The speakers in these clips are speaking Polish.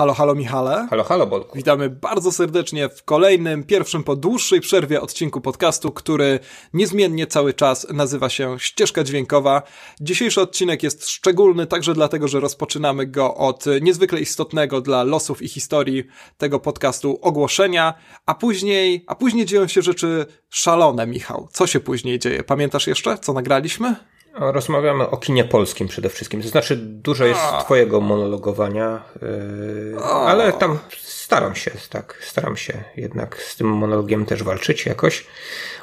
Halo, halo Michale. Halo, halo Bolku. Witamy bardzo serdecznie w kolejnym, pierwszym po dłuższej przerwie odcinku podcastu, który niezmiennie cały czas nazywa się Ścieżka Dźwiękowa. Dzisiejszy odcinek jest szczególny także dlatego, że rozpoczynamy go od niezwykle istotnego dla losów i historii tego podcastu ogłoszenia, a później, a później dzieją się rzeczy szalone, Michał. Co się później dzieje? Pamiętasz jeszcze, co nagraliśmy? Rozmawiamy o kinie polskim przede wszystkim. To znaczy, dużo jest A. twojego monologowania, yy, ale tam staram się, tak, staram się jednak z tym monologiem też walczyć jakoś.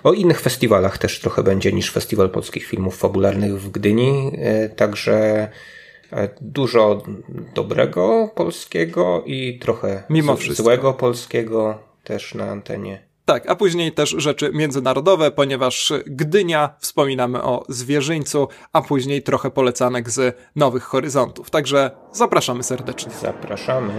O innych festiwalach też trochę będzie niż Festiwal Polskich Filmów Fabularnych w Gdyni, yy, także e, dużo dobrego polskiego i trochę Mimo złego polskiego też na antenie. Tak, a później też rzeczy międzynarodowe, ponieważ Gdynia, wspominamy o zwierzyńcu, a później trochę polecanek z Nowych Horyzontów. Także zapraszamy serdecznie. Zapraszamy.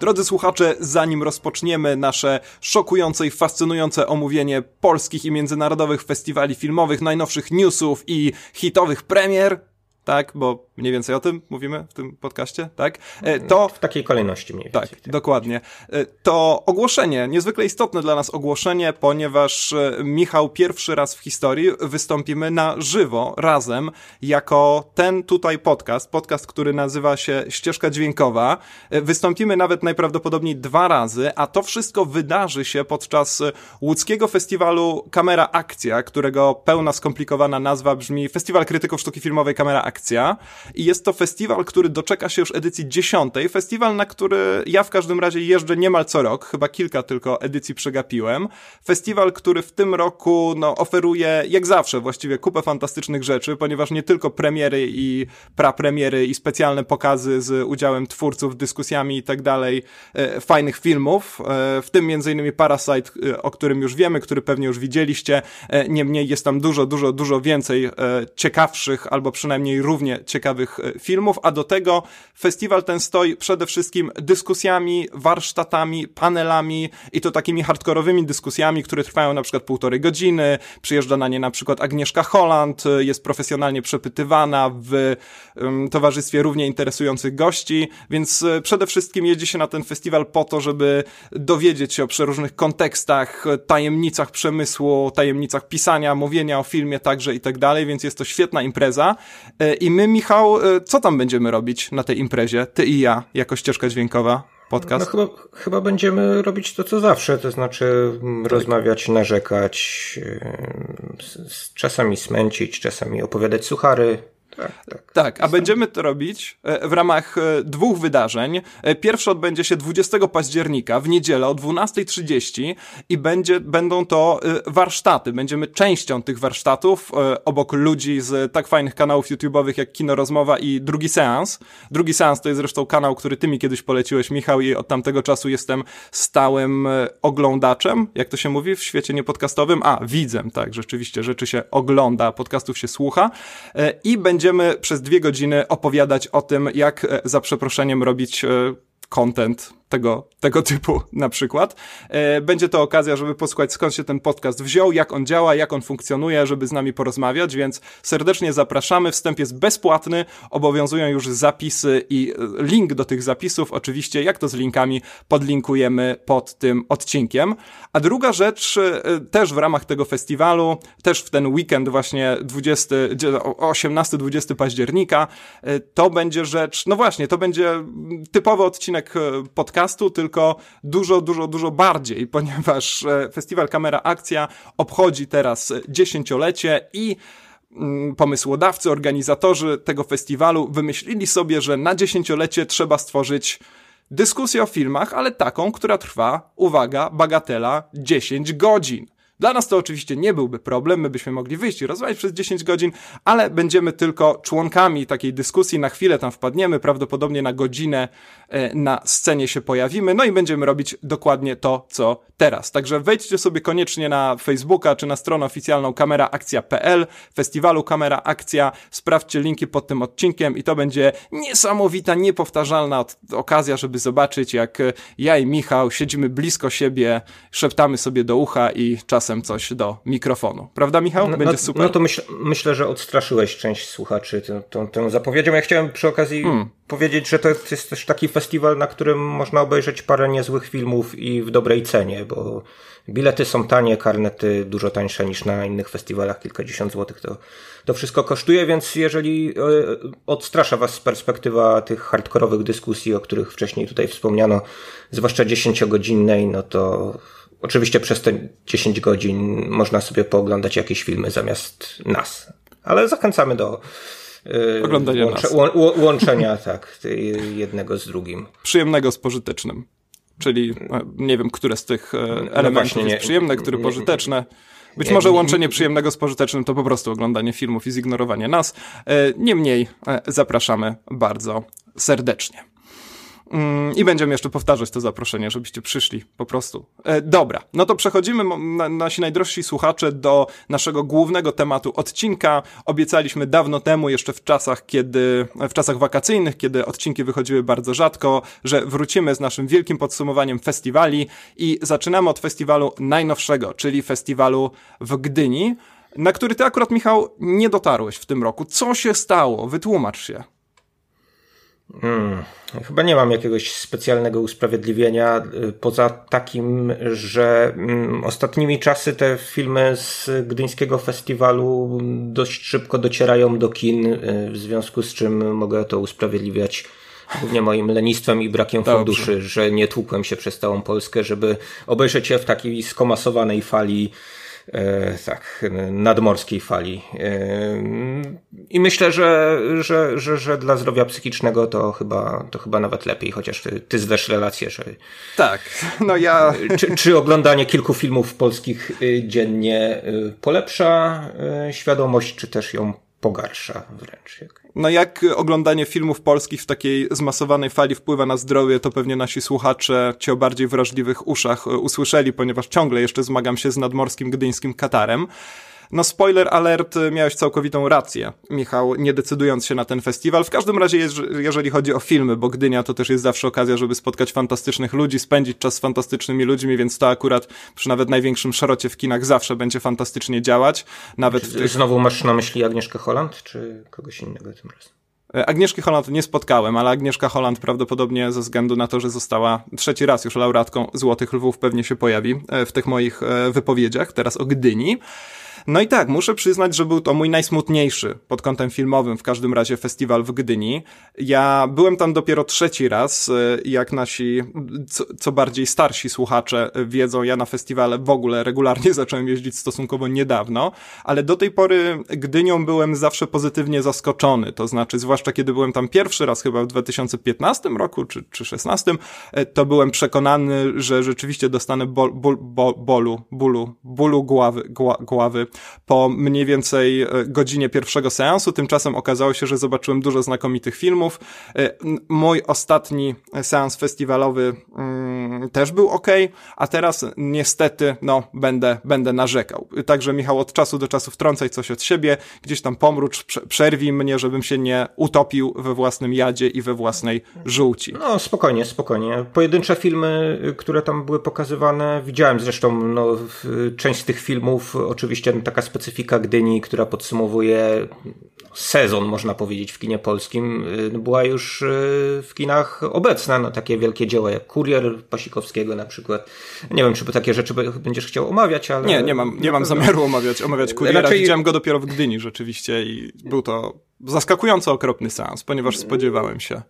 Drodzy słuchacze, zanim rozpoczniemy nasze szokujące i fascynujące omówienie polskich i międzynarodowych festiwali filmowych, najnowszych newsów i hitowych premier, tak, bo mniej więcej o tym mówimy w tym podcaście, tak? E, to w takiej kolejności mniej więcej. Tak, dokładnie. E, to ogłoszenie, niezwykle istotne dla nas ogłoszenie, ponieważ e, Michał pierwszy raz w historii wystąpimy na żywo razem jako ten tutaj podcast, podcast, który nazywa się Ścieżka Dźwiękowa. Wystąpimy nawet najprawdopodobniej dwa razy, a to wszystko wydarzy się podczas łódzkiego festiwalu Kamera Akcja, którego pełna skomplikowana nazwa brzmi Festiwal Krytyków Sztuki Filmowej Kamera Akcja i jest to festiwal, który doczeka się już edycji dziesiątej. Festiwal, na który ja w każdym razie jeżdżę niemal co rok, chyba kilka tylko edycji przegapiłem. Festiwal, który w tym roku no, oferuje, jak zawsze właściwie, kupę fantastycznych rzeczy, ponieważ nie tylko premiery i prapremiery i specjalne pokazy z udziałem twórców, dyskusjami i tak dalej, e, fajnych filmów, e, w tym innymi Parasite, e, o którym już wiemy, który pewnie już widzieliście. Niemniej jest tam dużo, dużo, dużo więcej ciekawszych albo przynajmniej równie ciekawych E, filmów, a do tego festiwal ten stoi przede wszystkim dyskusjami, warsztatami, panelami i to takimi hardkorowymi dyskusjami, które trwają na przykład półtorej godziny. Przyjeżdża na nie na przykład Agnieszka Holland, e, jest profesjonalnie przepytywana w towarzystwie równie interesujących gości, więc e, przede wszystkim jedzie się na ten festiwal po to, żeby dowiedzieć się o przeróżnych kontekstach, tajemnicach przemysłu, tajemnicach pisania, mówienia o filmie także i tak dalej, więc jest to świetna impreza. I my, Michał, co tam będziemy robić na tej imprezie? Ty i ja, jako ścieżka dźwiękowa, podcast? No chyba, chyba będziemy robić to, co zawsze, to znaczy tak. rozmawiać, narzekać, czasami smęcić, czasami opowiadać suchary, tak, tak. tak, a będziemy to robić e, w ramach e, dwóch wydarzeń. E, pierwsze odbędzie się 20 października w niedzielę o 12.30 i będzie, będą to warsztaty. Będziemy częścią tych warsztatów obok ludzi z tak fajnych kanałów YouTube'owych jak Kino Rozmowa i Drugi Seans. Drugi Seans to jest zresztą kanał, który ty mi kiedyś poleciłeś, Michał, i od tamtego czasu jestem stałym oglądaczem, jak to się mówi w świecie niepodcastowym. A, widzem, tak, rzeczywiście, rzeczy się ogląda, podcastów się słucha i będzie będziemy przez dwie godziny opowiadać o tym, jak e, za przeproszeniem robić e, content tego, tego typu na przykład. E, będzie to okazja, żeby posłuchać skąd się ten podcast wziął, jak on działa, jak on funkcjonuje, żeby z nami porozmawiać, więc serdecznie zapraszamy. Wstęp jest bezpłatny, obowiązują już zapisy i e, link do tych zapisów, oczywiście jak to z linkami podlinkujemy pod tym odcinkiem. A druga rzecz, e, też w ramach tego festiwalu, też w ten weekend właśnie 20, 18-20 października, to będzie rzecz, no właśnie, to będzie typowy odcinek podcastu, podcastu, tylko dużo, dużo, dużo bardziej, ponieważ e, Festiwal Kamera Akcja obchodzi teraz dziesięciolecie i mm, pomysłodawcy, organizatorzy tego festiwalu wymyślili sobie, że na dziesięciolecie trzeba stworzyć dyskusję o filmach, ale taką, która trwa, uwaga, bagatela 10 godzin. Dla nas to oczywiście nie byłby problem, my byśmy mogli wyjść i rozmawiać przez 10 godzin, ale będziemy tylko członkami takiej dyskusji, na chwilę tam wpadniemy, prawdopodobnie na godzinę e, na scenie się pojawimy, no i będziemy robić dokładnie to, co teraz. Także wejdźcie sobie koniecznie na Facebooka czy na stronę oficjalną kameraakcja.pl, festiwalu Kamera Akcja, sprawdźcie linki pod tym odcinkiem i to będzie niesamowita, niepowtarzalna okazja, żeby zobaczyć, jak ja i Michał siedzimy blisko siebie, szeptamy sobie do ucha i czasem coś do mikrofonu. Prawda, Michał? No, Będzie no, super. No to myśl, myślę, że odstraszyłeś część słuchaczy tą, tą, tą zapowiedzią. Ja chciałem przy okazji hmm. powiedzieć, że to jest też taki festiwal, na którym można obejrzeć parę niezłych filmów i w dobrej cenie, bo bilety są tanie, karnety dużo tańsze niż na innych festiwalach, kilkadziesiąt złotych to, to wszystko kosztuje, więc jeżeli e, odstrasza Was perspektywa tych hardkorowych dyskusji, o których wcześniej tutaj wspomniano, zwłaszcza dziesięciogodzinnej, no to Oczywiście przez te 10 godzin można sobie pooglądać jakieś filmy zamiast nas. Ale zachęcamy do yy, oglądania łącze, łączenia tak, jednego z drugim. Przyjemnego z pożytecznym. Czyli e, nie wiem, które z tych e, elementów no właśnie, jest przyjemne, które nie, pożyteczne. Być nie, może łączenie przyjemnego z pożytecznym to po prostu oglądanie filmów i zignorowanie nas. E, niemniej zapraszamy bardzo serdecznie. Mm, I będziemy jeszcze powtarzać to zaproszenie, żebyście przyszli po prostu. E, dobra, no to przechodzimy, na, nasi najdrożsi słuchacze, do naszego głównego tematu odcinka. Obiecaliśmy dawno temu, jeszcze w czasach, kiedy, w czasach wakacyjnych, kiedy odcinki wychodziły bardzo rzadko, że wrócimy z naszym wielkim podsumowaniem festiwali i zaczynamy od festiwalu najnowszego, czyli festiwalu w Gdyni, na który ty akurat, Michał, nie dotarłeś w tym roku. Co się stało? Wytłumacz się. Hmm. Chyba nie mam jakiegoś specjalnego usprawiedliwienia, y, poza takim, że mm, ostatnimi czasy te filmy z Gdyńskiego Festiwalu dość szybko docierają do kin, y, w związku z czym mogę to usprawiedliwiać głównie moim lenistwem i brakiem Dobrze. funduszy, że nie tłukłem się przez całą Polskę, żeby obejrzeć je w takiej skomasowanej fali tak, nadmorskiej fali. E, I myślę, że, że, że, że dla zdrowia psychicznego to chyba, to chyba nawet lepiej, chociaż ty, ty zdasz relację, że. Tak, no ja. Czy, czy oglądanie kilku filmów polskich y, dziennie y, polepsza y, świadomość, czy też ją pogarsza wręcz? Jak... No jak oglądanie filmów polskich w takiej zmasowanej fali wpływa na zdrowie, to pewnie nasi słuchacze ci o bardziej wrażliwych uszach e, usłyszeli, ponieważ ciągle jeszcze zmagam się z nadmorskim gdyńskim Katarem. No spoiler alert, miałeś całkowitą rację, Michał, nie decydując się na ten festiwal. W każdym razie, jeżeli chodzi o filmy, bo Gdynia to też jest zawsze okazja, żeby spotkać fantastycznych ludzi, spędzić czas z fantastycznymi ludźmi, więc to akurat przy nawet największym szrocie w kinach zawsze będzie fantastycznie działać. Nawet w tych... Znowu masz na myśli Agnieszkę Holland, czy kogoś innego tym razem? E, Agnieszki Holland nie spotkałem, ale Agnieszka Holland prawdopodobnie ze względu na to, że została trzeci raz już laureatką Złotych Lwów pewnie się pojawi e, w tych moich e, wypowiedziach, teraz o Gdyni. No i tak, muszę przyznać, że był to mój najsmutniejszy pod kątem filmowym w każdym razie festiwal w Gdyni. Ja byłem tam dopiero trzeci raz, e, jak nasi co, co bardziej starsi słuchacze wiedzą, ja na festiwale w ogóle regularnie zacząłem jeździć stosunkowo niedawno, ale do tej pory Gdynią byłem zawsze pozytywnie zaskoczony, to znaczy zwłaszcza kiedy byłem tam pierwszy raz chyba w 2015 roku czy, czy 16, e, to byłem przekonany, że rzeczywiście dostanę bol, bol, bol, bolu, bólu, bólu głowy, głowy po mniej więcej e, godzinie pierwszego seansu. Tymczasem okazało się, że zobaczyłem dużo znakomitych filmów. E, mój ostatni seans festiwalowy mm, też był ok, a teraz niestety, no, będę, będę narzekał. Także Michał, od czasu do czasu wtrącaj coś od siebie, gdzieś tam pomrucz, przerwij mnie, żebym się nie utopił we własnym jadzie i we własnej żółci. No, spokojnie, spokojnie. Pojedyncze filmy, które tam były pokazywane, widziałem zresztą, no, część z tych filmów oczywiście taka specyfika Gdyni, która podsumowuje sezon, można powiedzieć, w kinie polskim, y, była już y, w kinach obecna. No, takie wielkie dzieła jak Kurier Pasikowskiego na przykład. Nie wiem, czy takie rzeczy będziesz chciał omawiać, ale... Nie, nie mam, nie mam zamiaru omawiać, omawiać Kuriera. Raczej... Widziałem go dopiero w Gdyni rzeczywiście i był to zaskakująco okropny seans, ponieważ spodziewałem się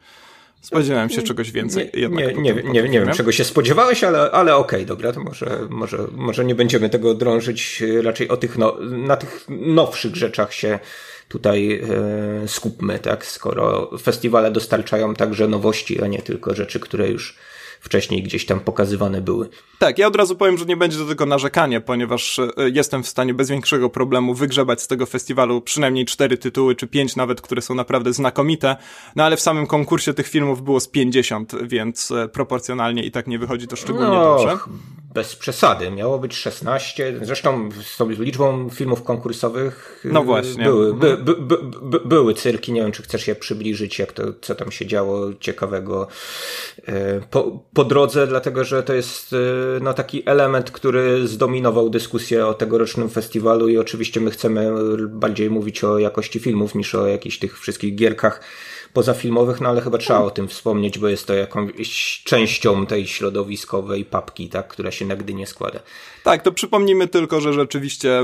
Spodziewałem się czegoś więcej. Nie, nie, nie, nie, nie wiem, czego się spodziewałeś, ale, ale okej, okay, dobra, to może, może, może nie będziemy tego drążyć. Raczej o tych no, na tych nowszych rzeczach się tutaj e, skupmy, tak? Skoro festiwale dostarczają także nowości, a nie tylko rzeczy, które już wcześniej gdzieś tam pokazywane były. Tak, ja od razu powiem, że nie będzie to tylko narzekanie, ponieważ e, jestem w stanie bez większego problemu wygrzebać z tego festiwalu przynajmniej cztery tytuły, czy pięć nawet, które są naprawdę znakomite, no ale w samym konkursie tych filmów było z 50, więc e, proporcjonalnie i tak nie wychodzi to szczególnie no, dobrze bez przesady. Miało być 16. Zresztą z tą liczbą filmów konkursowych no właśnie. były, by, by, by, były cyrki. Nie wiem, czy chcesz je przybliżyć, jak to, co tam się działo ciekawego po, po drodze, dlatego że to jest no, taki element, który zdominował dyskusję o tegorocznym festiwalu i oczywiście my chcemy bardziej mówić o jakości filmów niż o jakichś tych wszystkich gierkach pozafilmowych, no ale chyba trzeba o tym wspomnieć, bo jest to jakąś częścią tej środowiskowej papki, tak, która się na nie składa. Tak, to przypomnijmy tylko, że rzeczywiście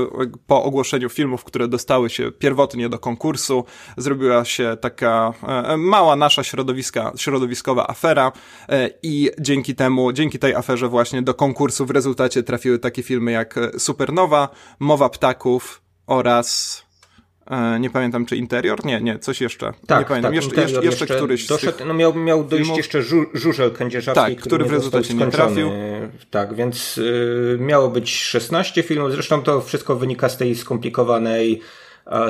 po ogłoszeniu filmów, które dostały się pierwotnie do konkursu, zrobiła się taka e, mała nasza środowiska, środowiskowa afera e, i dzięki temu, dzięki tej aferze właśnie do konkursu w rezultacie trafiły takie filmy jak Supernowa, Mowa Ptaków oraz E, nie pamiętam, czy interior? Nie, nie, coś jeszcze. Tak, nie pamiętam. Tak, jeszcze, jeszcze, jeszcze któryś doszedł, no miał, miał dojść filmów. jeszcze żu, żużel kędzierzawski, tak, który w rezultacie nie trafił. Tak, więc y, miało być 16 filmów. Zresztą to wszystko wynika z tej skomplikowanej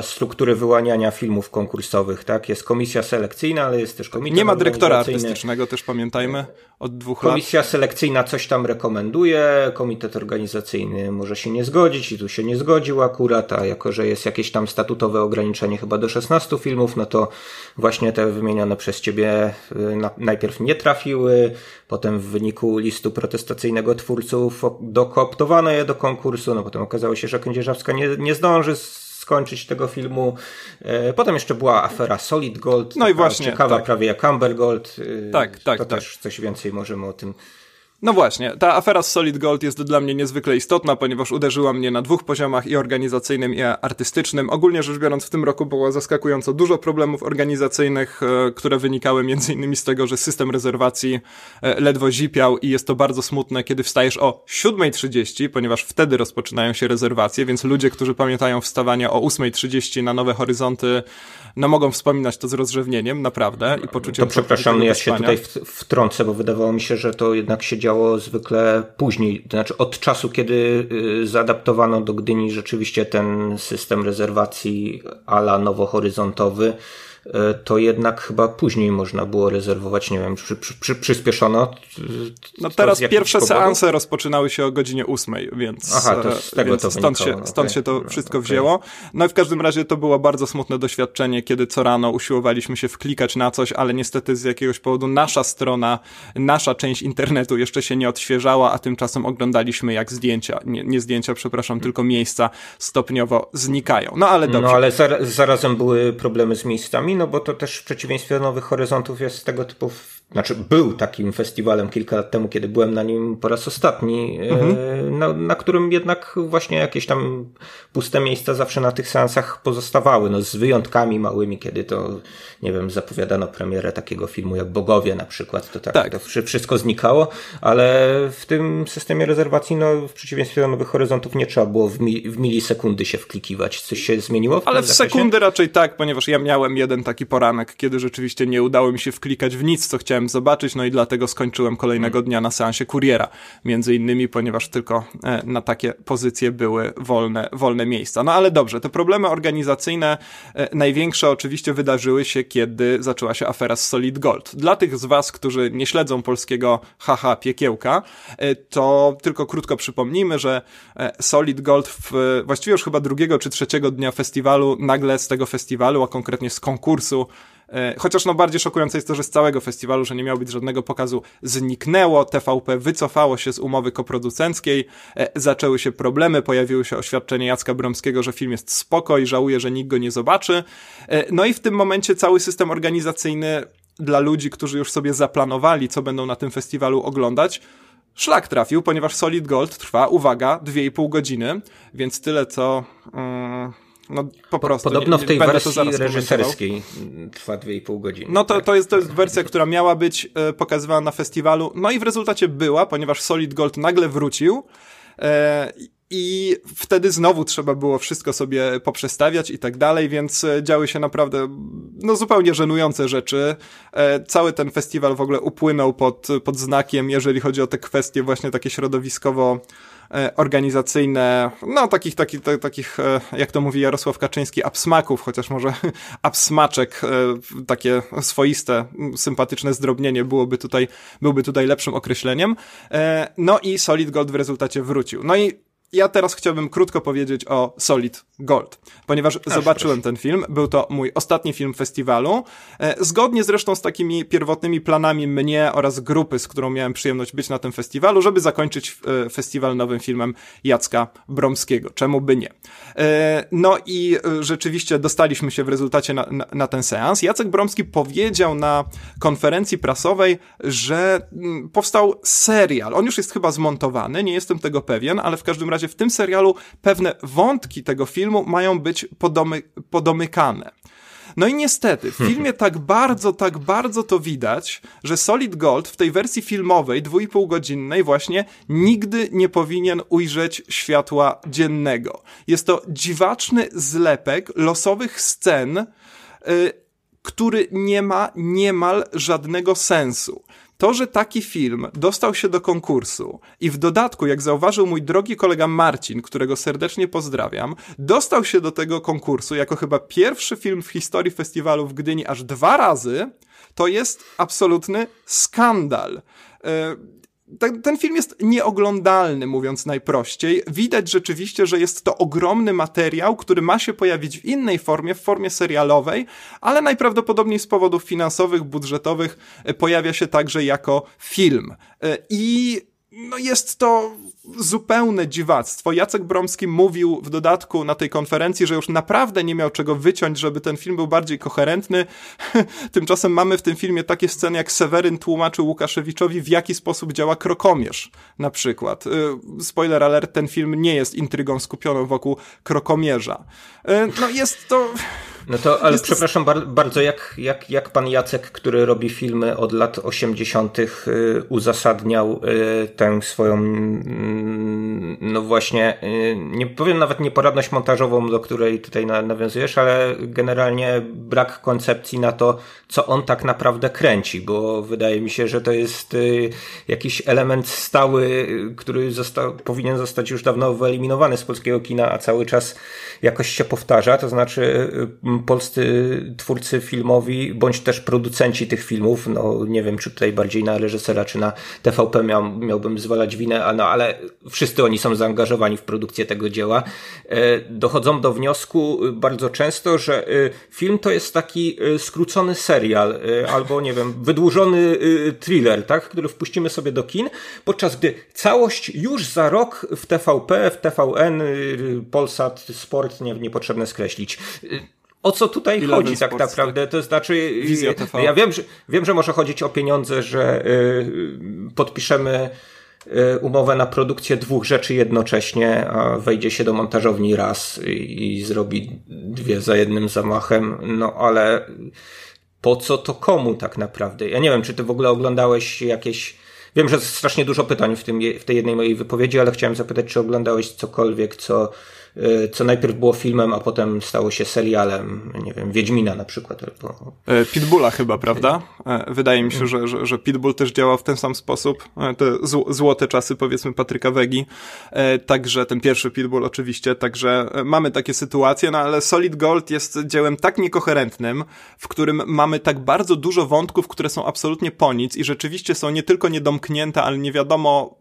struktury wyłaniania filmów konkursowych, tak? Jest komisja selekcyjna, ale jest też komisja Nie ma dyrektora artystycznego, też pamiętajmy, od dwóch komisja lat. Komisja selekcyjna coś tam rekomenduje, komitet organizacyjny może się nie zgodzić i tu się nie zgodził akurat, a jako, że jest jakieś tam statutowe ograniczenie chyba do 16 filmów, no to właśnie te wymienione przez ciebie y, najpierw nie trafiły, potem w wyniku listu protestacyjnego twórców dokooptowano je do konkursu, no potem okazało się, że Kędzierzawska nie, nie zdąży skończyć tego filmu. E, potem jeszcze była afera Solid Gold. No i właśnie. Ciekawa tak. prawie jak Amber Gold. E, tak, tak. To tak. też coś więcej możemy o tym no właśnie, ta afera z Solid Gold jest dla mnie niezwykle istotna, ponieważ uderzyła mnie na dwóch poziomach i organizacyjnym i artystycznym. Ogólnie rzecz biorąc w tym roku było zaskakująco dużo problemów organizacyjnych, e, które wynikały m.in. z tego, że system rezerwacji e, ledwo zipiał i jest to bardzo smutne, kiedy wstajesz o 7.30, ponieważ wtedy rozpoczynają się rezerwacje, więc ludzie, którzy pamiętają wstawanie o 8.30 na Nowe Horyzonty, no mogą wspominać to z rozrzewnieniem, naprawdę, i poczuciem... To przepraszam, ja się tutaj wtrącę, bo wydawało mi się, że to jednak się działo zwykle później, to znaczy od czasu, kiedy y, zaadaptowano do Gdyni rzeczywiście ten system rezerwacji ala nowohoryzontowy, to jednak chyba później można było rezerwować, nie wiem, przy, przy, przy, przyspieszono. No teraz pierwsze powodu? seanse rozpoczynały się o godzinie ósmej, więc, Aha, to z tego to stąd, się, stąd okay. się to wszystko okay. wzięło. No i w każdym razie to było bardzo smutne doświadczenie, kiedy co rano usiłowaliśmy się wklikać na coś, ale niestety z jakiegoś powodu nasza strona, nasza część internetu jeszcze się nie odświeżała, a tymczasem oglądaliśmy jak zdjęcia, nie, nie zdjęcia, przepraszam, tylko miejsca stopniowo znikają. No ale dobrze. No ale zarazem były problemy z miejscami, no bo to też w przeciwieństwie do Nowych Horyzontów jest tego typu znaczy był takim festiwalem kilka lat temu, kiedy byłem na nim po raz ostatni, e, mhm. na, na, którym jednak właśnie jakieś tam puste miejsca zawsze na tych seansach pozostawały, no z wyjątkami małymi, kiedy to, nie wiem, zapowiadano premierę takiego filmu jak Bogowie na przykład, to tak, tak. to wszystko znikało, ale w tym systemie rezerwacji, no w przeciwieństwie do Nowych Horyzontów nie trzeba było w, mi, w milisekundy się wklikiwać. Coś się zmieniło w Ale w sekundy raczej tak, ponieważ ja miałem jeden taki poranek, kiedy rzeczywiście nie udało mi się wklikać w nic, co chciałem chciałem zobaczyć, no i dlatego skończyłem kolejnego dnia na seansie kuriera, między innymi, ponieważ tylko e, na takie pozycje były wolne, wolne miejsca. No ale dobrze, te problemy organizacyjne e, największe oczywiście wydarzyły się, kiedy zaczęła się afera z Solid Gold. Dla tych z was, którzy nie śledzą polskiego haha piekiełka, e, to tylko krótko przypomnijmy, że Solid Gold w, właściwie już chyba drugiego czy trzeciego dnia festiwalu, nagle z tego festiwalu, a konkretnie z konkursu chociaż no bardziej szokujące jest to, że z całego festiwalu, że nie miało być żadnego pokazu, zniknęło. TVP wycofało się z umowy koproducenckiej, e, zaczęły się problemy, pojawiło się oświadczenie Jacka Bromskiego, że film jest spoko i żałuje, że nikt go nie zobaczy. E, no i w tym momencie cały system organizacyjny dla ludzi, którzy już sobie zaplanowali, co będą na tym festiwalu oglądać, szlak trafił, ponieważ Solid Gold trwa, uwaga, 2,5 godziny, więc tyle co... Mm, no po prostu. Podobno nie, w tej wersji reżyserskiej trwa 2,5 godziny. No to, to, jest, to jest wersja, która miała być e, pokazywana na festiwalu, no i w rezultacie była, ponieważ Solid Gold nagle wrócił e, i wtedy znowu trzeba było wszystko sobie poprzestawiać i tak dalej, więc e, działy się naprawdę no zupełnie żenujące rzeczy. E, cały ten festiwal w ogóle upłynął pod, pod znakiem, jeżeli chodzi o te kwestie właśnie takie środowiskowo organizacyjne, no takich, takich, takich e, jak to mówi Jarosław Kaczyński, absmaków, chociaż może absmaczek, takie swoiste, sympatyczne zdrobnienie byłoby tutaj, byłby tutaj lepszym określeniem. No i Solid Gold w rezultacie wrócił. No i ja teraz chciałbym krótko powiedzieć o Solid Gold, ponieważ Aż zobaczyłem proszę. ten film. Był to mój ostatni film festiwalu. E, zgodnie zresztą z takimi pierwotnymi planami mnie oraz grupy, z którą miałem przyjemność być na tym festiwalu, żeby zakończyć e, festiwal nowym filmem Jacka Bromskiego. Czemu by nie? E, no i rzeczywiście dostaliśmy się w rezultacie na, na, na ten seans. Jacek Bromski powiedział na konferencji prasowej, że mm, powstał serial. On już jest chyba zmontowany, nie jestem tego pewien, ale w każdym razie w tym serialu pewne wątki tego filmu mają być podomy, podomykane. No i niestety, w filmie tak bardzo, tak bardzo to widać, że Solid Gold w tej wersji filmowej, dwójpółgodzinnej właśnie, nigdy nie powinien ujrzeć światła dziennego. Jest to dziwaczny zlepek losowych scen, yy, który nie ma niemal żadnego sensu. To, że taki film dostał się do konkursu i w dodatku, jak zauważył mój drogi kolega Marcin, którego serdecznie pozdrawiam, dostał się do tego konkursu jako chyba pierwszy film w historii festiwalu w Gdyni aż dwa razy, to jest absolutny skandal. Ten, ten, film jest nieoglądalny, mówiąc najprościej. Widać rzeczywiście, że jest to ogromny materiał, który ma się pojawić w innej formie, w formie serialowej, ale najprawdopodobniej z powodów finansowych, budżetowych e, pojawia się także jako film. E, I no jest to zupełne dziwactwo. Jacek Bromski mówił w dodatku na tej konferencji, że już naprawdę nie miał czego wyciąć, żeby ten film był bardziej koherentny. Tymczasem mamy w tym filmie takie sceny, jak Seweryn tłumaczył Łukaszewiczowi, w jaki sposób działa krokomierz, na przykład. Y, spoiler alert, ten film nie jest intrygą skupioną wokół krokomierza. Y, no jest to... No to, ale przepraszam to... bardzo, jak, jak, jak pan Jacek, który robi filmy od lat 80., y, uzasadniał y, tę swoją, mm, no właśnie, y, nie powiem nawet nieporadność montażową, do której tutaj nawiązujesz, ale generalnie brak koncepcji na to, co on tak naprawdę kręci, bo wydaje mi się, że to jest jakiś element stały, który został, powinien zostać już dawno wyeliminowany z polskiego kina, a cały czas jakoś się powtarza, to znaczy polscy twórcy filmowi, bądź też producenci tych filmów, no nie wiem, czy tutaj bardziej na reżysera, czy na TVP miał, miałbym zwalać winę, no ale wszyscy oni są zaangażowani w produkcję tego dzieła, e, dochodzą do wniosku bardzo często, że e, film to jest taki e, skrócony serial, albo nie wiem, wydłużony thriller, tak, który wpuścimy sobie do kin, podczas gdy całość już za rok w TVP, w TVN, Polsat, Sport, nie, niepotrzebne skreślić o co tutaj chodzi tak naprawdę? To znaczy, TV. ja wiem że, wiem, że może chodzić o pieniądze, że y, podpiszemy y, umowę na produkcję dwóch rzeczy jednocześnie, a wejdzie się do montażowni raz i, i zrobi dwie za jednym zamachem, no ale po co to komu tak naprawdę? Ja nie wiem, czy ty w ogóle oglądałeś jakieś Wiem, że strasznie dużo pytań w, tym, w tej jednej mojej wypowiedzi, ale chciałem zapytać, czy oglądałeś cokolwiek, co co najpierw było filmem, a potem stało się serialem, nie wiem, Wiedźmina na przykład. Albo... E, Pitbulla chyba, prawda? E, wydaje mi się, że, że, że Pitbull też działał w ten sam sposób. E, te złote czasy, powiedzmy, Patryka Wegi. Także ten pierwszy Pitbull oczywiście, także mamy takie sytuacje, no ale Solid Gold jest dziełem tak niekoherentnym, w którym mamy tak bardzo dużo wątków, które są absolutnie po nic i rzeczywiście są nie tylko niedomknięte, ale nie wiadomo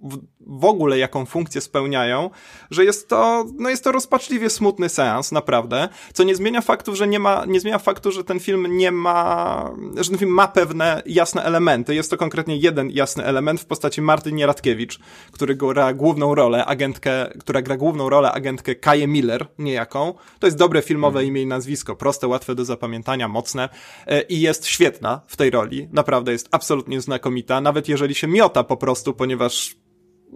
w, ogóle jaką funkcję spełniają, że jest to, no jest to rozpaczliwie smutny seans, naprawdę, co nie zmienia faktu, że nie ma, nie zmienia faktu, że ten film nie ma, że ten film ma pewne jasne elementy. Jest to konkretnie jeden jasny element w postaci Marty Nieradkiewicz, który gra główną rolę, agentkę, która gra główną rolę agentkę Kaję Miller, niejaką. To jest dobre filmowe imię i nazwisko, proste, łatwe do zapamiętania, mocne e, i jest świetna w tej roli. Naprawdę jest absolutnie znakomita, nawet jeżeli się miota po prostu, ponieważ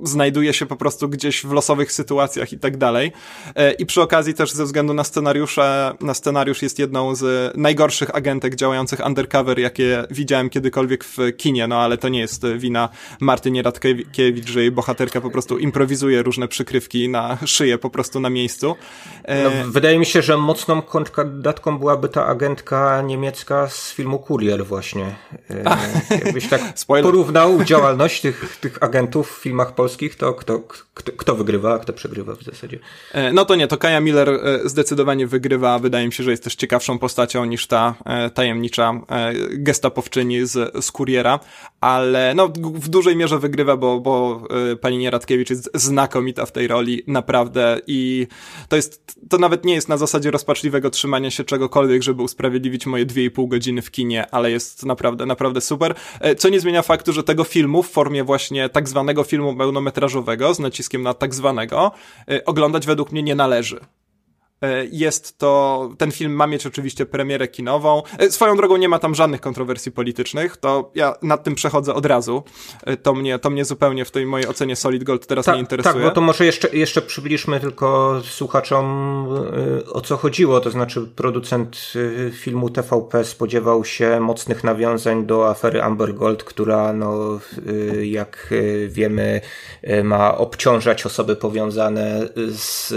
znajduje się po prostu gdzieś w losowych sytuacjach i tak dalej. E, I przy okazji też ze względu na scenariusze, na scenariusz jest jedną z najgorszych agentek działających undercover, jakie widziałem kiedykolwiek w kinie, no ale to nie jest wina Martynie Radkiewicz, że jej bohaterka po prostu improwizuje różne przykrywki na szyję po prostu na miejscu. E, no, wydaje mi się, że mocną kandydatką byłaby ta agentka niemiecka z filmu Kurier właśnie. E, jakbyś tak porównał działalność tych, tych agentów w filmach polskich, to kto, kto, kto wygrywa, a kto przegrywa w zasadzie? E, no to nie, to Kaja Miller e, zdecydowanie wygrywa. Wydaje mi się, że jest też ciekawszą postacią niż ta e, tajemnicza gestapowczyni z, z kuriera, ale no w dużej mierze wygrywa, bo, bo pani Nieradkiewicz jest znakomita w tej roli, naprawdę i to jest, to nawet nie jest na zasadzie rozpaczliwego trzymania się czegokolwiek, żeby usprawiedliwić moje dwie i pół godziny w kinie, ale jest naprawdę, naprawdę super. Co nie zmienia faktu, że tego filmu w formie właśnie tak zwanego filmu pełnometrażowego z naciskiem na tak zwanego, y, oglądać według mnie nie należy. E, jest to, ten film ma mieć oczywiście premierę kinową. E, swoją drogą nie ma tam żadnych kontrowersji politycznych, to ja nad tym przechodzę od razu. E, to mnie, to mnie zupełnie w tej mojej ocenie Solid Gold teraz Ta, nie interesuje. Tak, bo to może jeszcze, jeszcze przybliżmy tylko słuchaczom o co chodziło. To znaczy producent filmu TVP spodziewał się mocnych nawiązań do afery Amber Gold, która no, jak wiemy ma obciążać osoby powiązane z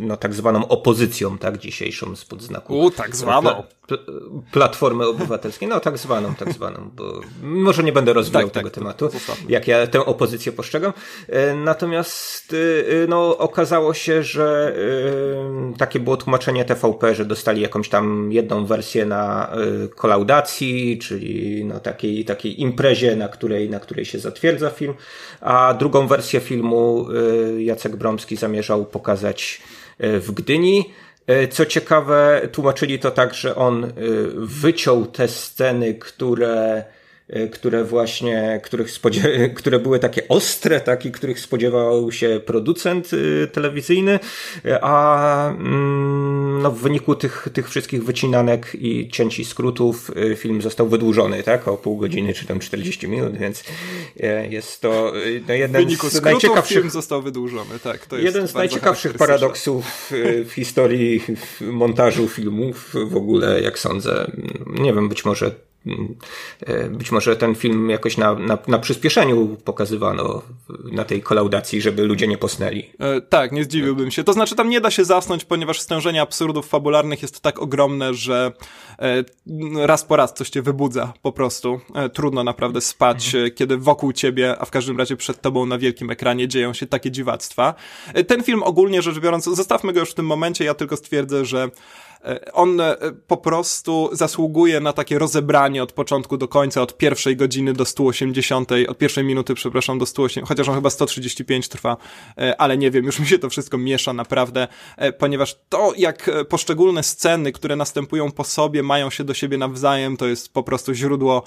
no, tak zwaną opozycją, tak, dzisiejszą spod znaku. U, tak zwaną. Pl Platformy Obywatelskiej, no tak zwaną, tak zwaną, bo może nie będę rozwijał tak, tego tak, tematu, jak ja tę opozycję postrzegam. E, natomiast e, no, okazało się, że e, takie było tłumaczenie TVP, że dostali jakąś tam jedną wersję na kolaudacji, czyli no, takiej, takiej imprezie, na której, na której się zatwierdza film, a drugą wersję filmu Jacek Bromski zamierzał pokazać w Gdyni. E, co ciekawe, tłumaczyli to tak, że on e, wyciął te sceny, które E, które właśnie, których które były takie ostre, taki, których spodziewał się producent e, telewizyjny, e, a mm, no, w wyniku tych, tych wszystkich wycinanek i cięci skrótów film został wydłużony, tak, o pół godziny czy tam 40 minut, więc jest to no, jeden z najciekawszych... film został wydłużony, tak. To jeden z najciekawszych paradoksów w historii montażu filmów w ogóle, jak sądzę. Nie wiem, być może E, być może ten film jakoś na, na, na przyspieszeniu pokazywano na tej kolaudacji, żeby ludzie nie posnęli. E, tak, nie zdziwiłbym się. To znaczy, tam nie da się zasnąć, ponieważ stężenie absurdów fabularnych jest tak ogromne, że e, raz po raz coś cię wybudza po prostu. E, trudno naprawdę spać, mhm. E, kiedy wokół ciebie, a w każdym razie przed tobą na wielkim ekranie dzieją się takie dziwactwa. E, ten film ogólnie rzecz biorąc, zostawmy go już w tym momencie, ja tylko stwierdzę, że E, on e, po prostu zasługuje na takie rozebranie od początku do końca, od pierwszej godziny do 180, od pierwszej minuty, przepraszam, do 180, chociaż on chyba 135 trwa, e, ale nie wiem, już mi się to wszystko miesza naprawdę, ponieważ to, jak poszczególne sceny, które następują po sobie, mają się do siebie nawzajem, to jest po prostu źródło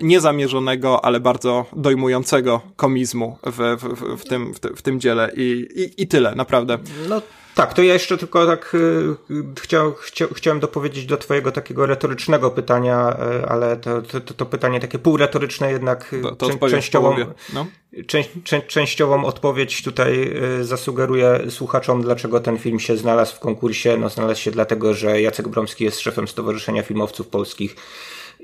niezamierzonego, ale bardzo dojmującego komizmu w, w, w, tym, w, w tym dziele I, i, i tyle, naprawdę. No tak, to ja jeszcze tylko tak y, chciał, chcia, chciałem dopowiedzieć do twojego takiego retorycznego pytania, y, ale to, to, to pytanie takie półretoryczne jednak y, to, to częściową, no. część, częściową odpowiedź tutaj zasugeruję słuchaczom, dlaczego ten film się znalazł w konkursie. No, znalazł się dlatego, że Jacek Bromski jest szefem Stowarzyszenia Filmowców Polskich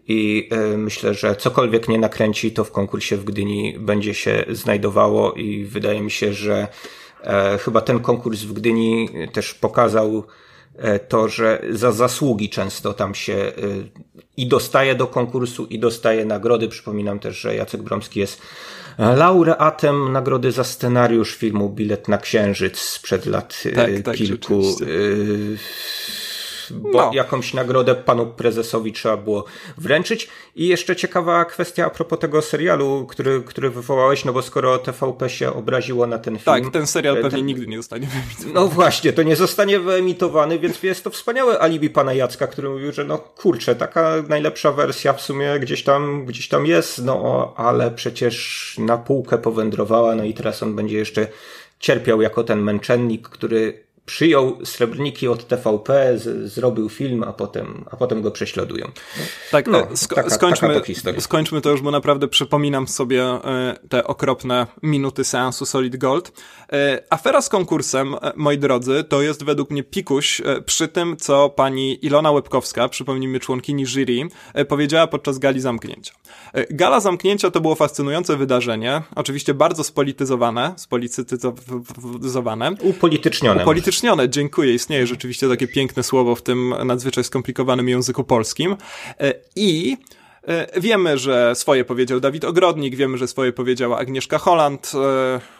i myślę, że cokolwiek nie nakręci, to w konkursie w Gdyni będzie się znajdowało i wydaje mi się, że chyba ten konkurs w Gdyni też pokazał e, to, że za zasługi często tam się e, i dostaje do konkursu, i dostaje nagrody. Przypominam też, że Jacek Bromski jest laureatem nagrody za scenariusz filmu Bilet na Księżyc sprzed lat tak, tak kilku. Tak, bo no. jakąś nagrodę panu prezesowi trzeba było wręczyć. I jeszcze ciekawa kwestia a propos tego serialu, który, który wywołałeś, no bo skoro TVP się obraziło na ten film. Tak, ten serial e, pewnie ten... nigdy nie zostanie wyemitowany. No właśnie, to nie zostanie wyemitowany, więc jest to wspaniałe alibi pana Jacka, który mówił, że no kurczę, taka najlepsza wersja w sumie gdzieś tam, gdzieś tam jest, no ale przecież na półkę powędrowała, no i teraz on będzie jeszcze cierpiał jako ten męczennik, który przyjął srebrniki od TVP, z, zrobił film, a potem, a potem go prześladują. Tak, no, e, sko taka, skończmy, taka skończmy to już, bo naprawdę przypominam sobie e, te okropne minuty seansu Solid Gold. E, afera z konkursem, moi drodzy, to jest według mnie pikuś przy tym, co pani Ilona Łebkowska, przypomnijmy członkini jury, powiedziała podczas gali zamknięcia. Gala zamknięcia to było fascynujące wydarzenie, oczywiście bardzo spolityzowane, spolityzowane. Upolitycznione. Upolitycznione upolitycznione. Dziękuję. Istnieje rzeczywiście takie piękne słowo w tym nadzwyczaj skomplikowanym języku polskim. E, I wiemy, że swoje powiedział Dawid Ogrodnik, wiemy, że swoje powiedziała Agnieszka Holland.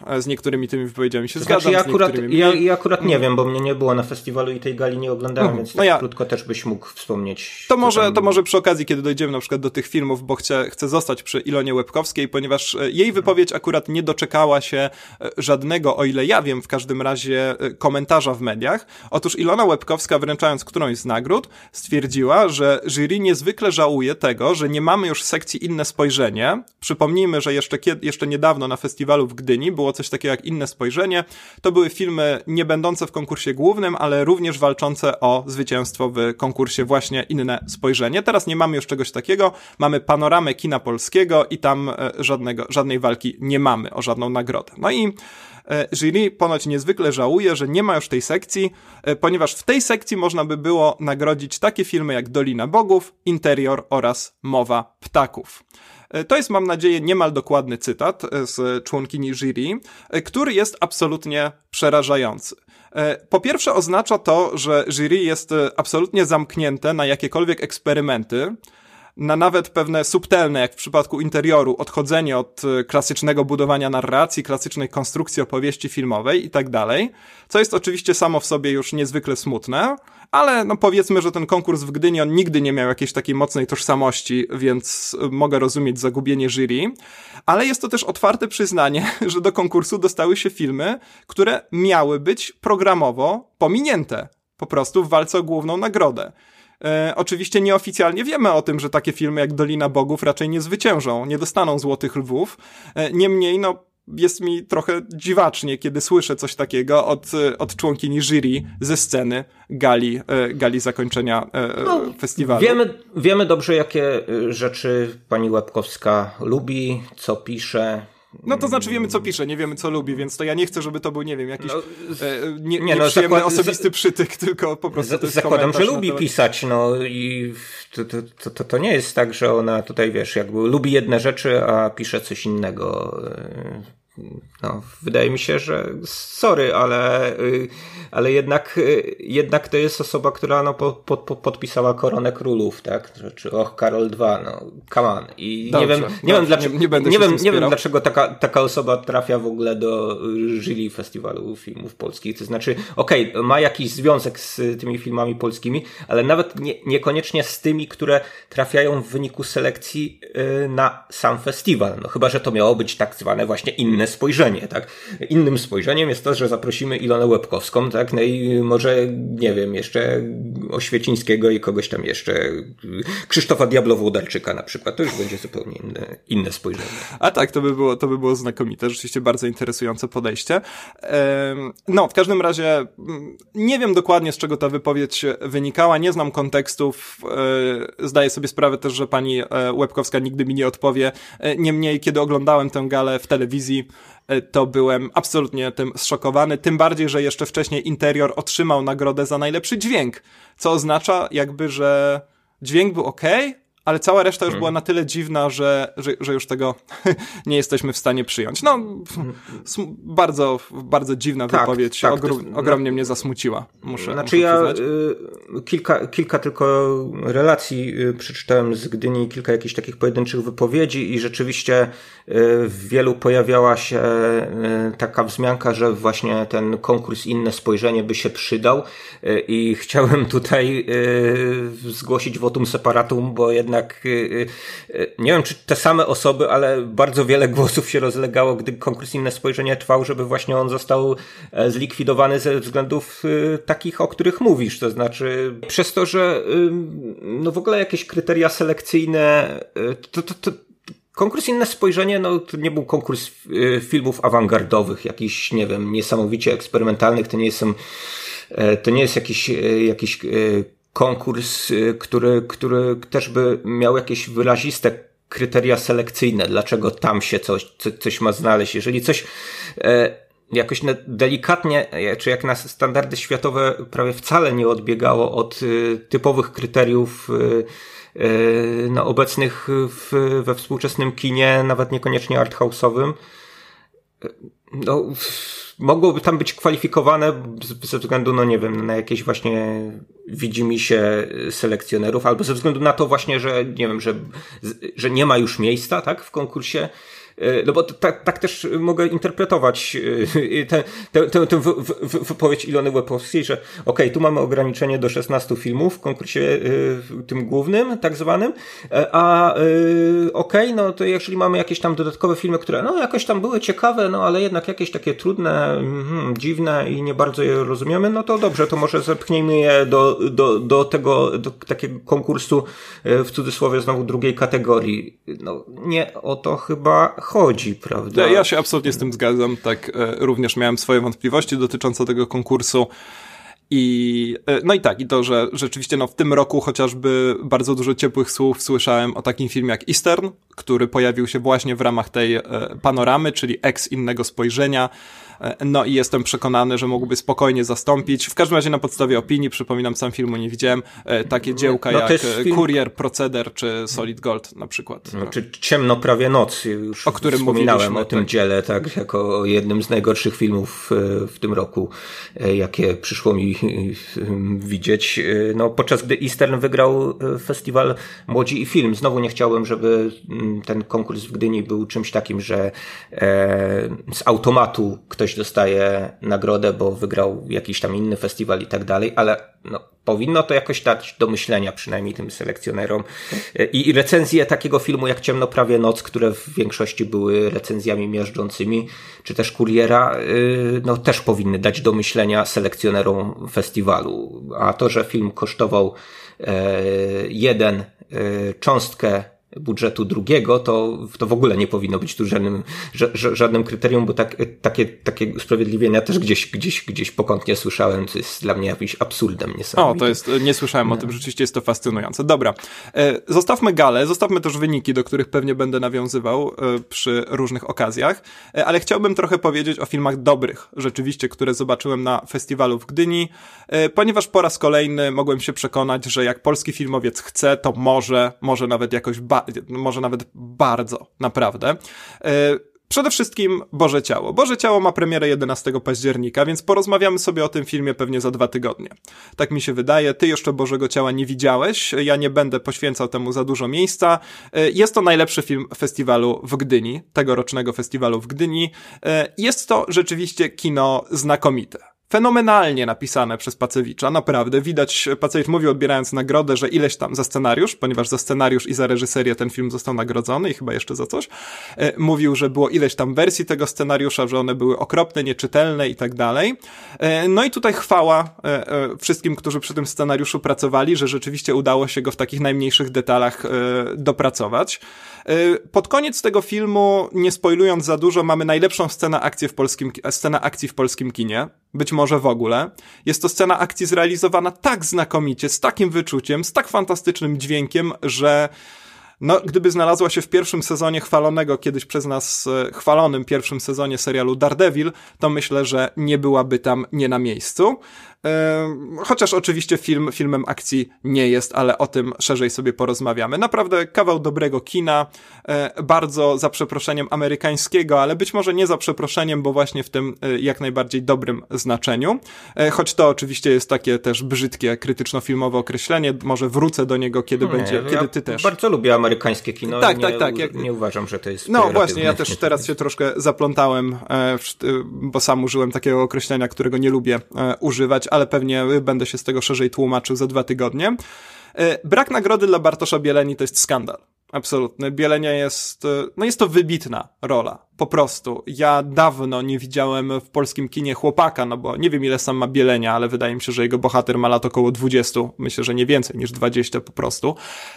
E, z niektórymi tymi wypowiedziami się znaczy, zgadzam. Ja akurat, ja, ja, akurat nie wiem, bo mnie nie było na festiwalu i tej gali nie oglądałem, mm. więc no ja, krótko też byś mógł wspomnieć. To może, to może przy okazji, kiedy dojdziemy na przykład do tych filmów, bo chcę, chcę zostać przy Ilonie Łebkowskiej, ponieważ e, jej wypowiedź akurat nie doczekała się żadnego, o ile ja wiem, w każdym razie komentarza w mediach. Otóż Ilona Łebkowska, wręczając którąś z nagród, stwierdziła, że jury niezwykle żałuje tego, że nie mamy już sekcji Inne Spojrzenie. Przypomnijmy, że jeszcze, jeszcze niedawno na festiwalu w Gdyni było coś takiego jak Inne Spojrzenie. To były filmy nie będące w konkursie głównym, ale również walczące o zwycięstwo w konkursie właśnie Inne Spojrzenie. Teraz nie mamy już czegoś takiego. Mamy panoramę kina polskiego i tam e, żadnego, żadnej walki nie mamy o żadną nagrodę. No i jury ponoć niezwykle żałuje, że nie ma już tej sekcji, e, ponieważ w tej sekcji można by było nagrodzić takie filmy jak Dolina Bogów, Interior oraz Mowa Ptaków. E, to jest, mam nadzieję, niemal dokładny cytat z członkini jury, który jest absolutnie przerażający. Po pierwsze, oznacza to, że jury jest absolutnie zamknięte na jakiekolwiek eksperymenty, na nawet pewne subtelne, jak w przypadku interioru, odchodzenie od e, klasycznego budowania narracji, klasycznej konstrukcji opowieści filmowej i tak dalej, co jest oczywiście samo w sobie już niezwykle smutne, ale no powiedzmy, że ten konkurs w Gdyni on nigdy nie miał jakiejś takiej mocnej tożsamości, więc e, mogę rozumieć zagubienie jury, ale jest to też otwarte przyznanie, że do konkursu dostały się filmy, które miały być programowo pominięte po prostu w walce o główną nagrodę. E, oczywiście nieoficjalnie wiemy o tym, że takie filmy jak Dolina Bogów raczej nie zwyciężą, nie dostaną Złotych Lwów. E, niemniej, no, jest mi trochę dziwacznie, kiedy słyszę coś takiego od, od członkini jury ze sceny gali, e, gali zakończenia no, festiwalu. Wiemy, wiemy dobrze, jakie rzeczy pani Łebkowska lubi, co pisze, no to znaczy wiemy, co pisze, nie wiemy, co lubi, więc to ja nie chcę, żeby to był, nie wiem, jakiś no, e, nie, nie, no, zakład... osobisty przytyk, tylko po prostu to jest Zakładam, że lubi pisać, no i to, to, to, to nie jest tak, że ona tutaj, wiesz, jakby lubi jedne rzeczy, a pisze coś innego. No, wydaje mi się, że sorry, ale, y, ale jednak, y, jednak to jest osoba, która no, po, po, podpisała koronę królów, tak? Czy och, Karol II, no, come on. I dobrze, nie wiem, nie wiem dlaczego, nie, nie, nie, wiem, nie wiem dlaczego taka, taka osoba trafia w ogóle do jury festiwalu filmów polskich. To znaczy, okej, okay, ma jakiś związek z tymi filmami polskimi, ale nawet nie, niekoniecznie z tymi, które trafiają w wyniku selekcji y, na sam festiwal. No chyba, że to miało być tak zwane właśnie inne spojrzenie, tak? Innym spojrzeniem jest to, że zaprosimy Ilonę Łebkowską, tak? No i może, nie wiem, jeszcze Oświecińskiego i kogoś tam jeszcze, Krzysztofa Diablowo-Udarczyka na przykład, to już będzie zupełnie inne, inne spojrzenie. A tak, to by było, to by było znakomite, rzeczywiście bardzo interesujące podejście. No, w każdym razie mm, nie wiem dokładnie z czego ta wypowiedź wynikała, nie znam kontekstów, e, zdaję sobie sprawę też, że pani e, Łebkowska nigdy mi nie odpowie. E, niemniej, kiedy oglądałem tę galę w telewizji, to byłem absolutnie tym zszokowany, tym bardziej, że jeszcze wcześniej Interior otrzymał nagrodę za najlepszy dźwięk, co oznacza jakby, że dźwięk był ok, ale cała reszta już hmm. była na tyle dziwna, że, że, że już tego nie jesteśmy w stanie przyjąć. No, bardzo, bardzo dziwna tak, wypowiedź, tak, Ogrom, jest, ogromnie no, mnie zasmuciła, muszę Znaczy muszę ja y, kilka, kilka tylko relacji y, przeczytałem z Gdyni, kilka jakichś takich pojedynczych wypowiedzi i rzeczywiście y, w wielu pojawiała się y, taka wzmianka, że właśnie ten konkurs Inne Spojrzenie by się przydał y, i chciałem tutaj y, zgłosić wotum separatum, bo jednak jednak y, y, y, nie wiem, czy te same osoby, ale bardzo wiele głosów się rozlegało, gdy konkurs Inne Spojrzenie trwał, żeby właśnie on został e, zlikwidowany ze względów takich, o których mówisz. To znaczy, przez to, że no w ogóle jakieś kryteria selekcyjne, to, to, to Konkurs Inne Spojrzenie, no to nie był konkurs filmów awangardowych, jakiś, nie wiem, niesamowicie eksperymentalnych, to nie jest, e, to nie jest jakiś, jakiś konkurs, y, który, który też by miał jakieś wyraziste kryteria selekcyjne, dlaczego tam się coś, coś ma znaleźć. Jeżeli coś e, jakoś delikatnie, e, czy jak na standardy światowe prawie wcale nie odbiegało od e, typowych kryteriów e, no, obecnych w, we współczesnym kinie, nawet niekoniecznie arthouse'owym, no, mogłoby tam być kwalifikowane ze względu, no nie wiem, na jakieś właśnie widzimy się selekcjonerów, albo ze względu na to właśnie, że nie wiem, że, że nie ma już miejsca, tak, w konkursie no bo tak, tak też mogę interpretować e, tę, tę, tę, tę wypowiedź Ilony Łepowskiej, że okej, okay, tu mamy ograniczenie do 16 filmów w konkursie e, tym głównym, tak zwanym, a okej, okay, no to jeżeli mamy jakieś tam dodatkowe filmy, które no jakoś tam były ciekawe, no ale jednak jakieś takie trudne, hmm, dziwne i nie bardzo je rozumiemy, no to dobrze, to może zepchnijmy je do, do, do tego, do takiego konkursu w cudzysłowie znowu drugiej kategorii. No nie o to chyba chodzi, prawda? Ja, się absolutnie z tym zgadzam. Tak, e, również miałem swoje wątpliwości dotyczące tego konkursu. I, e, no i tak, i to, że rzeczywiście no, w tym roku chociażby bardzo dużo ciepłych słów słyszałem o takim filmie jak Eastern, który pojawił się właśnie w ramach tej e, panoramy, czyli Ex innego spojrzenia, no i jestem przekonany, że mógłby spokojnie zastąpić. W każdym razie na podstawie opinii, przypominam, sam filmu nie widziałem, e, takie dziełka no, jak film... Kurier, Proceder czy Solid Gold na przykład. No, czy Ciemno prawie noc, już o którym wspominałem o tym tak. dziele, tak, jako jednym z najgorszych filmów e, w tym roku, e, jakie przyszło mi widzieć. No, podczas gdy Eastern wygrał festiwal Młodzi i Film. Znowu nie chciałem, żeby mm, ten konkurs w Gdyni był czymś takim, że z automatu ktoś ktoś dostaje nagrodę, bo wygrał jakiś tam inny festiwal i tak dalej, ale no, powinno to jakoś dać do myślenia przynajmniej tym selekcjonerom. I, recenzje takiego filmu jak Ciemno prawie noc, które w większości były recenzjami miażdżącymi, czy też Kuriera, y, no też powinny dać do myślenia selekcjonerom festiwalu. A to, że film kosztował e, jeden e, cząstkę budżetu drugiego, to, to w ogóle nie powinno być tu żadnym, żadnym kryterium, bo tak, takie, takie usprawiedliwienia też gdzieś, gdzieś, gdzieś pokątnie słyszałem, co jest dla mnie jakimś absurdem niesamowitym. O, to jest, nie słyszałem no. o tym, rzeczywiście jest to fascynujące. Dobra, e, zostawmy galę, zostawmy też wyniki, do których pewnie będę nawiązywał e, przy różnych okazjach, e, ale chciałbym trochę powiedzieć o filmach dobrych, rzeczywiście, które zobaczyłem na festiwalu w Gdyni, ponieważ po raz kolejny mogłem się przekonać, że jak polski filmowiec chce, to może, może nawet jakoś ba może nawet bardzo, naprawdę. E, przede wszystkim Boże Ciało. Boże Ciało ma premierę 11 października, więc porozmawiamy sobie o tym filmie pewnie za dwa tygodnie. Tak mi się wydaje. Ty jeszcze Bożego Ciała nie widziałeś. Ja nie będę poświęcał temu za dużo miejsca. E, jest to najlepszy film festiwalu w Gdyni, tegorocznego festiwalu w Gdyni. E, jest to rzeczywiście kino znakomite fenomenalnie napisane przez Pacewicza, naprawdę. Widać, Pacewicz mówił odbierając nagrodę, że ileś tam za scenariusz, ponieważ za scenariusz i za reżyserię ten film został nagrodzony i chyba jeszcze za coś. E, mówił, że było ileś tam wersji tego scenariusza, że one były okropne, nieczytelne i tak dalej. E, no i tutaj chwała e, wszystkim, którzy przy tym scenariuszu pracowali, że rzeczywiście udało się go w takich najmniejszych detalach dopracować. Pod koniec tego filmu, nie spoilując za dużo, mamy najlepszą scenę akcji w polskim, scenę akcji w polskim kinie być może w ogóle. Jest to scena akcji zrealizowana tak znakomicie, z takim wyczuciem, z tak fantastycznym dźwiękiem, że no, gdyby znalazła się w pierwszym sezonie chwalonego kiedyś przez nas e, chwalonym pierwszym sezonie serialu Daredevil, to myślę, że nie byłaby tam nie na miejscu. Chociaż oczywiście film filmem akcji nie jest, ale o tym szerzej sobie porozmawiamy. Naprawdę kawał dobrego kina, e, bardzo za przeproszeniem amerykańskiego, ale być może nie za przeproszeniem, bo właśnie w tym e, jak najbardziej dobrym znaczeniu. E, choć to oczywiście jest takie też brzydkie, krytyczno-filmowe określenie. Może wrócę do niego, kiedy nie, będzie, kiedy ty też. Bardzo lubię amerykańskie kino. Tak, nie, tak, tak. Jak... Nie uważam, że to jest. No właśnie, ja też teraz się troszkę zaplątałem, bo sam użyłem takiego określenia, którego nie lubię używać, ale pewnie będę się z tego szerzej tłumaczył za dwa tygodnie. E, brak nagrody dla Bartosza Bieleni to jest skandal. Absolutny. Bielenia jest, e, no jest to wybitna rola po prostu. Ja dawno nie widziałem w polskim kinie chłopaka, no bo nie wiem ile sam ma bielenia, ale wydaje mi się, że jego bohater ma lat około 20, myślę, że nie więcej niż 20 po prostu,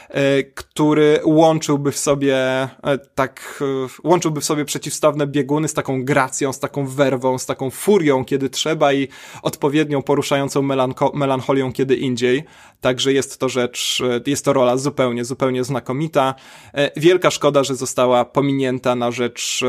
e, który łączyłby w sobie e, tak, e, łączyłby w sobie przeciwstawne bieguny z taką gracją, z taką werwą, z taką furią, kiedy trzeba i odpowiednią poruszającą melancholią kiedy indziej. Także jest to rzecz, jest to rola zupełnie, zupełnie znakomita. Wielka szkoda, że została pominięta na rzecz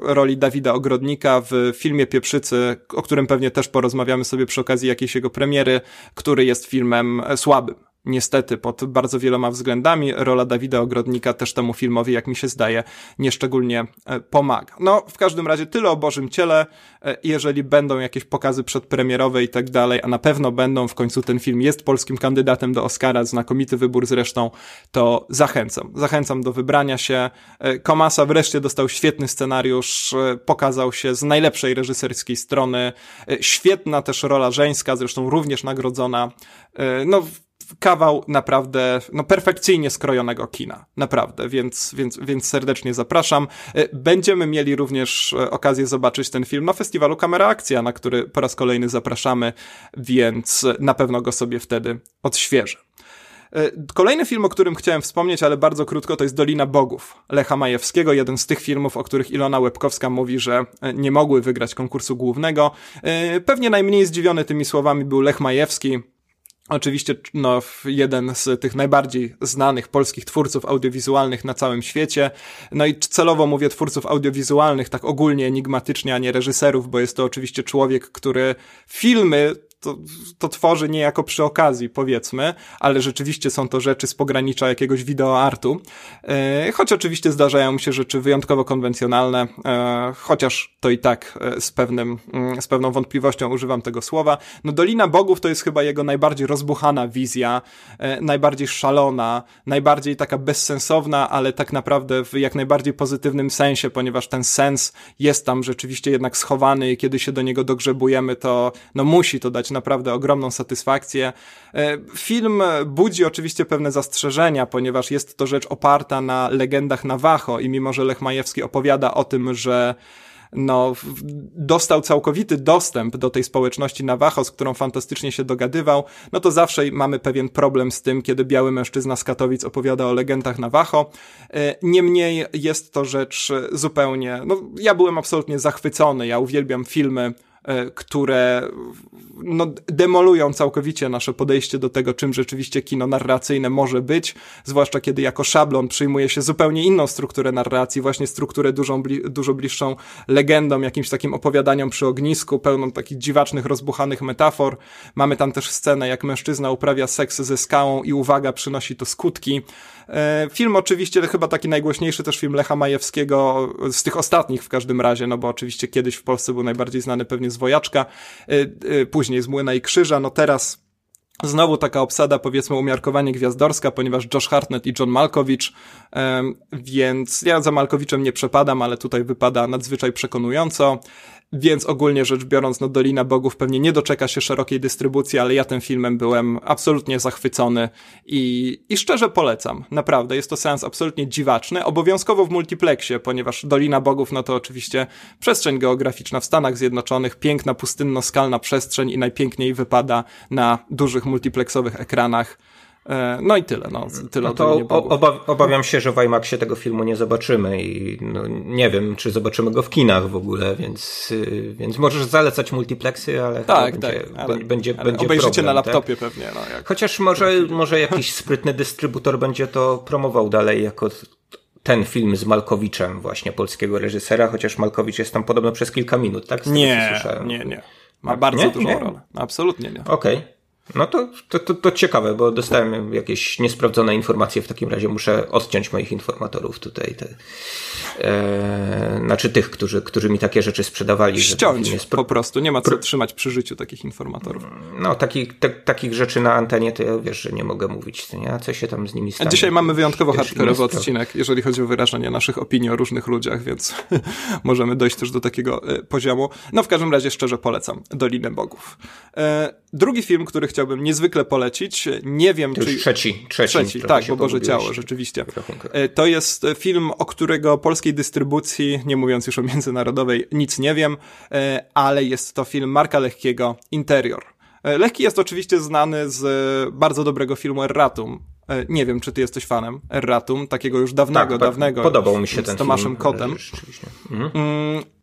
roli Dawida Ogrodnika w filmie Pieprzycy, o którym pewnie też porozmawiamy sobie przy okazji jakiejś jego premiery, który jest filmem słabym niestety pod bardzo wieloma względami. Rola Dawida Ogrodnika też temu filmowi, jak mi się zdaje, nieszczególnie e, pomaga. No, w każdym razie tyle o Bożym Ciele. E, jeżeli będą jakieś pokazy przedpremierowe i tak dalej, a na pewno będą, w końcu ten film jest polskim kandydatem do Oscara, znakomity wybór zresztą, to zachęcam. Zachęcam do wybrania się. E, Komasa wreszcie dostał świetny scenariusz, pokazał się z najlepszej reżyserskiej strony. Świetna też rola żeńska, zresztą również nagrodzona. No, kawał naprawdę, no perfekcyjnie skrojonego kina. Naprawdę, więc, więc, więc serdecznie zapraszam. E, będziemy mieli również e, okazję zobaczyć ten film na festiwalu Kamera Akcja, na który po raz kolejny zapraszamy, więc na pewno go sobie wtedy odświeżę. E, kolejny film, o którym chciałem wspomnieć, ale bardzo krótko, to jest Dolina Bogów Lecha Majewskiego, jeden z tych filmów, o których Ilona Łebkowska mówi, że nie mogły wygrać konkursu głównego. Pewnie najmniej zdziwiony tymi słowami był Lech Majewski, Oczywiście, no, jeden z tych najbardziej znanych polskich twórców audiowizualnych na całym świecie. No i celowo mówię twórców audiowizualnych, tak ogólnie enigmatycznie, a nie reżyserów, bo jest to oczywiście człowiek, który filmy to, to tworzy niejako przy okazji, powiedzmy, ale rzeczywiście są to rzeczy z pogranicza jakiegoś wideoartu. E, choć oczywiście zdarzają mu się rzeczy wyjątkowo konwencjonalne, e, chociaż to i tak e, z, pewnym, mm, z pewną wątpliwością używam tego słowa. No Dolina Bogów to jest chyba jego najbardziej rozbuchana wizja, najbardziej szalona, najbardziej taka bezsensowna, ale tak naprawdę w jak najbardziej pozytywnym sensie, ponieważ ten sens jest tam rzeczywiście jednak schowany i kiedy się do niego dogrzebujemy, to no musi to dać naprawdę ogromną satysfakcję. E, film budzi oczywiście pewne zastrzeżenia, ponieważ jest to rzecz oparta na legendach Navajo i mimo, że Lech Majewski opowiada o tym, że no, dostał całkowity dostęp do tej społeczności Navajo, z którą fantastycznie się dogadywał, no to zawsze mamy pewien problem z tym, kiedy biały mężczyzna z Katowic opowiada o legendach Navajo. E, niemniej jest to rzecz zupełnie, no, ja byłem absolutnie zachwycony, ja uwielbiam filmy które no, demolują całkowicie nasze podejście do tego, czym rzeczywiście kino narracyjne może być, zwłaszcza kiedy jako szablon przyjmuje się zupełnie inną strukturę narracji, właśnie strukturę dużą, dużo bliższą legendom, jakimś takim opowiadaniom przy ognisku, pełną takich dziwacznych, rozbuchanych metafor. Mamy tam też scenę, jak mężczyzna uprawia seks ze skałą i uwaga, przynosi to skutki. E, film oczywiście, chyba taki najgłośniejszy też film Lecha Majewskiego, z tych ostatnich w każdym razie, no bo oczywiście kiedyś w Polsce był najbardziej znany pewnie z Wojaczka, e, e, później z Młyna i Krzyża, no teraz Znowu taka obsada, powiedzmy, umiarkowanie gwiazdorska, ponieważ Josh Hartnett i John Malkovich, um, więc ja za Malkowiczem nie przepadam, ale tutaj wypada nadzwyczaj przekonująco. Więc ogólnie rzecz biorąc, no Dolina Bogów pewnie nie doczeka się szerokiej dystrybucji, ale ja tym filmem byłem absolutnie zachwycony i, i szczerze polecam. Naprawdę, jest to seans absolutnie dziwaczny, obowiązkowo w multiplexie, ponieważ Dolina Bogów, no to oczywiście przestrzeń geograficzna w Stanach Zjednoczonych, piękna, pustynno-skalna przestrzeń i najpiękniej wypada na dużych multiplexowych ekranach. E, no i tyle, no, tyle no to oba obawiam się, że w IMAXie tego filmu nie zobaczymy i no, nie wiem, czy zobaczymy go w kinach w ogóle, więc, y, więc możesz zalecać multiplexy, ale tak, będzie, tak, ale, będzie, ale będzie obejrzycie problem, na tak? laptopie tak? pewnie. No, jak... Chociaż może, może jakiś sprytny dystrybutor będzie to promował dalej jako ten film z Malkowiczem, właśnie polskiego reżysera, chociaż Malkowicz jest tam podobno przez kilka minut, tak? nie, nie, nie. Ma bardzo nie? dużą nie? rolę. Absolutnie nie. Okej. Okay. No to, to, to, to, ciekawe, bo dostałem jakieś niesprawdzone informacje. W takim razie muszę odciąć moich informatorów tutaj. Te, e, znaczy tych, którzy, którzy mi takie rzeczy sprzedawali. Ściąć spro... po prostu. Nie ma co trzymać przy życiu takich informatorów. No, takich, te, takich rzeczy na antenie to ja wiesz, że nie mogę mówić. Nie? A co się tam z nimi stanie? A dzisiaj mamy wyjątkowo hardkorowy odcinek, jeżeli chodzi o wyrażanie naszych opinii o różnych ludziach, więc możemy dojść też do takiego e, poziomu. No, w każdym razie szczerze polecam Dolinę Bogów. E, drugi film, który chciałbym niezwykle polecić. Nie wiem, to czy... trzeci. Trzeci, trzeci tak, bo Boże Ciało, rzeczywiście. E, to jest film, o którego polskiej dystrybucji, nie mówiąc już o międzynarodowej, nic nie wiem, e, ale jest to film Marka Lekkiego, Interior. E, Lekki jest oczywiście znany z bardzo dobrego filmu Erratum. Nie wiem, czy ty jesteś fanem Erratum, takiego już dawnego, tak, dawnego. Podobał mi się ten Z Tomaszem film. Kotem. Mhm.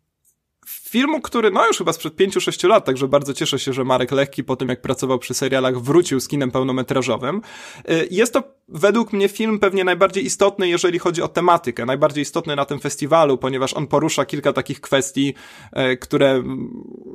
Filmu, który no już chyba sprzed 5-6 lat, także bardzo cieszę się, że Marek Lekki po tym jak pracował przy serialach wrócił z kinem pełnometrażowym. Y, jest to według mnie film pewnie najbardziej istotny, jeżeli chodzi o tematykę, najbardziej istotny na tym festiwalu, ponieważ on porusza kilka takich kwestii, y, które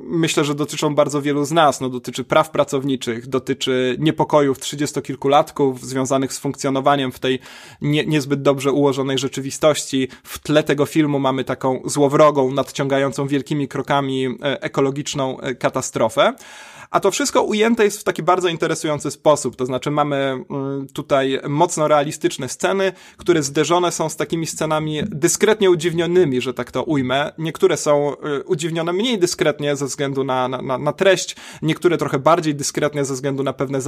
myślę, że dotyczą bardzo wielu z nas. No, dotyczy praw pracowniczych, dotyczy niepokojów trzydziestokilkulatków związanych z funkcjonowaniem w tej nie, niezbyt dobrze ułożonej rzeczywistości. W tle tego filmu mamy taką złowrogą, nadciągającą wielkimi krokami e, ekologiczną e, katastrofę. A to wszystko ujęte jest w taki bardzo interesujący sposób. To znaczy, mamy mm, tutaj mocno realistyczne sceny, które zderzone są z takimi scenami dyskretnie udziwnionymi, że tak to ujmę. Niektóre są y, udziwnione mniej dyskretnie ze względu na, na, na treść, niektóre trochę bardziej dyskretnie ze względu na pewne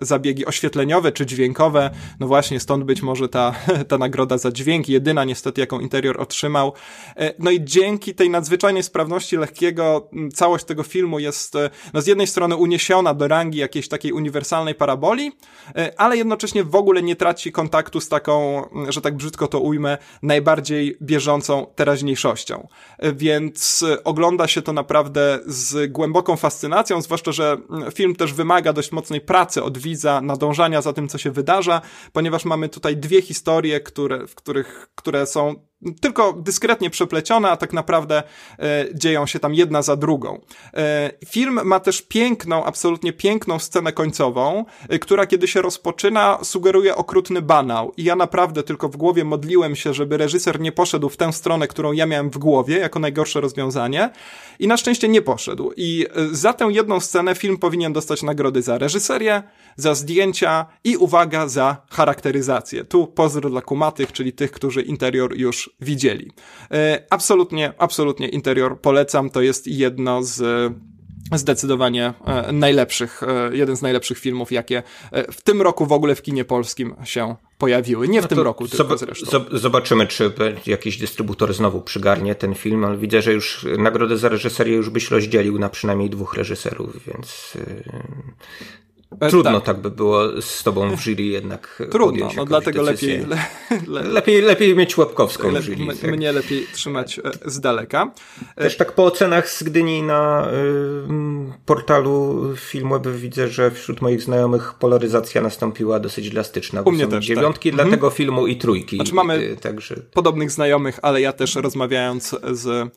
zabiegi oświetleniowe czy dźwiękowe. No właśnie, stąd być może ta, ta nagroda za dźwięk, jedyna niestety, jaką interior otrzymał. E, no i dzięki tej nadzwyczajnej sprawności lekkiego, całość tego filmu jest, e, no z jednej strony uniesiona do rangi jakiejś takiej uniwersalnej paraboli, e, ale jednocześnie w ogóle nie traci kontaktu z taką, że tak brzydko to ujmę, najbardziej bieżącą teraźniejszością. E, więc e, ogląda się to naprawdę z głęboką fascynacją, zwłaszcza, że film też wymaga dość mocnej pracy od widza, nadążania za tym, co się wydarza, ponieważ mamy tutaj dwie historie, które, w których, które są tylko dyskretnie przeplecione, a tak naprawdę e, dzieją się tam jedna za drugą. E, film ma też piękną, absolutnie piękną scenę końcową, e, która kiedy się rozpoczyna, sugeruje okrutny banał. I ja naprawdę tylko w głowie modliłem się, żeby reżyser nie poszedł w tę stronę, którą ja miałem w głowie, jako najgorsze rozwiązanie. I na szczęście nie poszedł. I e, za tę jedną scenę film powinien dostać nagrody za reżyserię, za zdjęcia i uwaga za charakteryzację. Tu pozdro dla kumatych, czyli tych, którzy interior już widzieli. E, absolutnie, absolutnie interior polecam. To jest jedno z zdecydowanie e, najlepszych, e, jeden z najlepszych filmów, jakie w tym roku w ogóle w kinie polskim się pojawiły. Nie w no tym roku, tylko zresztą. Zobaczymy, czy jakiś dystrybutor znowu przygarnie ten film, ale widzę, że już nagrodę za reżyserię już byś rozdzielił na przynajmniej dwóch reżyserów, więc E, Trudno tak. tak. by było z tobą w jury jednak Trudno, no dlatego lepiej, le, le, lepiej... Lepiej mieć Łapkowską le, w jury. Tak. Mnie lepiej trzymać e, z daleka. E, Też tak po ocenach z Gdyni na y, portalu Filmweb widzę, że wśród moich znajomych polaryzacja nastąpiła dosyć drastyczna. U mnie też, dziewiątki tak. dla mhm. tego filmu i trójki. Znaczy mamy także... podobnych znajomych, ale ja też rozmawiając z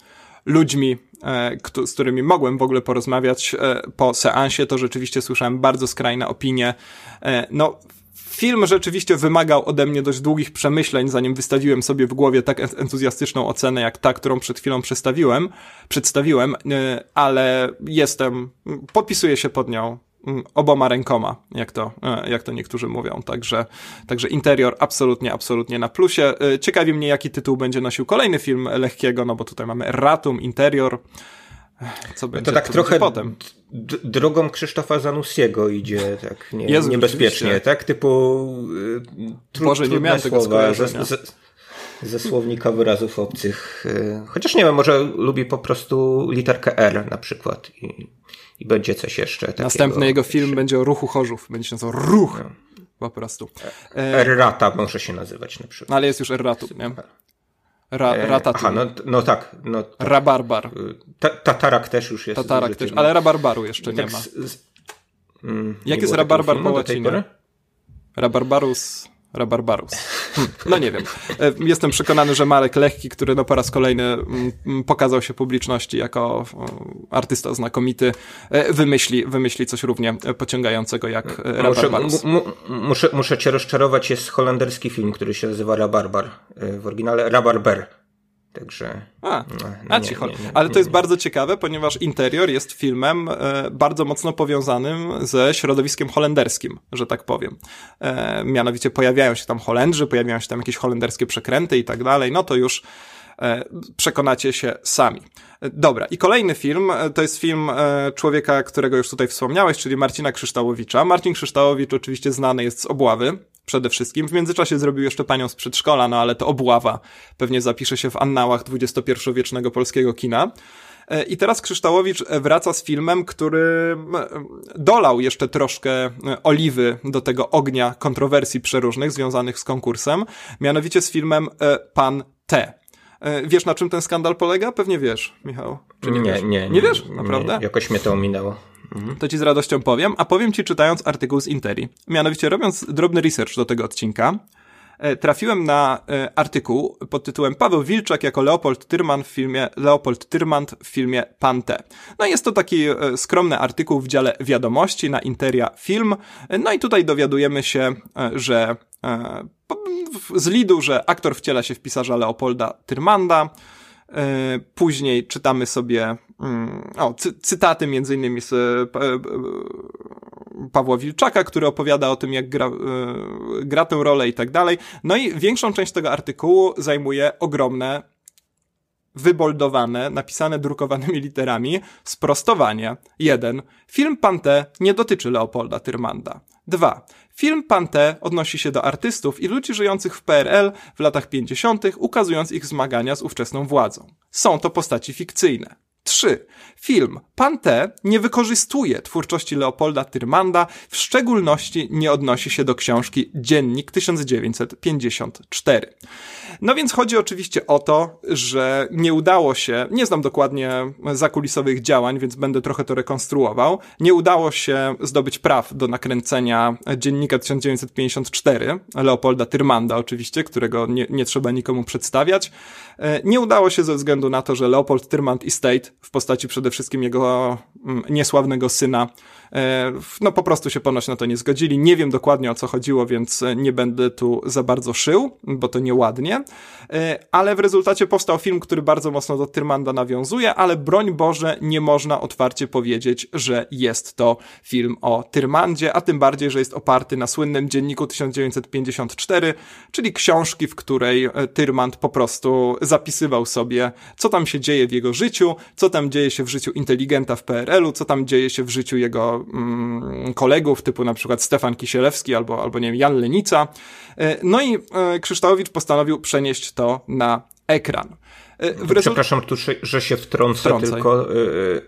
ludźmi, e, z którymi mogłem w ogóle porozmawiać e, po seansie, to rzeczywiście słyszałem bardzo skrajne opinie. E, no, film rzeczywiście wymagał ode mnie dość długich przemyśleń, zanim wystawiłem sobie w głowie tak entuzjastyczną ocenę, jak ta, którą przed chwilą przedstawiłem, przedstawiłem, ale jestem, podpisuję się pod nią oboma rękoma, jak to, e, jak to niektórzy mówią. Także, także interior absolutnie, absolutnie na plusie. E, ciekawi mnie, jaki tytuł będzie nosił kolejny film Lechkiego, no bo tutaj mamy Ratum, Interior. Co będzie, to tak trochę potem? drogą Krzysztofa Zanussiego idzie tak nie, Jezu, niebezpiecznie, tak? Typu y, Boże, nie miałem tego słowa, ze, słownika wyrazów obcych. Chociaż nie wiem, może lubi po prostu literkę R na przykład i i będzie coś jeszcze. Takiego. Następny jego film będzie o ruchu Chorzów. Będzie się nazywał Ruch. No. Po prostu. E, Errata może się nazywać na przykład. No, ale jest już Erratu, nie? Ra, e, Aha, no, no tak. No, tak. Rabarbar. Ta, tatarak też już jest. Tatarak też, ale Rabarbaru jeszcze tak nie ma. Z, z, mm, Jak jest Rabarbar po łacinie? Rabarbarus... Rabarbarus. Hm, no nie wiem. E, jestem przekonany, że Marek Lechki, który no po raz kolejny mm, mm, pokazał się publiczności jako artysta znakomity, e, wymyśli, wymyśli coś równie pociągającego jak e, Rabarbarus. Muszę, muszę, muszę cię rozczarować, jest holenderski film, który się nazywa Rabarbar. W oryginale Rabarber. Także. A, no, a ci nie, nie, nie, Ale to jest bardzo ciekawe, ponieważ Interior jest filmem e, bardzo mocno powiązanym ze środowiskiem holenderskim, że tak powiem. E, mianowicie pojawiają się tam Holendrzy, pojawiają się tam jakieś holenderskie przekręty i tak dalej. No to już e, przekonacie się sami. E, dobra, i kolejny film e, to jest film człowieka, którego już tutaj wspomniałeś, czyli Marcina Krzyształowicza. Marcin Krzyształowicz oczywiście znany jest z obławy przede wszystkim. W międzyczasie zrobił jeszcze panią z przedszkola, no ale to obława. Pewnie zapisze się w annałach XXI-wiecznego polskiego kina. E, I teraz Krzyształowicz wraca z filmem, który dolał jeszcze troszkę e, oliwy do tego ognia kontrowersji przeróżnych związanych z konkursem, mianowicie z filmem e, Pan T. E, wiesz, na czym ten skandal polega? Pewnie wiesz, Michał. Czy nie, nie, wiesz? nie, nie, nie wiesz? Naprawdę? Nie, jakoś mnie to ominęło. Mhm. To ci z radością powiem, a powiem ci czytając artykuł z Interi. Mianowicie robiąc drobny research do tego odcinka, e, trafiłem na e, artykuł pod tytułem Paweł Wilczak jako Leopold Tyrman w filmie Leopold Tyrmand w filmie Pante. No jest to taki skromny artykuł w dziale wiadomości na Interia Film. No i tutaj dowiadujemy się, że z lidu, że aktor wciela się w pisarza Leopolda Tyrmanda. E, później czytamy sobie o, cy cytaty między innymi z e, Pawła Wilczaka, który opowiada o tym, jak gra, e, gra tę rolę i tak dalej. No i większą część tego artykułu zajmuje ogromne wyboldowane, napisane drukowanymi literami, sprostowanie. 1. Film Pante nie dotyczy Leopolda Tyrmanda. 2. Film Pante odnosi się do artystów i ludzi żyjących w PRL w latach 50., ukazując ich zmagania z ówczesną władzą. Są to postaci fikcyjne. 3. Film Pante nie wykorzystuje twórczości Leopolda Tyrmanda, w szczególności nie odnosi się do książki Dziennik 1954. No więc chodzi oczywiście o to, że nie udało się, nie znam dokładnie zakulisowych działań, więc będę trochę to rekonstruował, nie udało się zdobyć praw do nakręcenia Dziennika 1954, Leopolda Tyrmanda oczywiście, którego nie, nie trzeba nikomu przedstawiać. E, nie udało się ze względu na to, że Leopold Tyrmand Estate w postaci przede wszystkim jego mm, niesławnego syna no po prostu się ponoć na to nie zgodzili. Nie wiem dokładnie o co chodziło, więc nie będę tu za bardzo szył, bo to nieładnie. E, ale w rezultacie powstał film, który bardzo mocno do Tyrmanda nawiązuje, ale broń Boże nie można otwarcie powiedzieć, że jest to film o Tyrmandzie, a tym bardziej, że jest oparty na słynnym dzienniku 1954, czyli książki, w której e, Tyrmand po prostu zapisywał sobie, co tam się dzieje w jego życiu, co tam dzieje się w życiu inteligenta w PRL-u, co tam dzieje się w życiu jego kolegów, typu na przykład Stefan Kisielewski albo, albo nie wiem, Jan Lenica. E, no i e, Krzysztofowicz postanowił przenieść to na ekran. E, przepraszam tu, że się wtrącę, Wtrącaj. tylko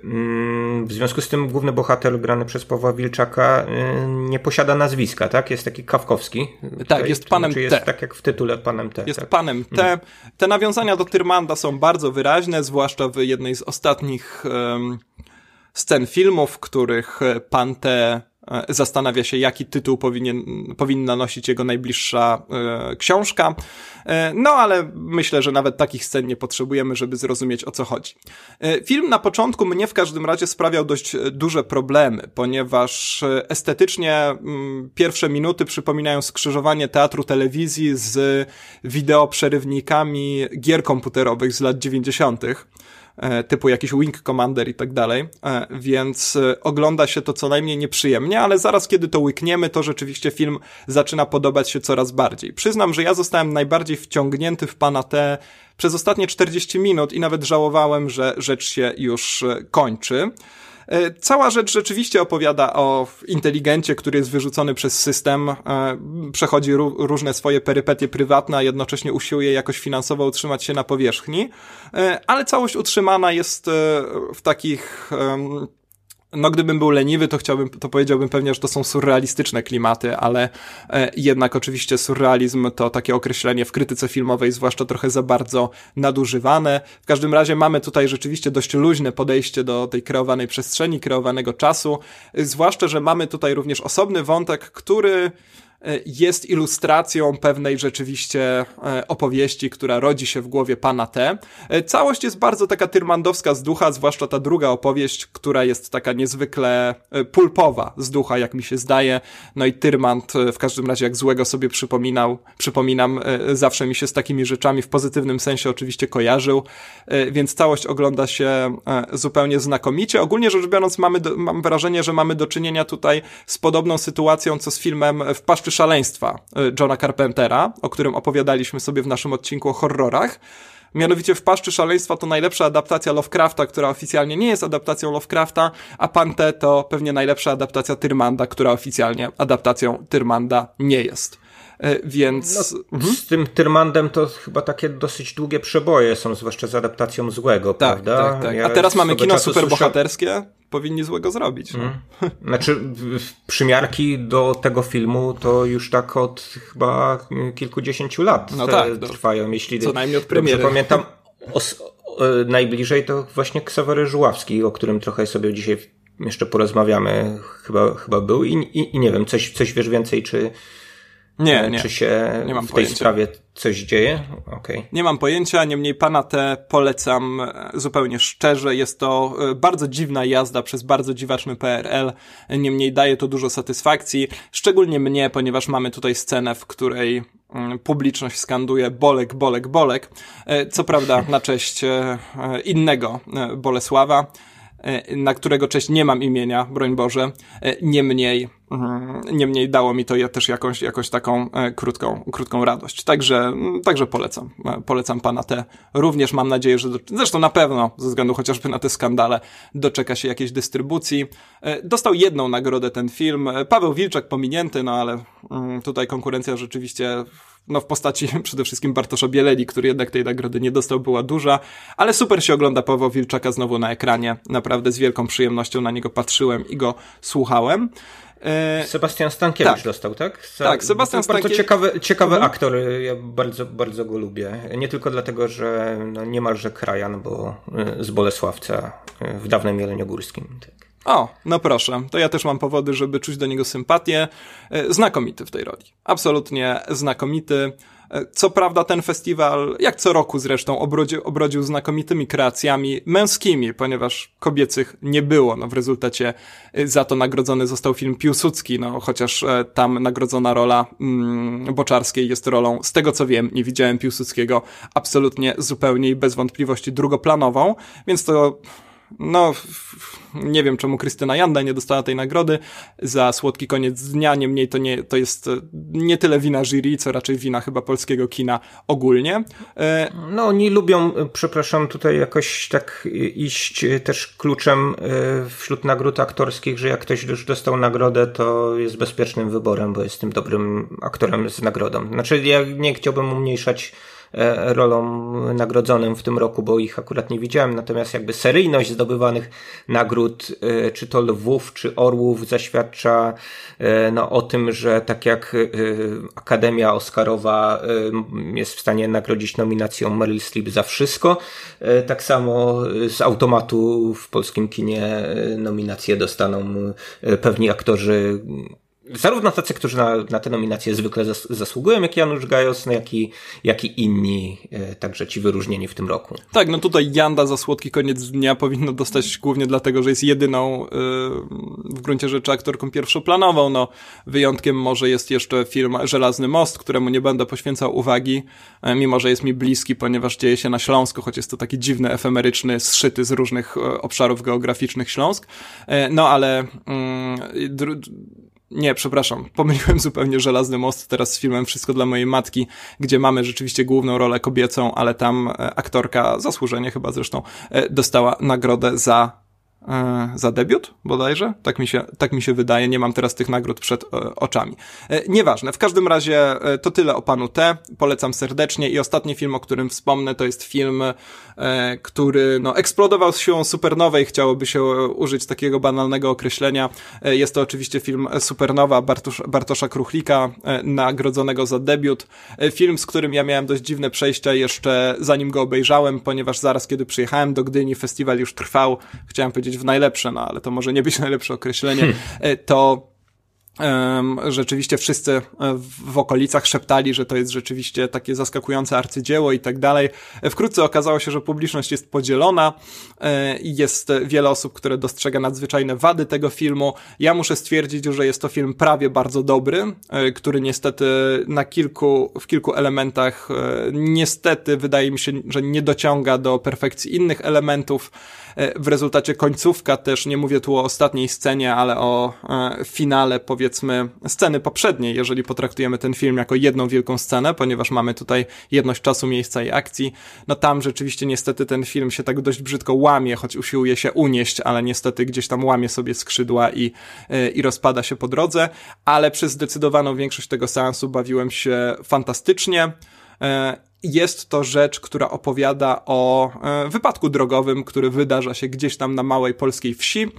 mm, w związku z tym główny bohater grany przez Pawła Wilczaka nie posiada nazwiska, tak? Jest taki Kawkowski. Tak, jest panem T. Jest tak jak w tytule panem T. Jest tak. panem T. Mhm. Te nawiązania do Tyrmanda są bardzo wyraźne, zwłaszcza w jednej z ostatnich um, scen filmów, w których e, pan T e, zastanawia się, jaki tytuł powinien, powinna nosić jego najbliższa e, książka. No ale myślę, że nawet takich scen nie potrzebujemy, żeby zrozumieć o co chodzi. Film na początku mnie w każdym razie sprawiał dość duże problemy, ponieważ estetycznie mm, pierwsze minuty przypominają skrzyżowanie teatru telewizji z wideo przerywnikami gier komputerowych z lat 90. E, typu jakiś Wing Commander i tak dalej, e, więc e, ogląda się to co najmniej nieprzyjemnie, ale zaraz kiedy to łykniemy, to rzeczywiście film zaczyna podobać się coraz bardziej. Przyznam, że ja zostałem najbardziej wciągnięty w pana te przez ostatnie 40 minut i nawet żałowałem, że rzecz się już kończy. E, cała rzecz rzeczywiście opowiada o inteligencie, który jest wyrzucony przez system, e, przechodzi różne swoje perypetie prywatne, a jednocześnie usiłuje jakoś finansowo utrzymać się na powierzchni, e, ale całość utrzymana jest w takich no, gdybym był leniwy, to chciałbym, to powiedziałbym pewnie, że to są surrealistyczne klimaty, ale e, jednak oczywiście surrealizm to takie określenie w krytyce filmowej, zwłaszcza trochę za bardzo nadużywane. W każdym razie mamy tutaj rzeczywiście dość luźne podejście do tej kreowanej przestrzeni, kreowanego czasu, zwłaszcza, że mamy tutaj również osobny wątek, który E, jest ilustracją pewnej rzeczywiście e, opowieści, która rodzi się w głowie pana T. E, całość jest bardzo taka tyrmandowska z ducha, zwłaszcza ta druga opowieść, która jest taka niezwykle pulpowa z ducha, jak mi się zdaje. No i Tyrmand w każdym razie jak złego sobie przypominał, przypominam, zawsze mi się z takimi rzeczami w pozytywnym sensie oczywiście kojarzył, więc całość ogląda się zupełnie znakomicie. Ogólnie rzecz biorąc mamy mam wrażenie, że mamy do czynienia tutaj z podobną sytuacją, co z filmem w Paszczy Szaleństwa y, Johna Carpentera, o którym opowiadaliśmy sobie w naszym odcinku o horrorach. Mianowicie w Paszczy Szaleństwa to najlepsza adaptacja Lovecrafta, która oficjalnie nie jest adaptacją Lovecrafta, a Pante to pewnie najlepsza adaptacja Tyrmanda, która oficjalnie adaptacją Tyrmanda nie jest. E, więc... No, mhm. Z tym Tyrmandem to chyba takie dosyć długie przeboje są, zwłaszcza z adaptacją złego, tak, prawda? Tak, tak. A teraz mamy kino superbohaterskie, powinni złego zrobić. No. Mm. Znaczy, przymiarki do tego filmu to już tak od chyba kilkudziesięciu lat no tak, trwają, jeśli co najmniej od premiery. pamiętam. najbliżej to właśnie Ksawery Żuławski, o którym trochę sobie dzisiaj jeszcze porozmawiamy, chyba, chyba był i, i, i nie wiem, coś, coś wiesz więcej, czy, nie, e, nie. Czy się nie mam w tej pojęcia. sprawie coś dzieje? Okay. Nie mam pojęcia, niemniej pana te polecam e, zupełnie szczerze. Jest to e, bardzo dziwna jazda przez bardzo dziwaczny PRL, niemniej daje to dużo satysfakcji, szczególnie mnie, ponieważ mamy tutaj scenę, w której mm, publiczność skanduje Bolek, Bolek, Bolek. Co prawda na cześć innego Bolesława, na którego cześć nie mam imienia, broń Boże. Niemniej Mhm. Niemniej dało mi to też jakąś, jakąś taką e, krótką, krótką radość. Także, mm, także polecam. E, polecam pana te. Również mam nadzieję, że do, zresztą na pewno, ze względu chociażby na te skandale, doczeka się jakiejś dystrybucji. E, dostał jedną nagrodę ten film. Paweł Wilczak pominięty, no ale mm, tutaj konkurencja rzeczywiście no w postaci przede wszystkim Bartosza Bieleli, który jednak tej nagrody nie dostał, była duża, ale super się ogląda Pawła Wilczaka znowu na ekranie. Naprawdę z wielką przyjemnością na niego patrzyłem i go słuchałem. E, Sebastian Stankiewicz tak. dostał, tak? Za, tak, Sebastian Stankiewicz. Bardzo ciekawy, ciekawy mhm. aktor, ja bardzo, bardzo go lubię. Nie tylko dlatego, że no, niemalże krajan, bo e, z Bolesławca e, w dawnym Jeleniogórskim. Tak. O, no proszę, to ja też mam powody, żeby czuć do niego sympatię. Znakomity w tej roli. Absolutnie znakomity. Co prawda ten festiwal, jak co roku zresztą, obrodził, obrodził znakomitymi kreacjami męskimi, ponieważ kobiecych nie było. No, w rezultacie y, za to nagrodzony został film Piłsudski, no, chociaż e, tam nagrodzona rola mm, Boczarskiej jest rolą, z tego co wiem, nie widziałem Piłsudskiego, absolutnie zupełnie i bez wątpliwości drugoplanową, więc to no, nie wiem czemu Krystyna Janda nie dostała tej nagrody za słodki koniec dnia, niemniej to, nie, to jest e, nie tyle wina jury, co raczej wina chyba polskiego kina ogólnie. E, no, oni lubią, e, przepraszam, tutaj jakoś tak iść też kluczem wśród nagród aktorskich, że jak ktoś już dostał nagrodę, to jest bezpiecznym wyborem, bo jest tym dobrym aktorem z nagrodą. Znaczy, ja nie chciałbym umniejszać E, rolom nagrodzonym w tym roku, bo ich akurat nie widziałem, natomiast jakby seryjność zdobywanych nagród, e, czy to lwów, czy orłów zaświadcza e, no, o tym, że tak jak Akademia Oscarowa jest w stanie nagrodzić nominacją Meryl Streep za wszystko, tak samo z automatu w polskim kinie nominacje dostaną pewni aktorzy zarówno tacy, którzy na, na te nominacje zwykle zas, zasługują, jak Janusz Gajos, no jak, i, jak i inni, e, także ci wyróżnieni w tym roku. Tak, no tutaj Janda za słodki koniec dnia powinno dostać głównie dlatego, że jest jedyną e, w gruncie rzeczy aktorką pierwszoplanową. No, wyjątkiem może jest jeszcze film Żelazny Most, któremu nie będę poświęcał uwagi, e, mimo że jest mi bliski, ponieważ dzieje się na Śląsku, choć jest to taki dziwny, efemeryczny, zszyty z różnych obszarów geograficznych Śląsk. No ale mm, nie, przepraszam, pomyliłem zupełnie Żelazny Most teraz z filmem Wszystko dla mojej matki, gdzie mamy rzeczywiście główną rolę kobiecą, ale tam e, aktorka, zasłużenie chyba zresztą, e, dostała nagrodę za za debiut bodajże, tak mi, się, tak mi się wydaje, nie mam teraz tych nagród przed e, oczami. E, nieważne, w każdym razie to tyle o panu T, polecam serdecznie. I ostatni film, o którym wspomnę, to jest film, który no, eksplodował z siłą supernowej, chciałoby się użyć takiego banalnego określenia. Jest to oczywiście film Supernowa Bartosz, Bartosza Kruchlika, nagrodzonego za debiut. Film, z którym ja miałem dość dziwne przejścia jeszcze zanim go obejrzałem, ponieważ zaraz kiedy przyjechałem do Gdyni, festiwal już trwał, chciałem powiedzieć w najlepsze, no ale to może nie być najlepsze określenie, hmm. E, to Um, rzeczywiście wszyscy e, w okolicach szeptali, że to jest rzeczywiście takie zaskakujące arcydzieło i tak dalej. E, wkrótce okazało się, że publiczność jest podzielona i jest wiele osób, które dostrzega nadzwyczajne wady tego filmu. Ja muszę stwierdzić, że jest to film prawie bardzo dobry, który niestety na kilku, w kilku elementach niestety wydaje mi się, że nie dociąga do perfekcji innych elementów. E, w rezultacie końcówka też, nie mówię tu o ostatniej scenie, ale o e, finale powiedzmy sceny poprzedniej, jeżeli potraktujemy ten film jako jedną wielką scenę, ponieważ mamy tutaj jedność czasu, miejsca i akcji, no tam rzeczywiście niestety ten film się tak dość brzydko łamie, choć usiłuje się unieść, ale niestety gdzieś tam łamie sobie skrzydła i, e, i rozpada się po drodze, ale przez zdecydowaną większość tego seansu bawiłem się fantastycznie jest to rzecz, która opowiada o e, wypadku drogowym, który wydarza się gdzieś tam na małej polskiej wsi.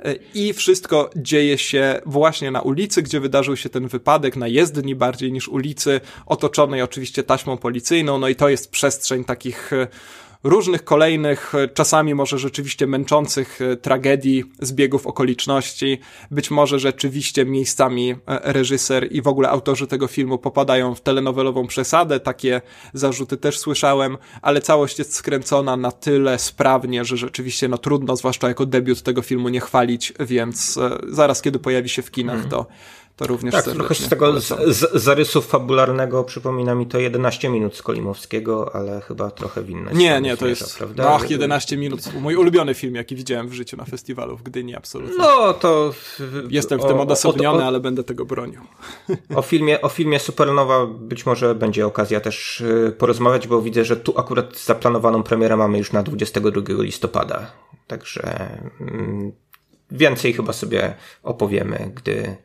E, I wszystko dzieje się właśnie na ulicy, gdzie wydarzył się ten wypadek, na jezdni bardziej niż ulicy, otoczonej oczywiście taśmą policyjną. No i to jest przestrzeń takich e, różnych kolejnych, czasami może rzeczywiście męczących tragedii, zbiegów okoliczności. Być może rzeczywiście miejscami reżyser i w ogóle autorzy tego filmu popadają w telenowelową przesadę. Takie zarzuty też słyszałem, ale całość jest skręcona na tyle sprawnie, że rzeczywiście no trudno, zwłaszcza jako debiut tego filmu nie chwalić, więc zaraz kiedy pojawi się w kinach, mhm. to to również tak, trochę z tego z, z, zarysu fabularnego przypomina mi to 11 minut z Kolimowskiego, ale chyba trochę w innej Nie, nie, to jest, prawda? Ach, 11 minut, mój ulubiony film, jaki widziałem w życiu na festiwalu w Gdyni, absolutnie. No, to... Jestem w tym odosobniony, ale będę tego bronił. O filmie, o filmie Supernowa być może będzie okazja też y, porozmawiać, bo widzę, że tu akurat zaplanowaną premierę mamy już na 22 listopada, także mm, więcej chyba sobie opowiemy, gdy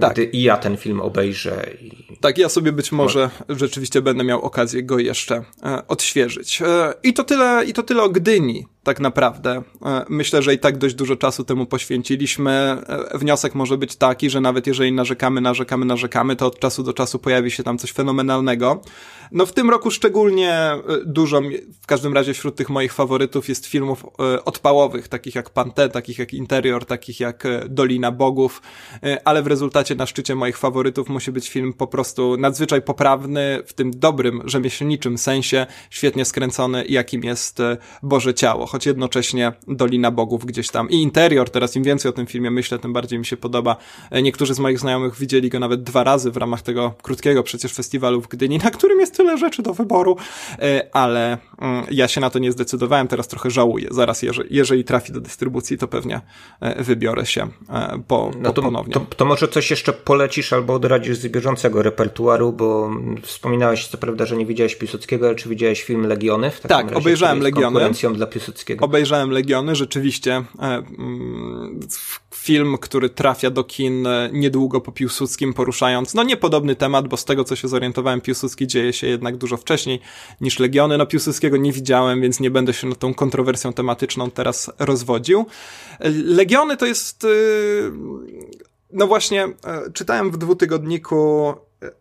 tak. gdy i ja ten film obejrzę. I... Tak, ja sobie być może rzeczywiście będę miał okazję go jeszcze e, odświeżyć. E, I to tyle, i to tyle o Gdyni tak naprawdę. E, myślę, że i tak dość dużo czasu temu poświęciliśmy. E, wniosek może być taki, że nawet jeżeli narzekamy, narzekamy, narzekamy, to od czasu do czasu pojawi się tam coś fenomenalnego. No w tym roku szczególnie e, dużo, w każdym razie wśród tych moich faworytów jest filmów odpałowych, takich jak Pante, takich jak Interior, takich jak Dolina Bogów, ale w rezultacie na szczycie moich faworytów musi być film po prostu nadzwyczaj poprawny, w tym dobrym, rzemieślniczym sensie, świetnie skręcony, jakim jest Boże Ciało choć jednocześnie Dolina Bogów gdzieś tam i interior, teraz im więcej o tym filmie myślę, tym bardziej mi się podoba. E, niektórzy z moich znajomych widzieli go nawet dwa razy w ramach tego krótkiego przecież festiwalu w Gdyni, na którym jest tyle rzeczy do wyboru, e, ale ja się na to nie zdecydowałem, teraz trochę żałuję. Zaraz, jeżeli, jeżeli trafi do dystrybucji, to pewnie e, wybiorę się po, no to, ponownie. To, to może coś jeszcze polecisz albo odradzisz z bieżącego repertuaru, bo wspominałeś co prawda, że nie widziałeś Piłsudskiego, ale czy widziałeś film Legiony? W tak, razie, obejrzałem Legiony. konkurencją dla Piłsudskiego Obejrzałem Legiony, rzeczywiście. E, mm, film, który trafia do kin e, niedługo po Piłsudskim, poruszając, no niepodobny temat, bo z tego co się zorientowałem, Piłsudski dzieje się jednak dużo wcześniej niż Legiony. No Piłsudskiego nie widziałem, więc nie będę się nad tą kontrowersją tematyczną teraz rozwodził. Legiony to jest, e, no właśnie, czytałem w dwutygodniku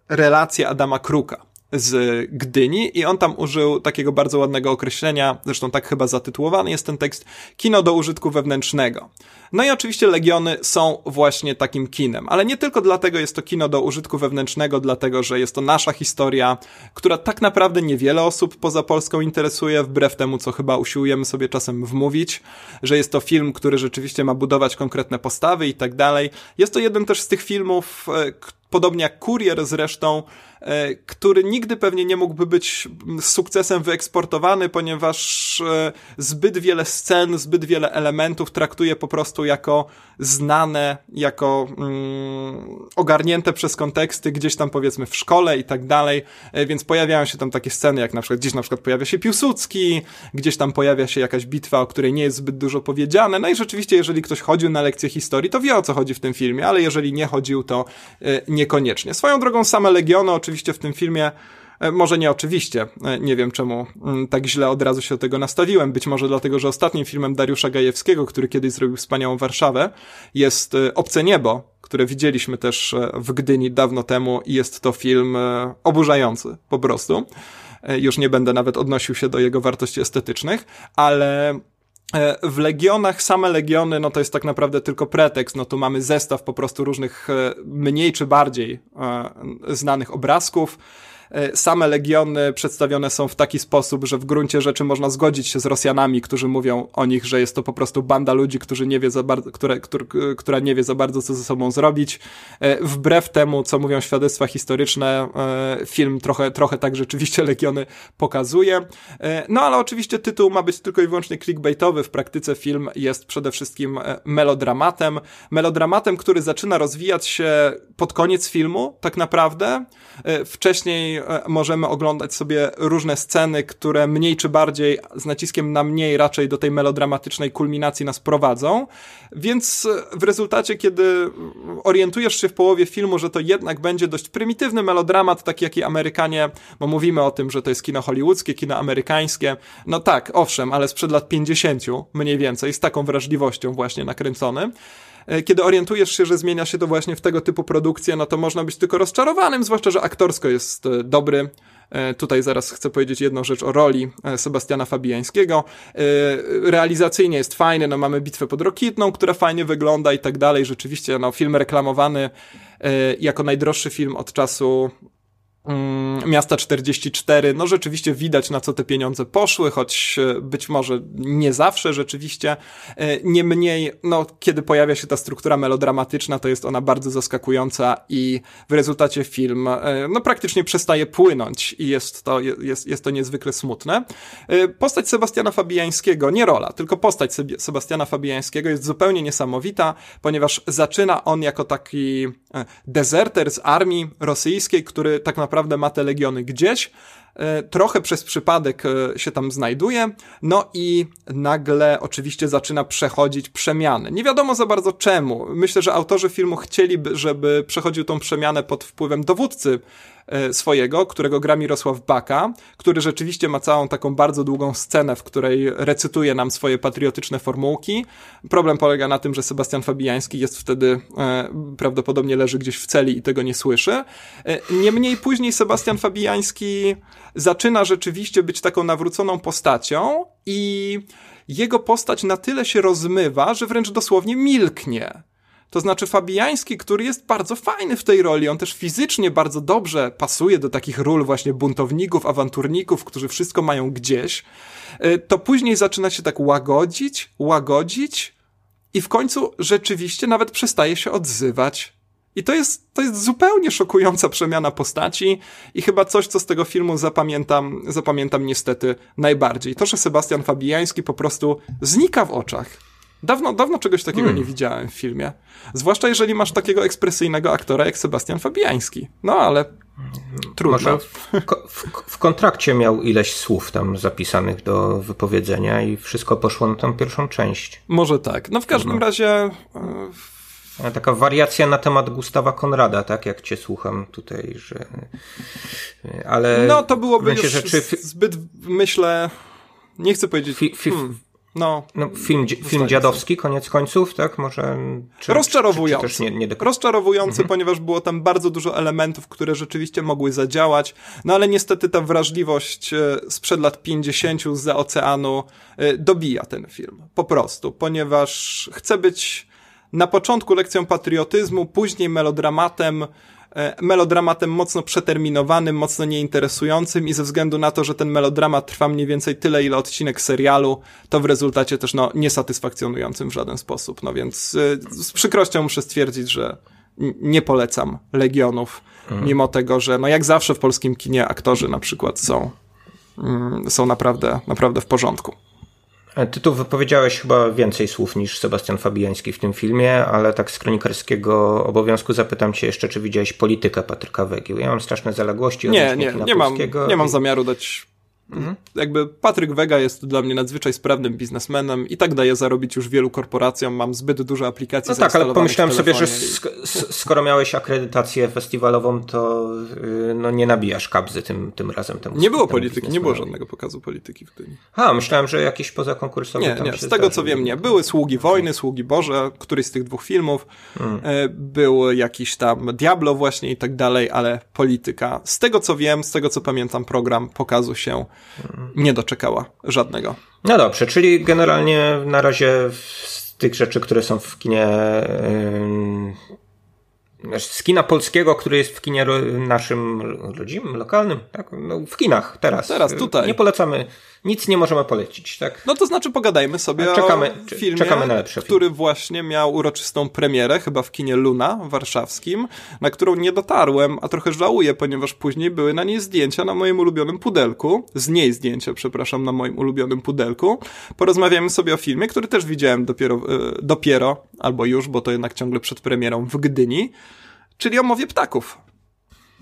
relację Adama Kruka z Gdyni i on tam użył takiego bardzo ładnego określenia, zresztą tak chyba zatytułowany jest ten tekst, kino do użytku wewnętrznego. No i oczywiście Legiony są właśnie takim kinem, ale nie tylko dlatego jest to kino do użytku wewnętrznego, dlatego że jest to nasza historia, która tak naprawdę niewiele osób poza Polską interesuje, wbrew temu, co chyba usiłujemy sobie czasem wmówić, że jest to film, który rzeczywiście ma budować konkretne postawy i tak dalej. Jest to jeden też z tych filmów, e, podobnie jak Kurier zresztą, e, który nigdy pewnie nie mógłby być z sukcesem wyeksportowany, ponieważ e, zbyt wiele scen, zbyt wiele elementów traktuje po prostu jako znane, jako mm, ogarnięte przez konteksty gdzieś tam powiedzmy w szkole i tak dalej, e, więc pojawiają się tam takie sceny, jak na przykład gdzieś na przykład pojawia się Piłsudski, gdzieś tam pojawia się jakaś bitwa, o której nie jest zbyt dużo powiedziane, no i rzeczywiście jeżeli ktoś chodził na lekcję historii, to wie o co chodzi w tym filmie, ale jeżeli nie chodził, to nie niekoniecznie. Swoją drogą same Legiony oczywiście w tym filmie e, może nie oczywiście, e, nie wiem czemu mm, tak źle od razu się do tego nastawiłem. Być może dlatego, że ostatnim filmem Dariusza Gajewskiego, który kiedyś zrobił wspaniałą Warszawę, jest e, Obce Niebo, które widzieliśmy też w Gdyni dawno temu i jest to film oburzający po prostu. Już nie będę nawet odnosił się do jego wartości estetycznych, ale w Legionach, same Legiony, no to jest tak naprawdę tylko pretekst, no tu mamy zestaw po prostu różnych e, mniej czy bardziej e, znanych obrazków, E, same legiony przedstawione są w taki sposób, że w gruncie rzeczy można zgodzić się z Rosjanami, którzy mówią o nich, że jest to po prostu banda ludzi, którzy nie wie za bardzo, które, które, która nie wie za bardzo, co ze sobą zrobić. E, wbrew temu, co mówią świadectwa historyczne, e, film trochę, trochę tak rzeczywiście legiony pokazuje. No ale oczywiście tytuł ma być tylko i wyłącznie clickbaitowy. W praktyce film jest przede wszystkim melodramatem. Melodramatem, który zaczyna rozwijać się pod koniec filmu, tak naprawdę. Wcześniej E, możemy oglądać sobie różne sceny, które mniej czy bardziej, z naciskiem na mniej, raczej do tej melodramatycznej kulminacji nas prowadzą. Więc w rezultacie, kiedy orientujesz się w połowie filmu, że to jednak będzie dość prymitywny melodramat, taki jaki Amerykanie, bo mówimy o tym, że to jest kino hollywoodzkie, kino amerykańskie. No tak, owszem, ale sprzed lat 50 mniej więcej, z taką wrażliwością właśnie nakręcony. E, kiedy orientujesz się, że zmienia się to właśnie w tego typu produkcje, no to można być tylko rozczarowanym, zwłaszcza, że aktorsko jest e, dobry Tutaj zaraz chcę powiedzieć jedną rzecz o roli Sebastiana Fabiańskiego. Realizacyjnie jest fajny, no mamy bitwę pod Rokitną, która fajnie wygląda i tak dalej. Rzeczywiście, no film reklamowany jako najdroższy film od czasu miasta 44, no rzeczywiście widać na co te pieniądze poszły, choć e, być może nie zawsze rzeczywiście. E, niemniej, no, kiedy pojawia się ta struktura melodramatyczna, to jest ona bardzo zaskakująca i w rezultacie film e, no, praktycznie przestaje płynąć i jest to, jest, jest to niezwykle smutne. Postać Sebastiana Fabiańskiego, nie rola, tylko postać Sebastiana Fabiańskiego jest zupełnie niesamowita, ponieważ zaczyna on jako taki dezerter z armii rosyjskiej, który tak naprawdę naprawdę ma te legiony gdzieś, trochę przez przypadek e, się tam znajduje, no i nagle oczywiście zaczyna przechodzić przemiany. Nie wiadomo za bardzo czemu. Myślę, że autorzy filmu chcieliby, żeby przechodził tą przemianę pod wpływem dowódcy E, swojego, którego gra Mirosław Baka, który rzeczywiście ma całą taką bardzo długą scenę, w której recytuje nam swoje patriotyczne formułki. Problem polega na tym, że Sebastian Fabijański jest wtedy, e, prawdopodobnie leży gdzieś w celi i tego nie słyszy. E, niemniej później Sebastian Fabijański zaczyna rzeczywiście być taką nawróconą postacią i jego postać na tyle się rozmywa, że wręcz dosłownie milknie. To znaczy Fabiański, który jest bardzo fajny w tej roli, on też fizycznie bardzo dobrze pasuje do takich ról właśnie buntowników, awanturników, którzy wszystko mają gdzieś, y, to później zaczyna się tak łagodzić, łagodzić i w końcu rzeczywiście nawet przestaje się odzywać. I to jest, to jest zupełnie szokująca przemiana postaci i chyba coś, co z tego filmu zapamiętam, zapamiętam niestety najbardziej. To, że Sebastian Fabiański po prostu znika w oczach. Dawno, dawno czegoś takiego hmm. nie widziałem w filmie. Zwłaszcza jeżeli masz takiego ekspresyjnego aktora jak Sebastian Fabiański. No ale trudno. Może w, w, w, kontrakcie miał ileś słów tam zapisanych do wypowiedzenia i wszystko poszło na tą pierwszą część. Może tak. No w każdym razie... Taka wariacja na temat Gustawa Konrada, tak jak cię słucham tutaj, że... Ale... No to byłoby już rzeczy... zbyt, myślę... Nie chcę powiedzieć... Fi, fi, hmm. No, no film, film dziadowski, koniec końców, tak? Może. Czy, Rozczarowujący. Czy, czy nie, nie do... Rozczarowujący, mhm. ponieważ było tam bardzo dużo elementów, które rzeczywiście mogły zadziałać, no ale niestety ta wrażliwość e, sprzed lat 50 za oceanu e, dobija ten film. Po prostu, ponieważ chce być na początku lekcją patriotyzmu, później melodramatem, E, melodramatem mocno przeterminowanym, mocno nieinteresującym i ze względu na to, że ten melodramat trwa mniej więcej tyle, ile odcinek serialu, to w rezultacie też no, niesatysfakcjonującym w żaden sposób. No więc e, z przykrością muszę stwierdzić, że nie polecam Legionów, mhm. mimo tego, że no jak zawsze w polskim kinie aktorzy na przykład są, mm, są naprawdę, naprawdę w porządku. Ty tu wypowiedziałeś chyba więcej słów niż Sebastian Fabiański w tym filmie, ale tak z kronikarskiego obowiązku zapytam cię jeszcze, czy widziałeś politykę Patryka Wegił. Ja mam straszne zaległości. Nie, nie, nie mam, nie mam zamiaru dać Mhm. Jakby Patryk Wega jest dla mnie nadzwyczaj sprawnym biznesmenem i tak daje zarobić już wielu korporacjom. Mam zbyt dużo aplikacji No tak, ale pomyślałem sobie, że sk skoro miałeś akredytację festiwalową, to yy, no nie nabijasz kabzy tym, tym razem. Temu, nie było polityki, nie było żadnego pokazu polityki w Gdyni. A, myślałem, że jakiś pozakonkursowy Nie, nie, z tego co wiem nie. Były Sługi Wojny, Sługi Boże, któryś z tych dwóch filmów. Hmm. E, był jakiś tam Diablo właśnie i tak dalej, ale polityka. Z tego co wiem, z tego co pamiętam program pokazu się nie doczekała żadnego. No dobrze, czyli generalnie na razie z tych rzeczy, które są w kinie z kina polskiego, który jest w kinie naszym rodzimym, lokalnym, tak? No, w kinach teraz. Teraz, tutaj. Nie polecamy nic nie możemy polecić, tak? No to znaczy pogadajmy sobie czekamy, o filmie, czekamy na lepszy który film. właśnie miał uroczystą premierę, chyba w kinie Luna warszawskim, na którą nie dotarłem, a trochę żałuję, ponieważ później były na niej zdjęcia na moim ulubionym pudelku, z niej zdjęcia, przepraszam, na moim ulubionym pudelku. Porozmawiamy sobie o filmie, który też widziałem dopiero, e, dopiero albo już, bo to jednak ciągle przed premierą w Gdyni, czyli o mowie ptaków.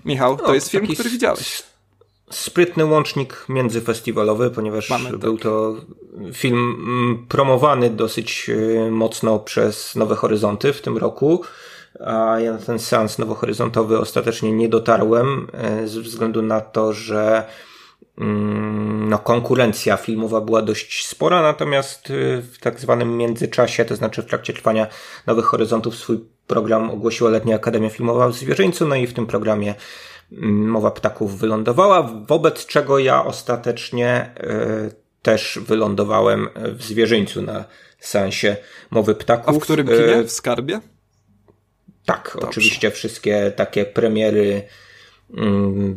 Michał, to no, jest film, który widziałeś sprytny łącznik międzyfestiwalowy, ponieważ Mamy, był tak. to film mm, promowany dosyć e, mocno przez Nowe Horyzonty w tym roku. A ja na ten seans nowohoryzontowy ostatecznie nie dotarłem e, ze względu na to, że mm, no, konkurencja filmowa była dość spora, natomiast e, w tak zwanym międzyczasie, to znaczy w trakcie trwania Nowych Horyzontów swój program ogłosiła Letnia Akademia Filmowa w Zwierzyńcu, no i w tym programie Mowa Ptaków wylądowała, wobec czego ja ostatecznie też wylądowałem w Zwierzyńcu na seansie Mowy Ptaków. A w którym kinie? W Skarbie? Tak, Dobrze. oczywiście wszystkie takie premiery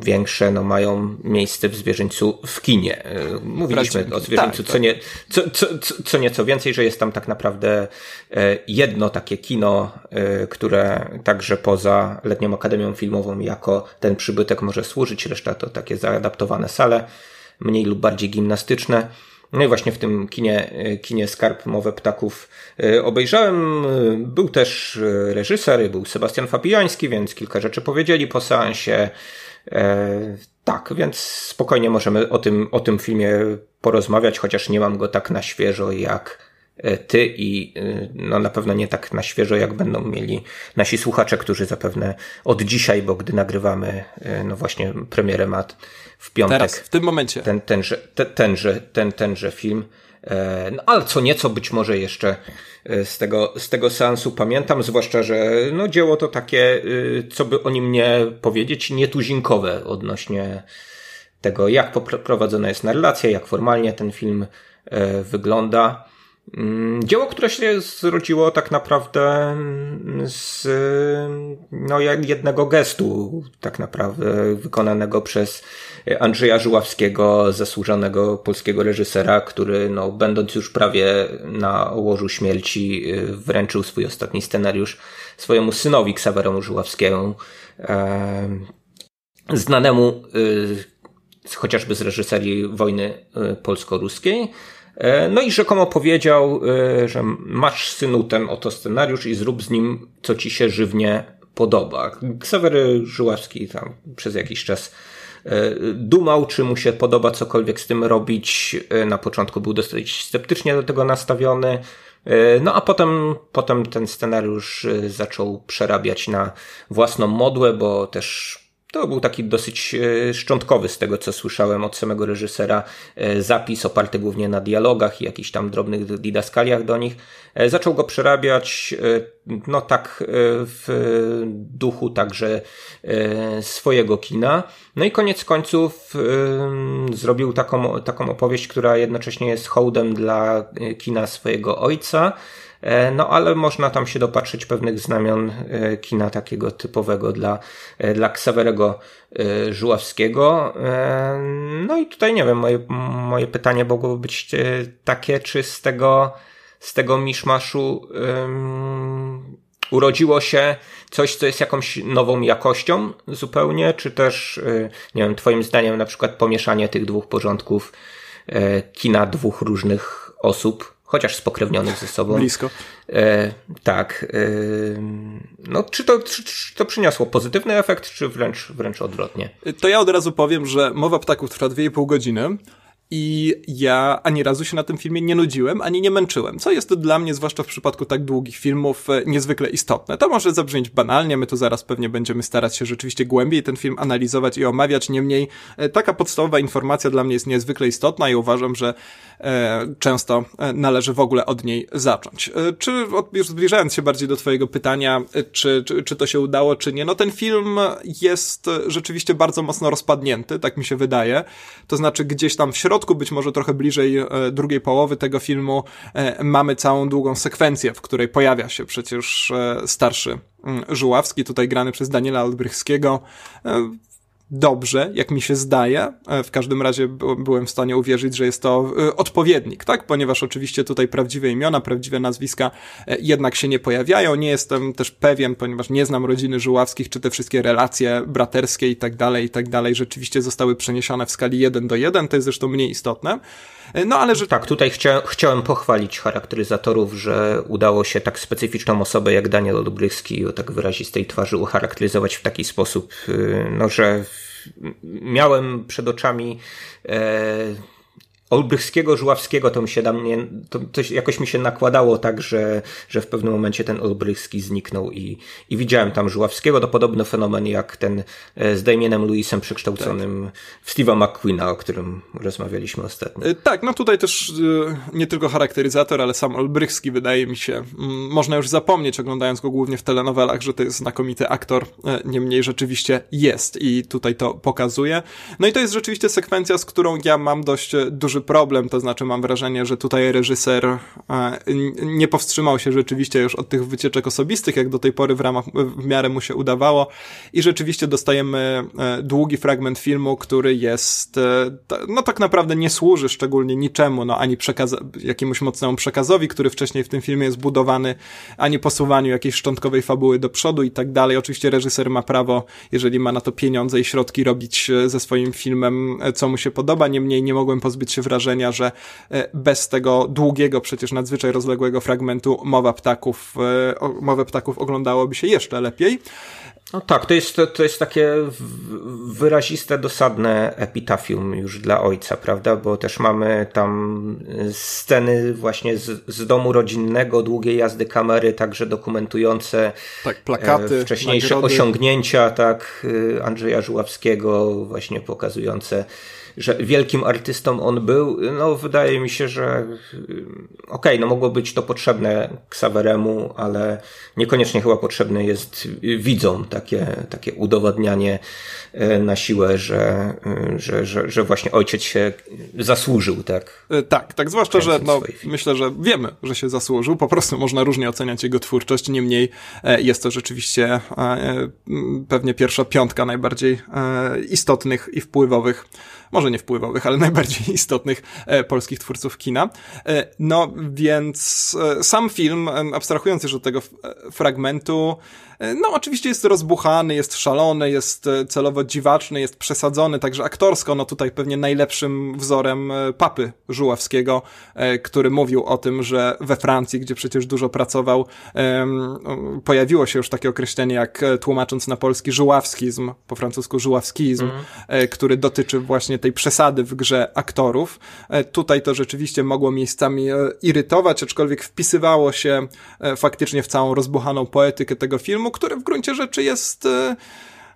większe no, mają miejsce w zwierzęciu w kinie. E, mówiliśmy o zwierzęciu tak, co, tak. Nie, co, co, co nieco więcej, że jest tam tak naprawdę e, jedno takie kino, e, które także poza Letnią Akademią Filmową jako ten przybytek może służyć, reszta to takie zaadaptowane sale, mniej lub bardziej gimnastyczne. No i właśnie w tym kinie, kinie Skarb Mowę Ptaków e, obejrzałem. Był też e, reżyser, był Sebastian Fabiański, więc kilka rzeczy powiedzieli po seansie. E, tak, więc spokojnie możemy o tym, o tym filmie porozmawiać, chociaż nie mam go tak na świeżo jak ty i no na pewno nie tak na świeżo, jak będą mieli nasi słuchacze, którzy zapewne od dzisiaj, bo gdy nagrywamy, no właśnie premierę ma w piątek. Teraz, w tym momencie. Ten, tenże, ten, tenże, ten, tenże film. E, no, ale co nieco być może jeszcze e, z tego, z tego seansu pamiętam, zwłaszcza, że no, dzieło to takie, e, co by o nim nie powiedzieć, nietuzinkowe odnośnie tego, jak prowadzona jest narracja, jak formalnie ten film wygląda. Mm, dzieło, które się zrodziło tak naprawdę z no, jednego gestu, tak naprawdę wykonanego przez Andrzeja Żuławskiego, zasłużonego polskiego reżysera, który, no, będąc już prawie na łożu śmierci, y, wręczył swój ostatni scenariusz swojemu synowi Ksaweremu Żuławskiemu, znanemu y, chociażby z reżyserii wojny y, polsko-ruskiej. E, no i rzekomo powiedział, że masz synu ten oto scenariusz i zrób z nim, co ci się żywnie podoba. Ksawery Żuławski tam przez jakiś czas E, dumał, czy mu się podoba cokolwiek z tym robić. E, na początku był dosyć sceptycznie do tego nastawiony. E, no a potem, potem ten scenariusz zaczął przerabiać na własną modłę, bo też to był taki dosyć e, szczątkowy z tego, co słyszałem od samego reżysera, e, zapis oparty głównie na dialogach i jakichś tam drobnych didaskaliach do nich. E, zaczął go przerabiać, no tak w duchu także swojego kina. No i koniec końców zrobił taką, taką opowieść, która jednocześnie jest hołdem dla kina swojego ojca, no ale można tam się dopatrzyć pewnych znamion e, kina takiego typowego dla, e, dla Ksawerego Żuławskiego. No i tutaj nie wiem, moje, moje pytanie mogłoby być takie, czy z tego, z tego miszmaszu um, urodziło się coś, co jest jakąś nową jakością zupełnie, czy też, nie wiem, twoim zdaniem na przykład pomieszanie tych dwóch porządków kina dwóch różnych osób chociaż spokrewnionych ze sobą. Blisko. E, tak. E, no, czy to, czy, czy, to przyniosło pozytywny efekt, czy wręcz, wręcz odwrotnie? To ja od razu powiem, że mowa ptaków trwa 2,5 godziny. I ja ani razu się na tym filmie nie nudziłem, ani nie męczyłem, co jest dla mnie, zwłaszcza w przypadku tak długich filmów, e, niezwykle istotne. To może zabrzmieć banalnie, my tu zaraz pewnie będziemy starać się rzeczywiście głębiej ten film analizować i omawiać, niemniej e, taka podstawowa informacja dla mnie jest niezwykle istotna i uważam, że e, często e, należy w ogóle od niej zacząć. E, czy, już zbliżając się bardziej do twojego pytania, czy, czy, czy to się udało, czy nie, no ten film jest rzeczywiście bardzo mocno rozpadnięty, tak mi się wydaje, to znaczy gdzieś tam w środku środku, być może trochę bliżej e, drugiej połowy tego filmu, e, mamy całą długą sekwencję, w której pojawia się przecież e, starszy mm, Żuławski, tutaj grany przez Daniela Albrychskiego dobrze, jak mi się zdaje. E, w każdym razie byłem w stanie uwierzyć, że jest to e, odpowiednik, tak? Ponieważ oczywiście tutaj prawdziwe imiona, prawdziwe nazwiska e, jednak się nie pojawiają. Nie jestem też pewien, ponieważ nie znam rodziny Żuławskich, czy te wszystkie relacje braterskie i tak dalej, i tak dalej rzeczywiście zostały przeniesione w skali 1 do 1. To jest zresztą mniej istotne. No ale że... Tak, tutaj chcia, chciałem pochwalić charakteryzatorów, że udało się tak specyficzną osobę jak Daniel Olbryski o tak wyrazistej twarzy ucharakteryzować w taki sposób, y, no że miałem przed oczami e, Olbrychskiego, Żuławskiego to mi się tam nie, to, jakoś mi się nakładało tak, że, że w pewnym momencie ten Olbrychski zniknął i, i widziałem tam Żuławskiego. To podobny fenomen jak ten e, z Damienem Lewisem przekształconym tak. w Steve'a McQueena, o którym rozmawialiśmy ostatnio. E, tak, no tutaj też e, nie tylko charakteryzator, ale sam Olbrychski wydaje mi się, można już zapomnieć oglądając go głównie w telenowelach, że to jest znakomity aktor, niemniej rzeczywiście jest i tutaj to pokazuje. No i to jest rzeczywiście sekwencja, z którą ja mam dość duży duży problem, to znaczy mam wrażenie, że tutaj reżyser e, nie powstrzymał się rzeczywiście już od tych wycieczek osobistych, jak do tej pory w ramach, w miarę mu się udawało i rzeczywiście dostajemy e, długi fragment filmu, który jest, e, no tak naprawdę nie służy szczególnie niczemu, no ani przekaz jakiemuś mocnemu przekazowi, który wcześniej w tym filmie jest budowany, ani posuwaniu jakiejś szczątkowej fabuły do przodu i tak dalej. Oczywiście reżyser ma prawo, jeżeli ma na to pieniądze i środki, robić ze swoim filmem, co mu się podoba, niemniej nie mogłem pozbyć się wrażenia, że e, bez tego długiego, przecież nadzwyczaj rozległego fragmentu mowa ptaków, e, mowę ptaków oglądałoby się jeszcze lepiej. No tak, to jest, to, jest takie wyraziste, dosadne epitafium już dla ojca, prawda? Bo też mamy tam sceny właśnie z, z domu rodzinnego, długiej jazdy kamery, także dokumentujące tak, plakaty, e, wcześniejsze nagrody. osiągnięcia, tak, Andrzeja Żuławskiego, właśnie pokazujące że wielkim artystą on był, no wydaje mi się, że okej, okay, no mogło być to potrzebne Xaveremu, ale niekoniecznie chyba potrzebne jest widzom takie, takie udowadnianie e, na siłę, że, e, że, że, że właśnie ojciec się zasłużył, tak? E, tak, tak, zwłaszcza, że no, myślę, że wiemy, że się zasłużył, po prostu można różnie oceniać jego twórczość, niemniej jest to rzeczywiście pewnie pierwsza piątka najbardziej istotnych i wpływowych może nie wpływowych, ale najbardziej istotnych e, polskich twórców kina. E, no więc e, sam film, abstrahując już od tego fragmentu, no, oczywiście jest rozbuchany, jest szalony, jest e, celowo dziwaczny, jest przesadzony, także aktorsko, no tutaj pewnie najlepszym wzorem e, papy Żuławskiego, który mówił o tym, że we Francji, gdzie przecież dużo pracował, pojawiło się już takie określenie jak tłumacząc na polski żuławskizm, po francusku żuławskizm, mm. który dotyczy właśnie tej przesady w grze aktorów. Tutaj to rzeczywiście mogło miejscami irytować, aczkolwiek wpisywało się faktycznie w całą rozbuchaną poetykę tego filmu, filmu, który w gruncie rzeczy jest e,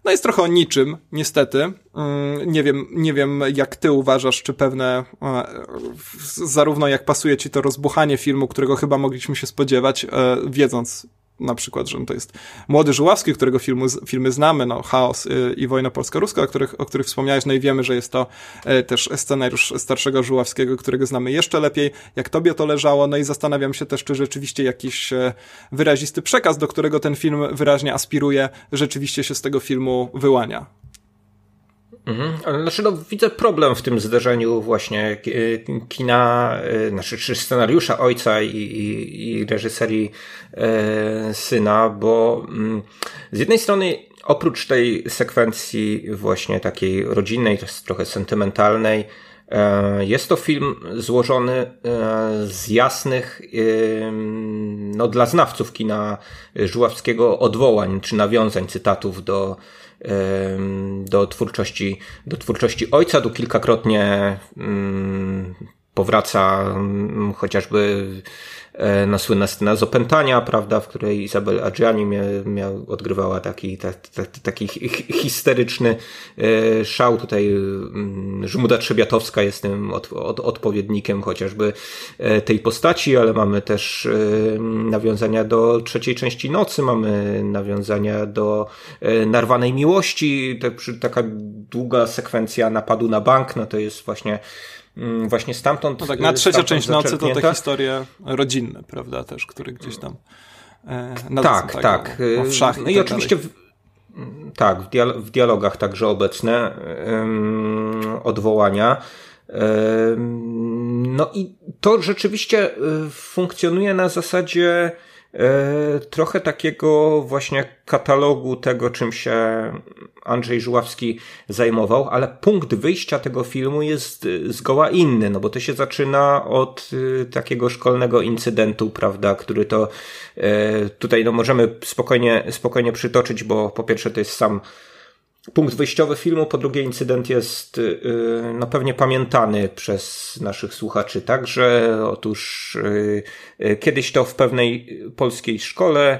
no jest trochę o niczym, niestety. Mm, nie wiem, nie wiem jak ty uważasz, czy pewne, e, zarówno jak pasuje ci to rozbuchanie filmu, którego chyba mogliśmy się spodziewać, e, wiedząc na przykład, że to jest Młody Żuławski, którego filmu, filmy znamy, no Chaos y, i Wojna Polska-Ruska, o których, o których wspomniałeś, no i wiemy, że jest to y, też scenariusz starszego Żuławskiego, którego znamy jeszcze lepiej, jak tobie to leżało, no i zastanawiam się też, czy rzeczywiście jakiś y, wyrazisty przekaz, do którego ten film wyraźnie aspiruje, rzeczywiście się z tego filmu wyłania. Mhm. Znaczy, no, widzę problem w tym zderzeniu właśnie kina, e, znaczy, czy scenariusza ojca i, i, i reżyserii e, syna, bo mm, z jednej strony oprócz tej sekwencji właśnie takiej rodzinnej, trochę sentymentalnej, e, jest to film złożony e, z jasnych, no dla znawców kina żuławskiego odwołań czy nawiązań, cytatów do do twórczości, do twórczości ojca. Tu kilkakrotnie mm, powraca mm, chociażby E, na słynna scena z opętania, prawda, w której Izabel Adriani mia, mia, odgrywała taki, ta, ta, taki histeryczny e, szał. Tutaj mm, Żmuda Trzebiatowska jest tym od, od, odpowiednikiem chociażby e, tej postaci, ale mamy też nawiązania do trzeciej części nocy, mamy nawiązania do narwanej miłości, taka długa sekwencja napadu na bank, no to jest właśnie właśnie stamtąd. No tak, na trzecia część nocy to te historie rodzinne, prawda, też, które gdzieś tam. E, tak, tak. O, o wszach no i, tak oczywiście. W, tak, w, w, dialogach także obecne odwołania. no i to rzeczywiście e, funkcjonuje na zasadzie trochę takiego właśnie katalogu tego, czym się Andrzej Żuławski zajmował, ale punkt wyjścia tego filmu jest zgoła inny, no bo to się zaczyna od e, takiego szkolnego incydentu, prawda, który to e, tutaj no możemy spokojnie, spokojnie przytoczyć, bo po pierwsze to jest sam punkt wyjściowy filmu, po drugie incydent jest y, no pewnie pamiętany przez naszych słuchaczy także. Otóż y, kiedyś to w pewnej polskiej szkole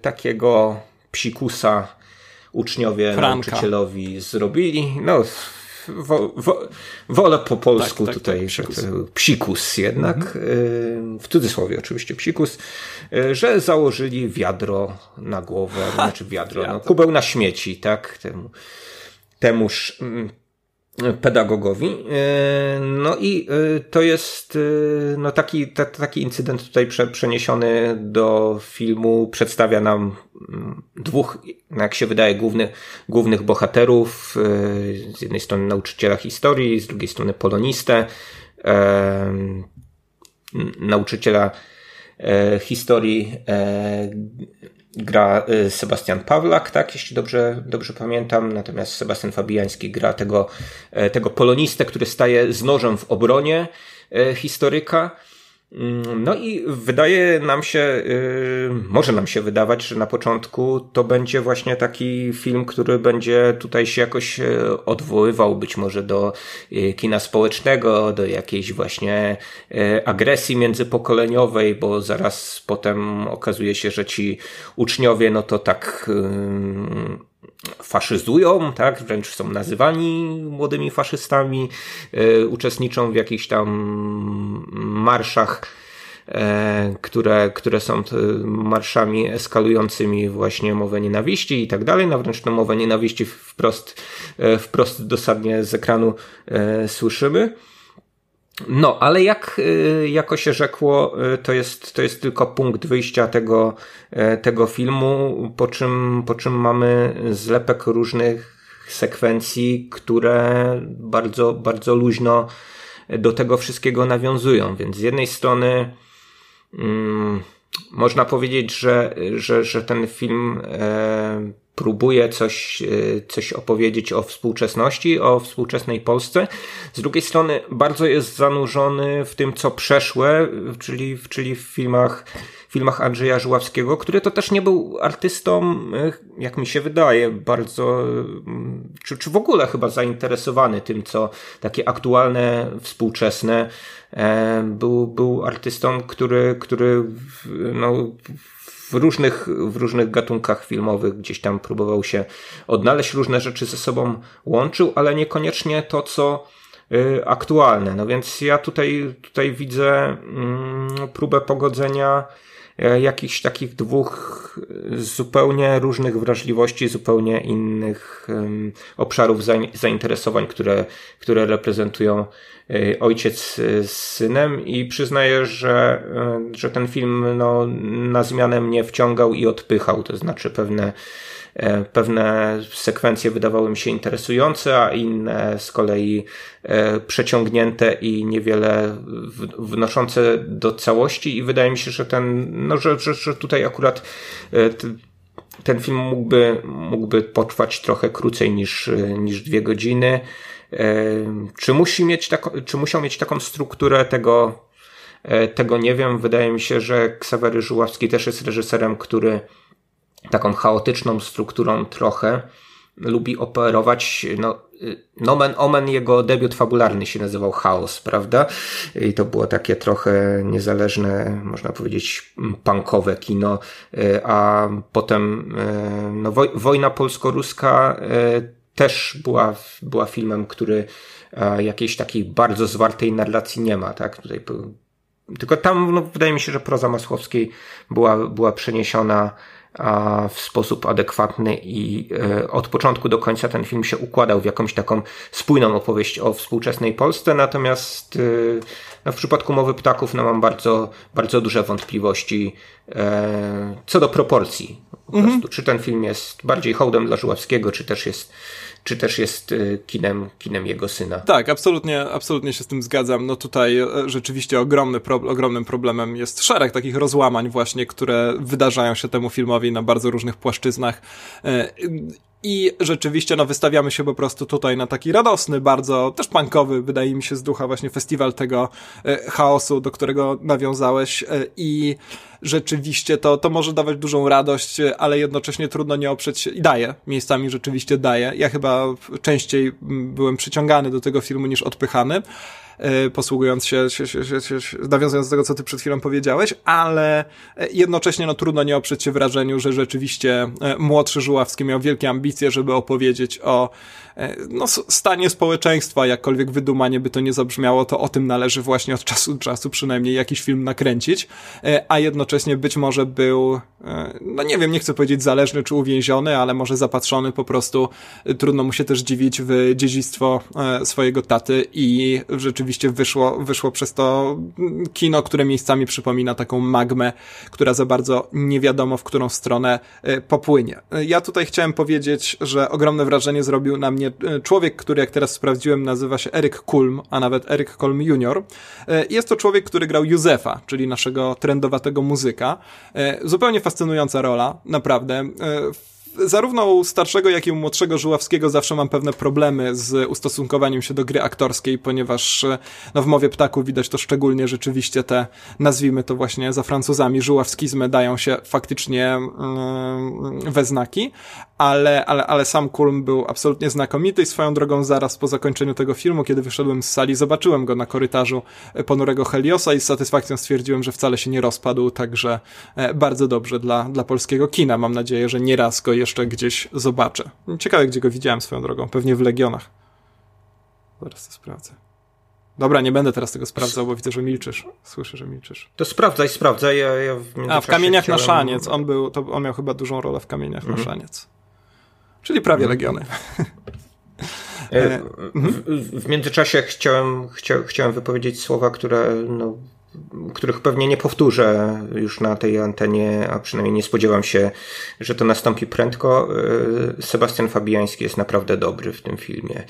takiego psikusa uczniowie Franka. nauczycielowi zrobili. No, wo, wo, wolę po polsku tak, tak, tutaj, tak, psikus. psikus jednak, mhm. w cudzysłowie oczywiście psikus, y, że założyli wiadro na głowę, ha, znaczy wiadro, no, kubeł na śmieci, tak, temu, temuż mm, pedagogowi. E, no i e, to jest e, no taki, taki incydent tutaj przeniesiony do filmu przedstawia nam mm, dwóch, no jak się wydaje, głównych, głównych bohaterów. Z jednej strony nauczyciela historii, z drugiej strony polonistę. Nauczyciela historii gra y, Sebastian Pawlak, tak, jeśli dobrze, dobrze pamiętam, natomiast Sebastian Fabiański gra tego, e, tego polonistę, który staje z nożem w obronie e, historyka. Mm, no i wydaje nam się, y, może nam się wydawać, że na początku to będzie właśnie taki film, który będzie tutaj się jakoś e, odwoływał być może do y, kina społecznego, do jakiejś właśnie agresji międzypokoleniowej, bo zaraz potem okazuje się, że ci uczniowie, no to tak faszyzują, tak, wręcz są nazywani młodymi faszystami, e, uczestniczą w jakichś tam marszach, e, które, które są marszami eskalującymi właśnie mowę nienawiści i tak dalej, no wręcz tę mowę nienawiści wprost, e, wprost dosadnie z ekranu słyszymy. No, ale jak y, jako się rzekło, y, to jest, to jest tylko punkt wyjścia tego, y, tego filmu, po czym, po czym mamy zlepek różnych sekwencji, które bardzo, bardzo luźno do tego wszystkiego nawiązują. Więc z jednej strony mm, można powiedzieć, że, że, że ten film e, próbuje coś, e, coś opowiedzieć o współczesności, o współczesnej Polsce. Z drugiej strony bardzo jest zanurzony w tym, co przeszłe, czyli, czyli w filmach, filmach Andrzeja Żuławskiego, który to też nie był artystą, e, jak mi się wydaje, bardzo, mm, czy, czy w ogóle chyba zainteresowany tym, co takie aktualne, współczesne. E, był, był artystą, który, który no, w różnych, w różnych gatunkach filmowych gdzieś tam próbował się odnaleźć, różne rzeczy ze sobą łączył, ale niekoniecznie to, co y, aktualne. No więc ja tutaj, tutaj widzę mm, próbę pogodzenia jakichś takich dwóch zupełnie różnych wrażliwości, zupełnie innych obszarów zainteresowań, które, które reprezentują Y, ojciec z synem. I przyznaję, że, że ten film no, na zmianę mnie wciągał i odpychał, to znaczy pewne e, pewne sekwencje wydawały mi się interesujące, a inne z kolei e, przeciągnięte i niewiele wnoszące do całości i wydaje mi się, że ten, no, że, że, że tutaj akurat e, ten film mógłby, mógłby potrwać trochę krócej niż, niż dwie godziny. Czy, musi mieć taką, czy musiał mieć taką strukturę tego, e, tego nie wiem. Wydaje mi się, że Ksawery Żuławski też jest reżyserem, który taką chaotyczną strukturą trochę lubi operować. No, nomen omen jego debiut fabularny się nazywał Chaos, prawda? I to było takie trochę niezależne, można powiedzieć, punkowe kino, y, a potem y, no, wojna polsko-ruska też była, była filmem, który e, jakiejś takiej bardzo zwartej narracji nie ma, tak? Tutaj, tylko tam, no, wydaje mi się, że proza Masłowskiej była, była przeniesiona w sposób adekwatny i e, od początku do końca ten film się układał w jakąś taką spójną opowieść o współczesnej Polsce, natomiast e, no, w przypadku Mowy Ptaków no, mam bardzo, bardzo duże wątpliwości e, co do proporcji. Po mhm. prostu, czy ten film jest bardziej hołdem dla Żuławskiego, czy też jest czy też jest y, kinem, kinem jego syna. Tak, absolutnie, absolutnie się z tym zgadzam. No tutaj e, rzeczywiście ogromny pro, ogromnym problemem jest szereg takich rozłamań właśnie, które wydarzają się temu filmowi na bardzo różnych płaszczyznach. E, I rzeczywiście, no, wystawiamy się po prostu tutaj na taki radosny, bardzo też punkowy, wydaje mi się, z ducha właśnie festiwal tego e, chaosu, do którego nawiązałeś. I rzeczywiście to, to może dawać dużą radość, ale jednocześnie trudno nie oprzeć się i daje, miejscami rzeczywiście daje. Ja chyba częściej byłem przyciągany do tego filmu niż odpychany. E, posługując się, się, się, się, się, nawiązując do tego, co ty przed chwilą powiedziałeś, ale e, jednocześnie no, trudno nie oprzeć się wrażeniu, że rzeczywiście e, młodszy Żuławski miał wielkie ambicje, żeby opowiedzieć o no, stanie społeczeństwa, jakkolwiek wydumanie by to nie zabrzmiało, to o tym należy właśnie od czasu do czasu przynajmniej jakiś film nakręcić, a jednocześnie być może był, no nie wiem, nie chcę powiedzieć zależny czy uwięziony, ale może zapatrzony po prostu, trudno mu się też dziwić w dziedzictwo swojego taty i rzeczywiście rzeczywiście wyszło, wyszło przez to kino, które miejscami przypomina taką magmę, która za bardzo nie wiadomo w którą stronę e, popłynie. Ja tutaj chciałem powiedzieć, że ogromne wrażenie zrobił na mnie e, człowiek, który jak teraz sprawdziłem nazywa się Eryk Kulm, a nawet Eryk Kulm. E, jest to człowiek, który grał Józefa, czyli naszego trendowatego muzyka. Zupełnie fascynująca rola, naprawdę zarówno u starszego, jak i u młodszego Żuławskiego zawsze mam pewne problemy z ustosunkowaniem się do gry aktorskiej, ponieważ no, w mowie ptaku widać to szczególnie rzeczywiście te, nazwijmy to właśnie za Francuzami, żuławskizmy dają się faktycznie yy, we znaki, ale, ale, ale sam Kulm był absolutnie znakomity i swoją drogą zaraz po zakończeniu tego filmu, kiedy wyszedłem z sali, zobaczyłem go na korytarzu ponurego Heliosa i z satysfakcją stwierdziłem, że wcale się nie rozpadł, także e, bardzo dobrze dla, dla polskiego kina. Mam nadzieję, że nie raz go jeszcze gdzieś zobaczę. Ciekawe, gdzie go widziałem swoją drogą, pewnie w Legionach. Zaraz to sprawdzę. Dobra, nie będę teraz tego sprawdzał, bo widzę, że milczysz. Słyszę, że milczysz. To sprawdzaj, sprawdzaj. Ja, ja w A, w Kamieniach chciałem... na Szaniec. On, był, to on miał chyba dużą rolę w Kamieniach mhm. na Szaniec. Czyli prawie mhm. Legiony. E, e, w, w, międzyczasie chciałem, chcia, chciałem wypowiedzieć słowa, które no, których pewnie nie powtórzę już na tej antenie, a przynajmniej nie spodziewam się, że to nastąpi prędko. E, Sebastian Fabiański jest naprawdę dobry w tym filmie.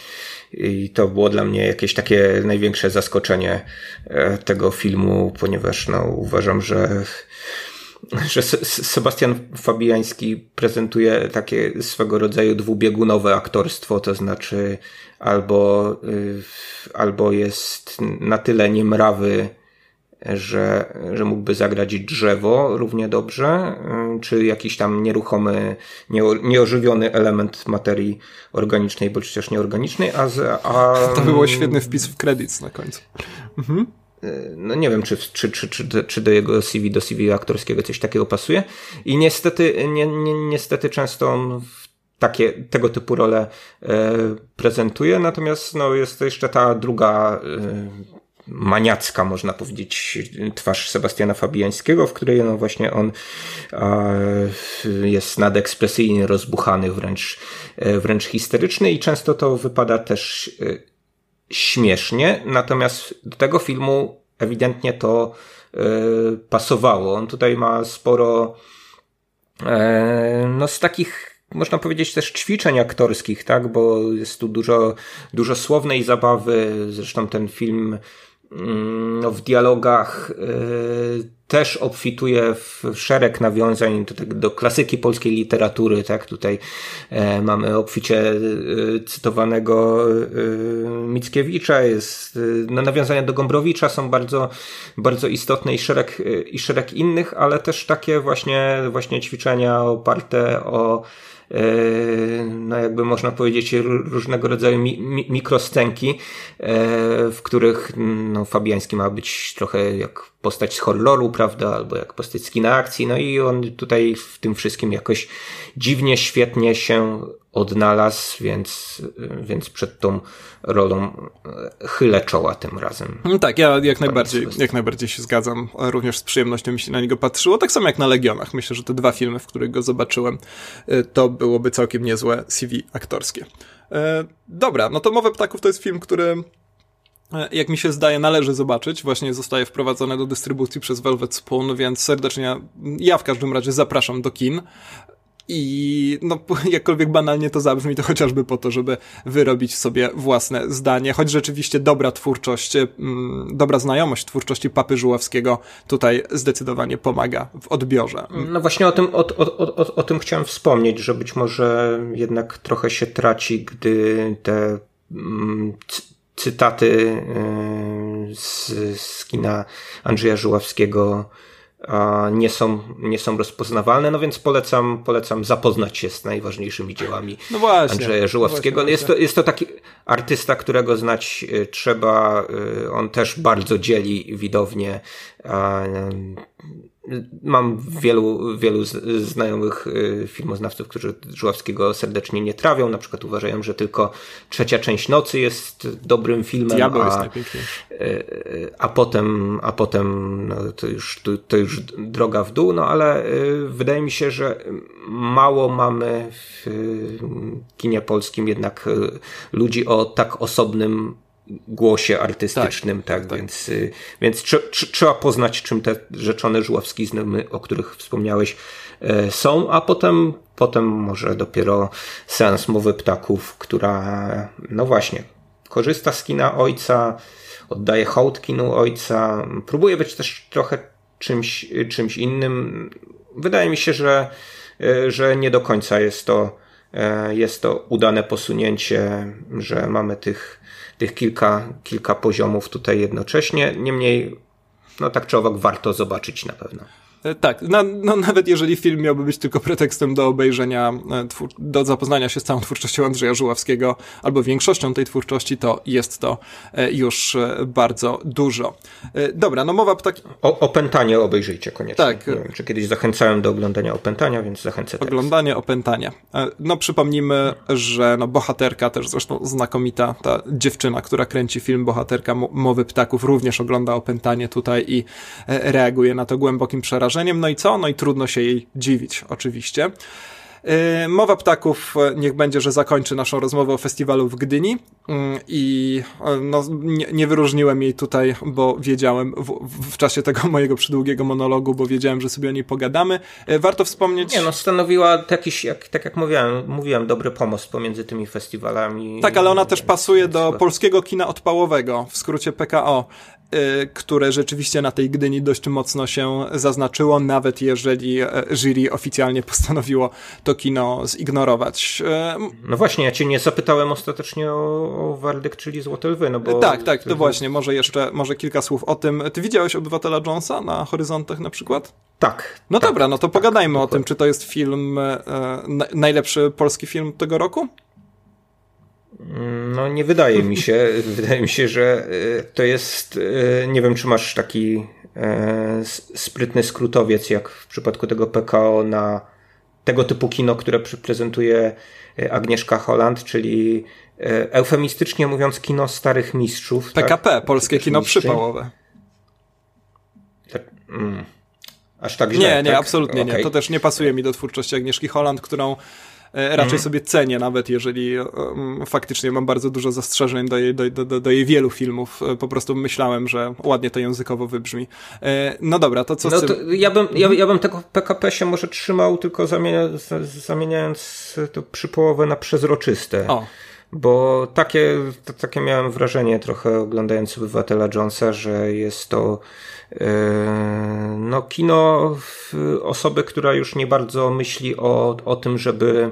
I to było dla mnie jakieś takie największe zaskoczenie tego filmu, ponieważ no, uważam, że że Sebastian Fabiański prezentuje takie swego rodzaju dwubiegunowe aktorstwo, to znaczy albo, y, albo jest na tyle niemrawy, że, że mógłby zagrać drzewo równie dobrze, y, czy jakiś tam nieruchomy, nieożywiony element materii organicznej, bądź też nieorganicznej, a, z, a... To było świetny wpis w kredyt na końcu. Mhm. E, no nie wiem, czy, czy, czy, czy, czy do jego CV, do CV aktorskiego coś takiego pasuje. I niestety, nie, nie, niestety często on takie, tego typu role e, prezentuje, natomiast no, jest jeszcze ta druga e, maniacka, można powiedzieć, twarz Sebastiana Fabiańskiego, w której no właśnie on e, jest nadekspresyjnie rozbuchany, wręcz, e, wręcz histeryczny i często to wypada też e, śmiesznie, natomiast do tego filmu ewidentnie to yy, pasowało. On tutaj ma sporo no z takich można powiedzieć też ćwiczeń aktorskich, tak, bo jest tu dużo, dużo słownej zabawy, zresztą ten film w dialogach y, też obfituje w szereg nawiązań do, do klasyki polskiej literatury, tak? Tutaj e, mamy obficie y, cytowanego y, Mickiewicza, jest, no, nawiązania do Gombrowicza są bardzo, bardzo istotne i szereg, i szereg innych, ale też takie właśnie, właśnie ćwiczenia oparte o no jakby można powiedzieć, różnego rodzaju mi, mi, mikroscenki, e, w których no, Fabiański ma być trochę jak postać z horroru, prawda, albo jak postać z kina akcji, no i on tutaj w tym wszystkim jakoś dziwnie, świetnie się odnalazł, więc, więc przed tą rolą e, chylę czoła tym razem. No tak, ja jak najbardziej, jak najbardziej się zgadzam. Również z przyjemnością mi się na niego patrzyło. Tak samo jak na Legionach. Myślę, że te dwa filmy, w których go zobaczyłem, e, to byłoby całkiem niezłe CV aktorskie. E, dobra, no to Mowę Ptaków to jest film, który jak mi się zdaje, należy zobaczyć. Właśnie zostaje wprowadzone do dystrybucji przez Velvet Spoon, więc serdecznie ja w każdym razie zapraszam do kin. I no, jakkolwiek banalnie to zabrzmi, to chociażby po to, żeby wyrobić sobie własne zdanie, choć rzeczywiście dobra twórczość, dobra znajomość twórczości Papy Żuławskiego tutaj zdecydowanie pomaga w odbiorze. No właśnie o tym, o, o, o, o tym chciałem wspomnieć, że być może jednak trochę się traci, gdy te mm, cytaty z, z kina Andrzeja Żuławskiego nie są, nie są rozpoznawalne, no więc polecam, polecam zapoznać się z najważniejszymi dziełami no właśnie, Andrzeja Żuławskiego. No jest, to, jest to taki artysta, którego znać y, trzeba. Y, on też bardzo dzieli widownię Mam wielu, wielu znajomych y, filmoznawców, którzy Żuławskiego serdecznie nie trawią. Na przykład uważają, że tylko trzecia część nocy jest dobrym filmem, a, y, y, a potem, a potem no, to, już, to, to już droga w dół. No ale wydaje mi się, że mało mamy w kinie polskim jednak ludzi o tak osobnym głosie artystycznym, tak, tak, tak. więc, y, więc tr tr trzeba poznać, czym te rzeczone żuławskizmy, o których wspomniałeś, y, są, a potem, potem może dopiero sens mowy ptaków, która, no właśnie, korzysta z kina ojca, oddaje hołd kinu ojca, próbuje być też trochę czymś, czymś innym. Wydaje mi się, że, y, że nie do końca jest to, jest to udane posunięcie, że mamy tych tych kilka, kilka poziomów tutaj jednocześnie. Niemniej, no tak czy owak warto zobaczyć na pewno. E, tak, na, no, nawet jeżeli film miałby być tylko pretekstem do obejrzenia, e, do zapoznania się z całą twórczością Andrzeja Żuławskiego, albo większością tej twórczości, to jest to e, już bardzo dużo. Dobra, no mowa tak. O, opętanie obejrzyjcie koniecznie. Tak. Nie wiem, czy kiedyś zachęcałem do oglądania opętania, więc zachęcę teraz. Oglądanie opętania. No przypomnijmy, że no, bohaterka, też zresztą znakomita, ta dziewczyna, która kręci film Bohaterka Mowy Ptaków, również ogląda opętanie tutaj i reaguje na to głębokim przerażeniem wrażeniem. No i co? No i trudno się jej dziwić, oczywiście. Yy, mowa ptaków, e, niech będzie, że zakończy naszą rozmowę o festiwalu w Gdyni yy, i e, no, nie, nie, wyróżniłem jej tutaj, bo wiedziałem w, w, czasie tego mojego przydługiego monologu, bo wiedziałem, że sobie o niej pogadamy. Yy, warto wspomnieć... Nie, no stanowiła jakiś, jak, tak jak mówiłem, mówiłem, dobry pomost pomiędzy tymi festiwalami. Tak, ale ona też pasuje do polskiego kina odpałowego, w skrócie PKO. Y, które rzeczywiście na tej Gdyni dość mocno się zaznaczyło, nawet jeżeli e, jury oficjalnie postanowiło to kino zignorować. No właśnie, ja cię nie zapytałem ostatecznie o, o werdykt, czyli Złote Lwy, no bo... Tak, tak, to właśnie, może jeszcze, może kilka słów o tym. Ty widziałeś Obywatela Jonesa na Horyzontach na przykład? Tak. No tak, dobra, no to tak, pogadajmy tak, o tym, czy to jest film, e, najlepszy polski film tego roku? No nie wydaje mi się. Wydaje mi się, że e, to jest, e, nie wiem czy masz taki e, sprytny skrótowiec jak w przypadku tego PKO na tego typu kino, które prezentuje Agnieszka Holland, czyli eufemistycznie mówiąc kino starych mistrzów. PKP, tak? polskie kino przypałowe. Tak, mm. Aż tak źle, Nie, nie, tak? absolutnie okay. nie. To też nie pasuje mi do twórczości Agnieszki Holland, którą raczej mhm. sobie cenię, nawet jeżeli um, faktycznie mam bardzo dużo zastrzeżeń do jej, do, do, do jej wielu filmów. E, po prostu myślałem, że ładnie to językowo wybrzmi. No dobra, to co no to ja, bym, ja, ja bym tego PKP się może trzymał, tylko zamienia, zamieniając to przypołowę na przezroczyste. O. Bo takie, takie miałem wrażenie trochę oglądając Obywatela Jonesa, że jest to no, kino osoby, która już nie bardzo myśli o, o tym, żeby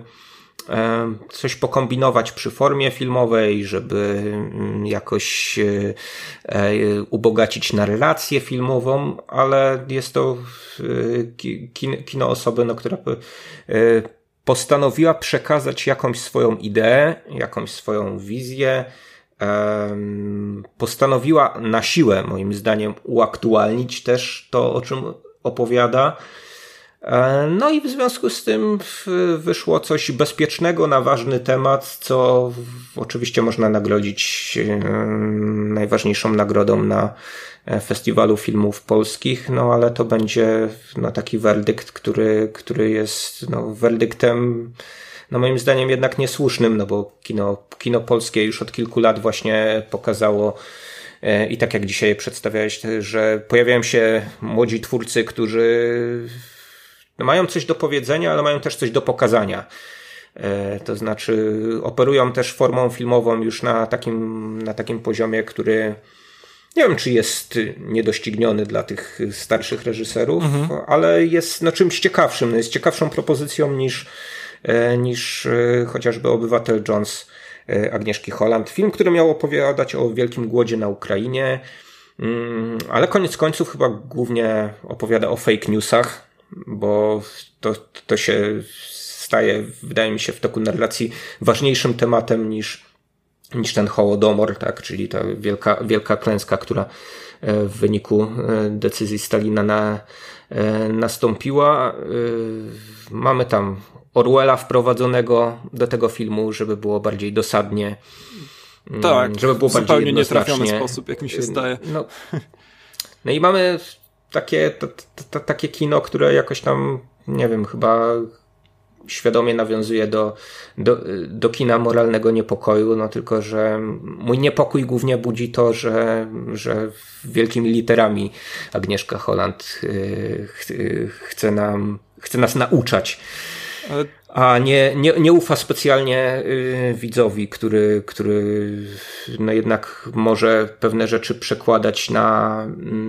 e, coś pokombinować przy formie filmowej, żeby mm, jakoś ubogacić narrację filmową, ale jest to kino osoby, no, która postanowiła przekazać jakąś swoją ideę, jakąś swoją wizję, postanowiła na siłę, moim zdaniem, uaktualnić też to, o czym opowiada. E, no i w związku z tym wyszło coś bezpiecznego na ważny temat, co oczywiście można nagrodzić najważniejszą nagrodą na e, festiwalu filmów polskich, no ale to będzie no, taki werdykt, który, który jest no, werdyktem no moim zdaniem jednak niesłusznym, no bo kino, kino polskie już od kilku lat właśnie pokazało e, i tak jak dzisiaj przedstawiałeś, że pojawiają się młodzi twórcy, którzy no mają coś do powiedzenia, ale mają też coś do pokazania. E, to znaczy operują też formą filmową już na takim, na takim poziomie, który nie wiem, czy jest niedościgniony dla tych starszych reżyserów, mhm. ale jest no, czymś ciekawszym. No, jest ciekawszą propozycją niż niż e, chociażby Obywatel Jones e, Agnieszki Holland. Film, który miał opowiadać o wielkim głodzie na Ukrainie. Mm, ale koniec końców chyba głównie opowiada o fake newsach, bo to, to się staje, wydaje mi się, w toku narracji ważniejszym tematem niż, niż ten Hołodomor, tak? czyli ta wielka, wielka klęska, która e, w wyniku e, decyzji Stalina na, e, nastąpiła. Mamy tam Orwella wprowadzonego do tego filmu, żeby było bardziej dosadnie. Mm, tak, żeby było zupełnie bardziej nietrafiony sposób, jak mi się zdaje. No, no i mamy takie, to, to, takie kino, które jakoś tam, nie wiem, chyba świadomie nawiązuje do, do, do kina moralnego niepokoju, no tylko, że mój niepokój głównie budzi to, że, że wielkimi literami Agnieszka Holland yy, chce nam, chce nas nauczać a nie, nie, nie ufa specjalnie y, widzowi, który, który no jednak może pewne rzeczy przekładać na,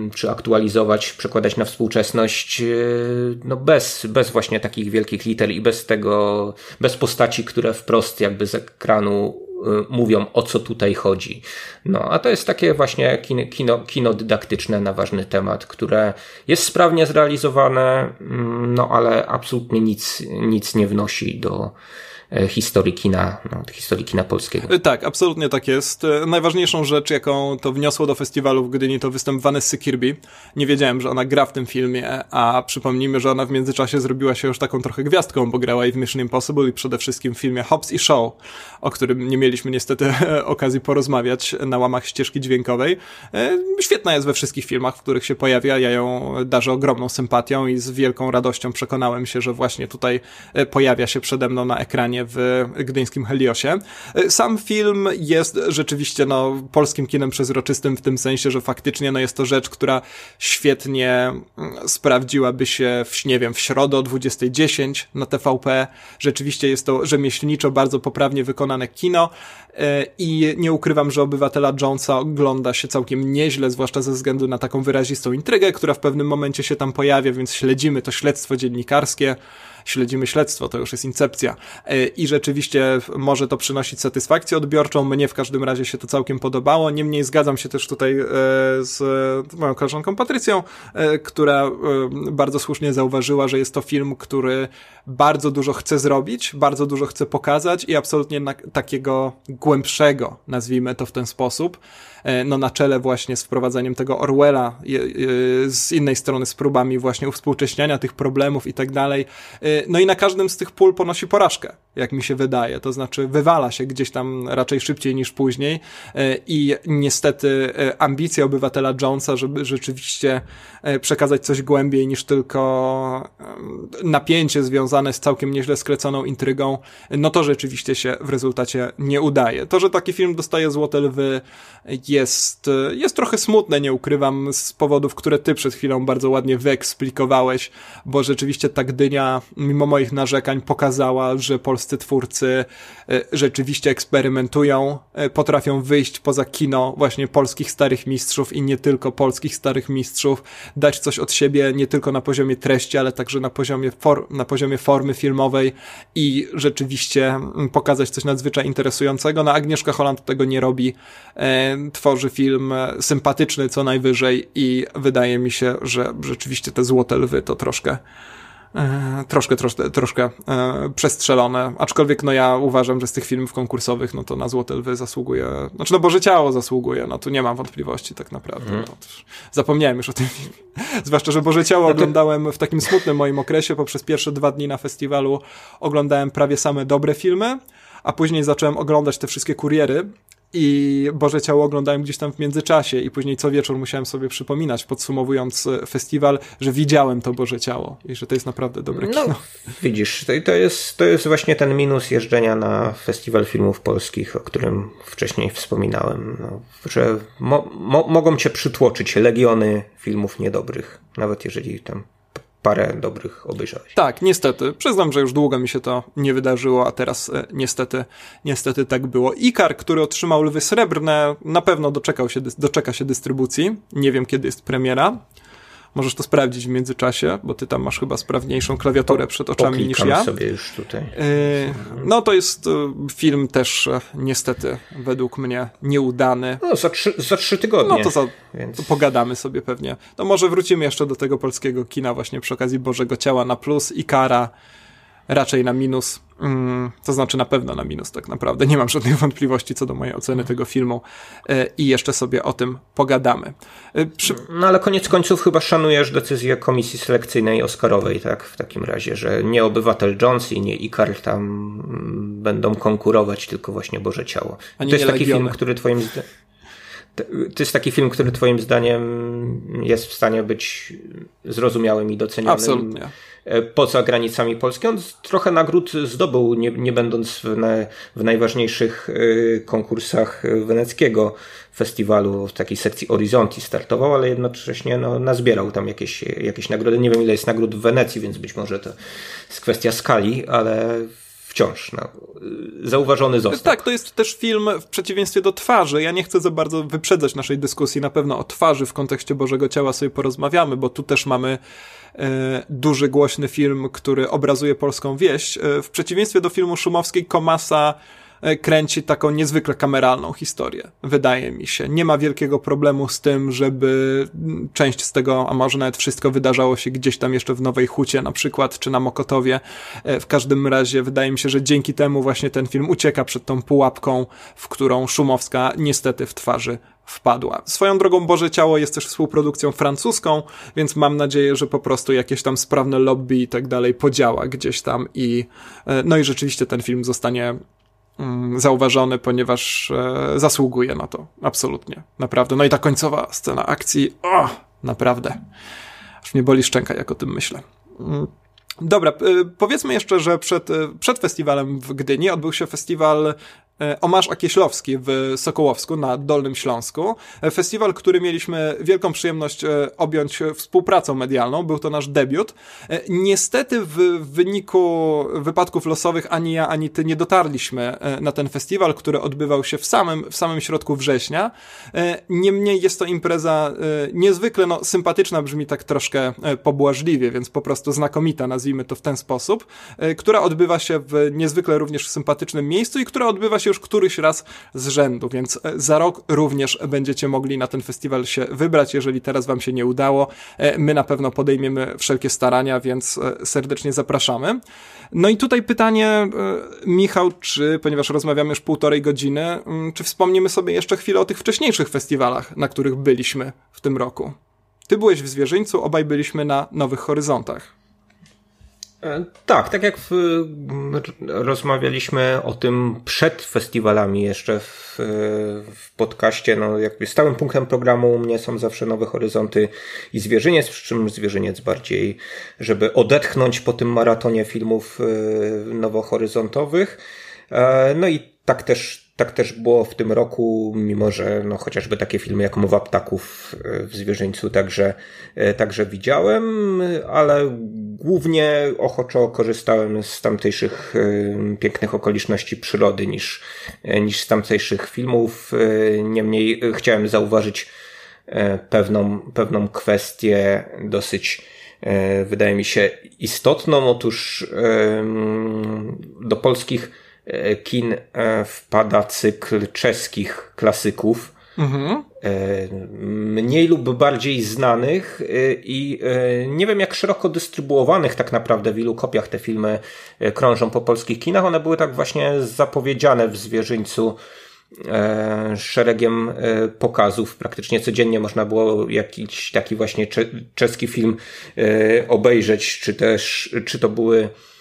y, czy aktualizować, przekładać na współczesność, y, no bez, bez właśnie takich wielkich liter i bez tego, bez postaci, które wprost jakby z ekranu Y, mówią, o co tutaj chodzi. No, a to jest takie właśnie kino, kino, kino dydaktyczne na ważny temat, które jest sprawnie zrealizowane, mm, no ale absolutnie nic, nic nie wnosi do, E, historii kina, no, historii kina polskiego. E, tak, absolutnie tak jest. E, najważniejszą rzecz, jaką to wniosło do festiwalu w Gdyni, to występ Vanessy Kirby. Nie wiedziałem, że ona gra w tym filmie, a przypomnijmy, że ona w międzyczasie zrobiła się już taką trochę gwiazdką, bo grała i w Mission Impossible i przede wszystkim w filmie Hobbs i Show, o którym nie mieliśmy niestety okazji porozmawiać na łamach ścieżki dźwiękowej. Świetna jest we wszystkich filmach, w których się pojawia. Ja ją darzę ogromną sympatią i z wielką radością przekonałem się, że właśnie tutaj pojawia się przede mną na ekranie w gdyńskim Heliosie. Sam film jest rzeczywiście no, polskim kinem przezroczystym w tym sensie, że faktycznie no, jest to rzecz, która świetnie mm, sprawdziłaby się w, nie wiem, w środę o 20.10 na TVP. Rzeczywiście jest to rzemieślniczo bardzo poprawnie wykonane kino e, i nie ukrywam, że Obywatela Jonesa ogląda się całkiem nieźle, zwłaszcza ze względu na taką wyrazistą intrygę, która w pewnym momencie się tam pojawia, więc śledzimy to śledztwo dziennikarskie śledzimy śledztwo, to już jest incepcja. E, I rzeczywiście może to przynosić satysfakcję odbiorczą. Mnie w każdym razie się to całkiem podobało. Niemniej zgadzam się też tutaj e, z moją koleżanką Patrycją, e, która bardzo słusznie zauważyła, że jest to film, który bardzo dużo chce zrobić, bardzo dużo chce pokazać i absolutnie takiego głębszego, nazwijmy to w ten sposób, no na czele właśnie z wprowadzeniem tego Orwella, z innej strony z próbami właśnie uwspółcześniania tych problemów i tak dalej, no i na każdym z tych pól ponosi porażkę, jak mi się wydaje. To znaczy wywala się gdzieś tam raczej szybciej niż później e, i niestety e, ambicja obywatela Jonesa, żeby rzeczywiście e, przekazać coś głębiej niż tylko napięcie związane z całkiem nieźle skreconą intrygą, no to rzeczywiście się w rezultacie nie udaje. To, że taki film dostaje Złote Lwy jest, jest trochę smutne, nie ukrywam, z powodów, które ty przed chwilą bardzo ładnie wyeksplikowałeś, bo rzeczywiście ta Gdynia mimo moich narzekań pokazała, że polscy twórcy e, rzeczywiście eksperymentują, e, potrafią wyjść poza kino właśnie polskich starych mistrzów i nie tylko polskich starych mistrzów, dać coś od siebie nie tylko na poziomie treści, ale także na poziomie, na poziomie formy filmowej i rzeczywiście mm, pokazać coś nadzwyczaj interesującego. No Agnieszka Holland tego nie robi, e, tworzy film sympatyczny co najwyżej i wydaje mi się, że rzeczywiście te złote lwy to troszkę troszkę, troszkę, troszkę e, przestrzelone, aczkolwiek no ja uważam, że z tych filmów konkursowych no to na Złote Lwy zasługuje, znaczy no Boże Ciało zasługuje, no tu nie mam wątpliwości tak naprawdę. Mm. No, zapomniałem już o tym filmie. Zwłaszcza, że Boże Ciało to... oglądałem w takim smutnym moim okresie, poprzez pierwsze dwa dni na festiwalu oglądałem prawie same dobre filmy, a później zacząłem oglądać te wszystkie kuriery i Boże Ciało oglądałem gdzieś tam w międzyczasie i później co wieczór musiałem sobie przypominać, podsumowując e, festiwal, że widziałem to Boże Ciało i że to jest naprawdę dobre no, kino. Widzisz, to, to, jest, to jest właśnie ten minus jeżdżenia na festiwal filmów polskich, o którym wcześniej wspominałem, no, że mo, mo, mogą cię przytłoczyć legiony filmów niedobrych, nawet jeżeli tam parę dobrych obejrzałeś. Tak, niestety. Przyznam, że już długo mi się to nie wydarzyło, a teraz e, niestety, niestety tak było. Ikar, który otrzymał Lwy Srebrne, na pewno doczekał się, doczeka się dystrybucji. Nie wiem, kiedy jest premiera. Możesz to sprawdzić w międzyczasie, bo ty tam masz chyba sprawniejszą klawiaturę przed oczami niż ja. sobie już tutaj. Yy, no to jest y, film też niestety według mnie nieudany. No za trzy, za trzy tygodnie. No to, za, więc... to pogadamy sobie pewnie. To może wrócimy jeszcze do tego polskiego kina właśnie przy okazji Bożego Ciała na plus i Kara raczej na minus. Mm, to znaczy na pewno na minus tak naprawdę. Nie mam żadnych wątpliwości co do mojej oceny tego filmu e, i jeszcze sobie o tym pogadamy. E, przy... No ale koniec końców chyba szanujesz decyzję komisji selekcyjnej Oscarowej, tak? W takim razie, że nie Obywatel Jones i nie Ikar tam mm, będą konkurować, tylko właśnie Boże Ciało. to jest taki Legiony. film, który twoim zdaniem to jest taki film, który Twoim zdaniem jest w stanie być zrozumiałym i doceniony. Absolutnie. E, poza granicami Polski. On trochę nagród zdobył, nie, nie będąc w, na, w najważniejszych e, konkursach weneckiego festiwalu, w takiej sekcji Horizonti startował, ale jednocześnie no, nazbierał tam jakieś, jakieś nagrody. Nie wiem, ile jest nagród w Wenecji, więc być może to jest kwestia skali, ale wciąż no, zauważony został. Tak, to jest też film w przeciwieństwie do twarzy. Ja nie chcę za bardzo wyprzedzać naszej dyskusji. Na pewno o twarzy w kontekście Bożego Ciała sobie porozmawiamy, bo tu też mamy e, duży, głośny film, który obrazuje polską wieś. E, w przeciwieństwie do filmu Szumowskiej Komasa E, kręci taką niezwykle kameralną historię, wydaje mi się. Nie ma wielkiego problemu z tym, żeby część z tego, a może nawet wszystko wydarzało się gdzieś tam jeszcze w Nowej Hucie na przykład, czy na Mokotowie. E, w każdym razie wydaje mi się, że dzięki temu właśnie ten film ucieka przed tą pułapką, w którą Szumowska niestety w twarzy wpadła. Swoją drogą Boże Ciało jest też współprodukcją francuską, więc mam nadzieję, że po prostu jakieś tam sprawne lobby i tak dalej podziała gdzieś tam i e, no i rzeczywiście ten film zostanie Mm, zauważony, ponieważ e, zasługuje na to. Absolutnie. Naprawdę. No i ta końcowa scena akcji, o, naprawdę. Aż mnie boli szczęka, jak o tym myślę. Mm. Dobra, powiedzmy jeszcze, że przed, e, przed festiwalem w Gdyni odbył się festiwal E, Omarz Akieślowski w Sokołowsku na Dolnym Śląsku. E, festiwal, który mieliśmy wielką przyjemność e, objąć współpracą medialną. Był to nasz debiut. Niestety w wyniku wypadków losowych ani ja, ani ty nie dotarliśmy na ten festiwal, który odbywał się w samym, w samym środku września. Niemniej jest to impreza niezwykle no, sympatyczna, brzmi tak troszkę pobłażliwie, więc po prostu znakomita, nazwijmy to w ten sposób, która odbywa się w niezwykle również sympatycznym miejscu i która odbywa się już któryś raz z rzędu, więc e, za rok również będziecie mogli na ten festiwal się wybrać, jeżeli teraz wam się nie udało. E, my na pewno podejmiemy wszelkie starania, więc e, serdecznie zapraszamy. No i tutaj pytanie, Michał, czy, ponieważ rozmawiamy już półtorej godziny, mm, czy wspomnimy sobie jeszcze chwilę o tych wcześniejszych festiwalach, na których byliśmy w tym roku? Ty byłeś w Zwierzyńcu, obaj byliśmy na Nowych Horyzontach. E, tak, tak jak w, rozmawialiśmy o tym przed festiwalami jeszcze w, w podcaście, no jakby stałym punktem programu u mnie są zawsze Nowe Horyzonty i Zwierzyniec, przy czym Zwierzyniec bardziej, żeby odetchnąć po tym maratonie filmów e, nowohoryzontowych. E, no i tak też tak też było w tym roku, mimo że no, chociażby takie filmy jak Mowa Ptaków e, w Zwierzyńcu także, e, także widziałem, ale głównie ochoczo korzystałem z tamtejszych e, pięknych okoliczności przyrody niż, niż z tamtejszych filmów. Niemniej chciałem zauważyć pewną, pewną kwestię dosyć wydaje mi się istotną. Otóż do polskich kin e, wpada cykl czeskich klasyków. Mhm. E, mniej lub bardziej znanych i nie wiem jak szeroko dystrybuowanych tak naprawdę w ilu kopiach te filmy krążą po polskich kinach. One były tak właśnie zapowiedziane w Zwierzyńcu szeregiem pokazów. Praktycznie codziennie można było jakiś taki właśnie czeski film obejrzeć, czy też, czy to były E,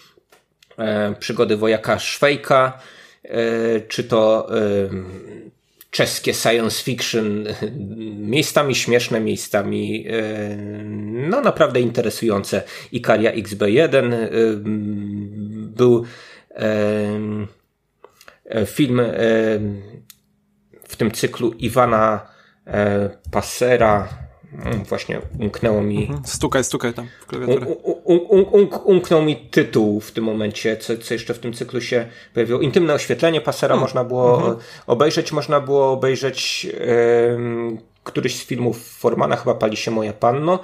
przygody wojaka Szwejka, e, czy to e, czeskie science fiction, miejscami śmieszne, miejscami no naprawdę interesujące. Ikaria XB1 był film w tym cyklu Iwana Passera, Mm, właśnie umknęło mi. Mhm. Stukaj, stukaj tam w klawiaturę. Um, um, um, umknął mi tytuł w tym momencie, co, co jeszcze w tym cyklu się pojawiło. Intymne oświetlenie pasera hmm. można było mhm. obejrzeć, można było obejrzeć um, któryś z filmów Formana, chyba Pali się moja panno,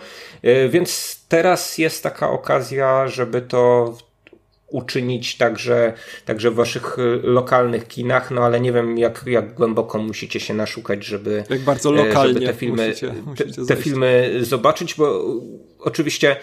więc teraz jest taka okazja, żeby to uczynić także, także w waszych lokalnych kinach, no ale nie wiem jak, jak głęboko musicie się naszukać, żeby, jak bardzo lokalnie żeby te filmy, musicie, musicie te, te filmy zobaczyć, bo oczywiście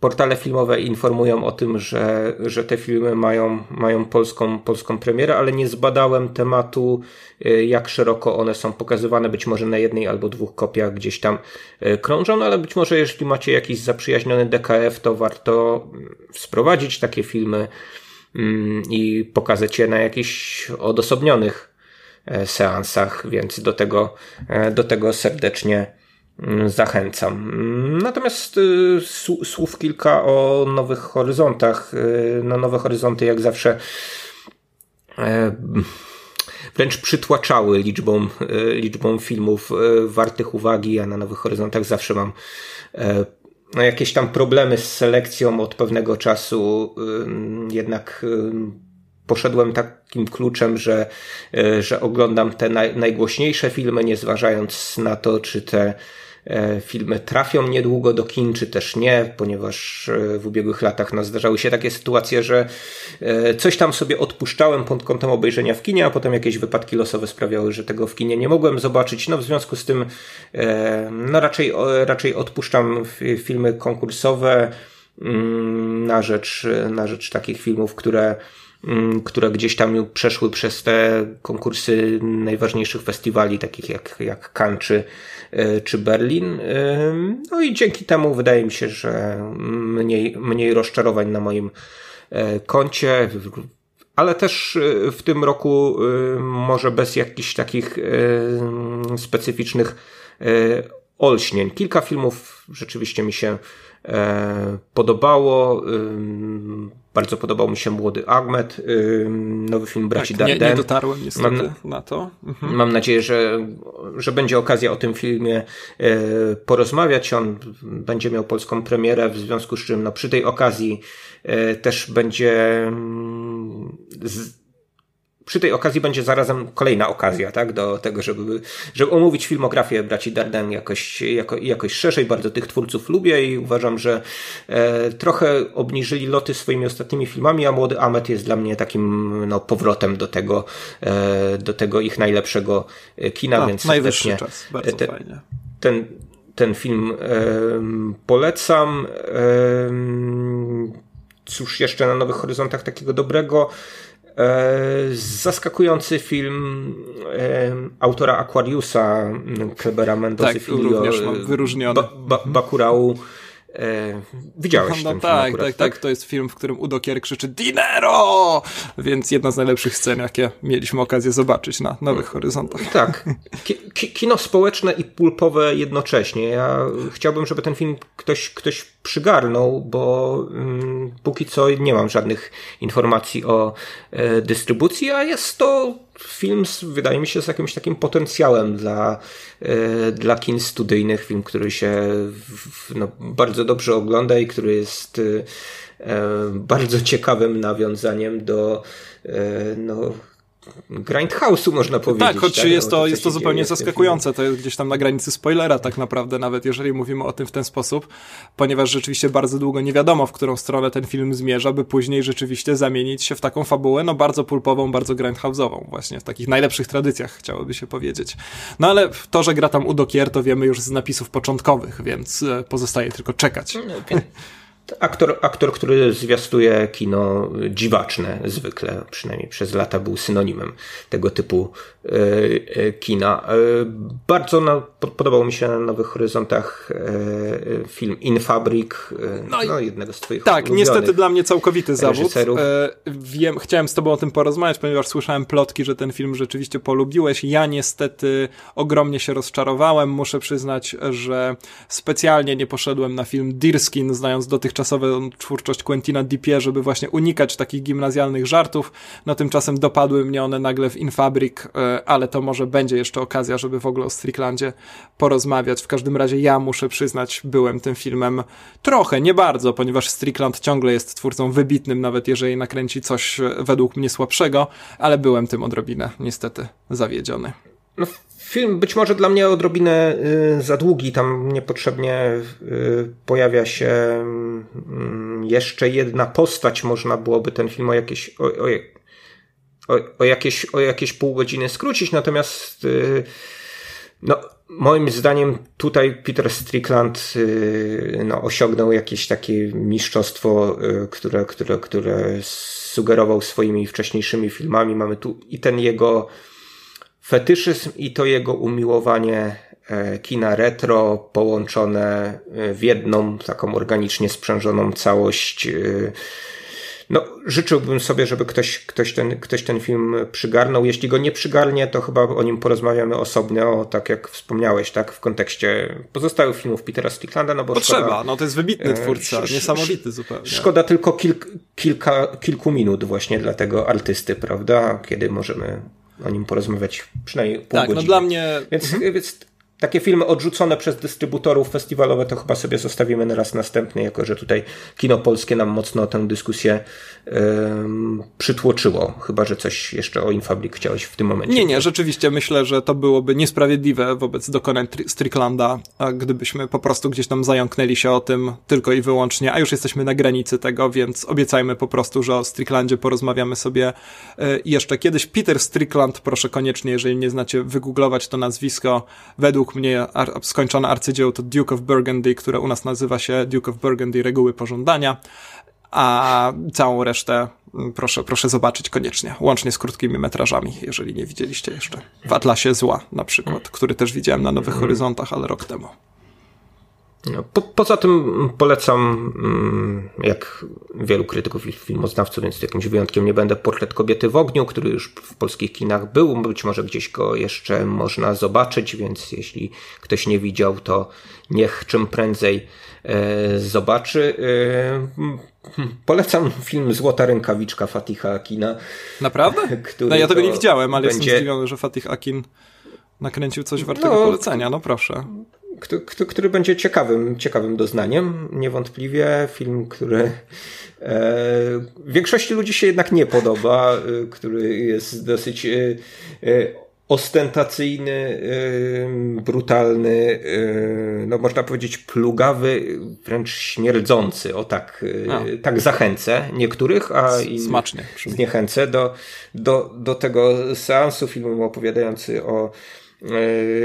portale filmowe informują o tym, że, że te filmy mają, mają polską, polską premierę, ale nie zbadałem tematu, y, jak szeroko one są pokazywane. Być może na jednej albo dwóch kopiach gdzieś tam y, krążą, no ale być może jeśli macie jakiś zaprzyjaźniony DKF, to warto mm, sprowadzić takie filmy mm, i pokazać je na jakichś odosobnionych e, seansach, więc do tego, e, do tego serdecznie Mm, zachęcam. Natomiast y, słów kilka o nowych horyzontach. Y, no, nowe horyzonty, jak zawsze, e, wręcz przytłaczały liczbą, y, liczbą filmów wartych uwagi. Ja na nowych horyzontach zawsze mam e, no, jakieś tam problemy z selekcją od pewnego czasu. Jednak poszedłem takim kluczem, że, że oglądam te naj, najgłośniejsze filmy, nie zważając na to, czy te filmy trafią niedługo do kin, czy też nie, ponieważ e, w ubiegłych latach no, zdarzały się takie sytuacje, że e, coś tam sobie odpuszczałem pod kątem obejrzenia w kinie, a potem jakieś wypadki losowe sprawiały, że tego w kinie nie mogłem zobaczyć. No w związku z tym no, raczej, raczej odpuszczam filmy konkursowe mm, na rzecz, na rzecz takich filmów, które które gdzieś tam przeszły przez te konkursy najważniejszych festiwali, takich jak, jak Cannes czy, e, czy Berlin. E, no i dzięki temu wydaje mi się, że mniej, mniej rozczarowań na moim e, koncie, ale też w tym roku może bez jakichś takich specyficznych olśnień. Kilka filmów rzeczywiście mi się podobało. Bardzo podobał mi się Młody Ahmed, nowy film Braci tak, Darden. Nie, nie dotarłem niestety mam, na to. Mhm. Mam nadzieję, że, że będzie okazja o tym filmie e, porozmawiać. On będzie miał polską premierę, w związku z czym no, przy tej okazji e, też będzie z, przy tej okazji będzie zarazem kolejna okazja, tak, do tego, żeby, żeby omówić filmografię braci Darden jakoś, jako, jakoś szerzej. Bardzo tych twórców lubię i uważam, że e, trochę obniżyli loty swoimi ostatnimi filmami, a Młody Amet jest dla mnie takim no, powrotem do tego, e, do tego ich najlepszego e, kina, a, więc najwyższy czas, bardzo te, fajnie. Ten, ten film e, polecam. Cóż jeszcze na Nowych Horyzontach takiego dobrego? E, zaskakujący film e, autora Aquariusa, Klebera Mendoza tak, również mam wyróżniony. Ba, ba, Bakurau E, widziałeś no, ten tak, akurat, tak, tak, tak, to jest film, w którym Udo Kier krzyczy Dinero! Więc jedna z najlepszych scen, jakie mieliśmy okazję zobaczyć na Nowych Horyzontach. Tak. Ki kino społeczne i pulpowe jednocześnie. Ja chciałbym, żeby ten film ktoś, ktoś przygarnął, bo mm, póki co nie mam żadnych informacji o e, dystrybucji, a jest to film, wydaje mi się, z jakimś takim potencjałem dla, e, dla kin studyjnych. Film, który się w, no, bardzo dobrze ogląda i który jest e, bardzo ciekawym nawiązaniem do e, no, grindhouse'u można powiedzieć. Tak, choć tak? jest to, jest to zupełnie zaskakujące. To jest gdzieś tam na granicy spoilera tak naprawdę, nawet jeżeli mówimy o tym w ten sposób, ponieważ rzeczywiście bardzo długo nie wiadomo, w którą stronę ten film zmierza, by później rzeczywiście zamienić się w taką fabułę, no bardzo pulpową, bardzo grindhouse'ową, właśnie w takich najlepszych tradycjach, chciałoby się powiedzieć. No ale to, że gra tam Udo Kier, to wiemy już z napisów początkowych, więc e, pozostaje tylko czekać. No, Aktor, aktor, który zwiastuje kino dziwaczne zwykle, przynajmniej przez lata był synonimem tego typu kina. E, bardzo na, podobał mi się na Nowych Horyzontach film In Fabric, no, no jednego z twoich Tak, niestety dla mnie całkowity zawód. Wiem, chciałem z tobą o tym porozmawiać, ponieważ słyszałem plotki, że ten film rzeczywiście polubiłeś. Ja niestety ogromnie się rozczarowałem. Muszę przyznać, że specjalnie nie poszedłem na film Deerskin, znając dotychczas dotychczasową twórczość Quentina Dipie, żeby właśnie unikać takich gimnazjalnych żartów. No tymczasem dopadły mnie one nagle w Infabrik, e, ale to może będzie jeszcze okazja, żeby w ogóle o Stricklandzie porozmawiać. W każdym razie ja muszę przyznać, byłem tym filmem trochę, nie bardzo, ponieważ Strickland ciągle jest twórcą wybitnym, nawet jeżeli nakręci coś według mnie słabszego, ale byłem tym odrobinę niestety zawiedziony. No, film być może dla mnie odrobinę y, za długi, tam niepotrzebnie y, pojawia się y, jeszcze jedna postać, można byłoby ten film o jakieś, o, o, o, o jakieś, o jakieś pół godziny skrócić, natomiast y, no, moim zdaniem tutaj Peter Strickland y, no, osiągnął jakieś takie mistrzostwo, y, które, które, które sugerował swoimi wcześniejszymi filmami. Mamy tu i ten jego fetyszyzm i to jego umiłowanie e, kina retro połączone w jedną taką organicznie sprzężoną całość. E, no, życzyłbym sobie, żeby ktoś, ktoś, ten, ktoś ten film przygarnął. Jeśli go nie przygarnie, to chyba o nim porozmawiamy osobno, tak jak wspomniałeś, tak, w kontekście pozostałych filmów Petera Stricklanda, no bo Potrzeba, szkoda, no to jest wybitny twórca, niesamowity zupełnie. Szkoda tylko kilk, kilka, kilku minut właśnie dla tego artysty, prawda, kiedy możemy o nim porozmawiać przynajmniej pół tak, godziny. no dla mnie... Więc, mhm. więc takie filmy odrzucone przez dystrybutorów festiwalowe to chyba sobie zostawimy na raz następny, jako że tutaj kino polskie nam mocno tę dyskusję um, przytłoczyło. Chyba, że coś jeszcze o Infablik chciałeś w tym momencie. Nie, nie, rzeczywiście myślę, że to byłoby niesprawiedliwe wobec dokonań Stricklanda, gdybyśmy po prostu gdzieś tam zająknęli się o tym tylko i wyłącznie, a już jesteśmy na granicy tego, więc obiecajmy po prostu, że o Stricklandzie porozmawiamy sobie e, jeszcze kiedyś. Peter Strickland, proszę koniecznie, jeżeli nie znacie, wygooglować to nazwisko. Według mnie ar skończone arcydzieło to Duke of Burgundy, które u nas nazywa się Duke of Burgundy Reguły Pożądania a całą resztę mm, proszę, proszę zobaczyć koniecznie, łącznie z krótkimi metrażami, jeżeli nie widzieliście jeszcze. W Atlasie Zła na przykład, który też widziałem na Nowych mhm. Horyzontach, ale rok temu. No, po, poza tym polecam, mm, jak wielu krytyków i filmoznawców, więc jakimś wyjątkiem nie będę, Portret kobiety w ogniu, który już w polskich kinach był, być może gdzieś go jeszcze można zobaczyć, więc jeśli ktoś nie widział, to niech czym prędzej e, zobaczy. E, polecam film Złota rękawiczka Fatiha Akina. Naprawdę? No ja tego nie widziałem, ale będzie... jestem zdziwiony, że Fatih Akin nakręcił coś wartego no, polecenia, no proszę który, który będzie ciekawym, ciekawym doznaniem. Niewątpliwie film, który e, większości ludzi się jednak nie podoba, e, który jest dosyć e, ostentacyjny, brutalny, no można powiedzieć plugawy, wręcz śmierdzący. O tak, tak zachęcę niektórych, a Smacznie, zniechęcę do, do, do tego seansu filmu opowiadający o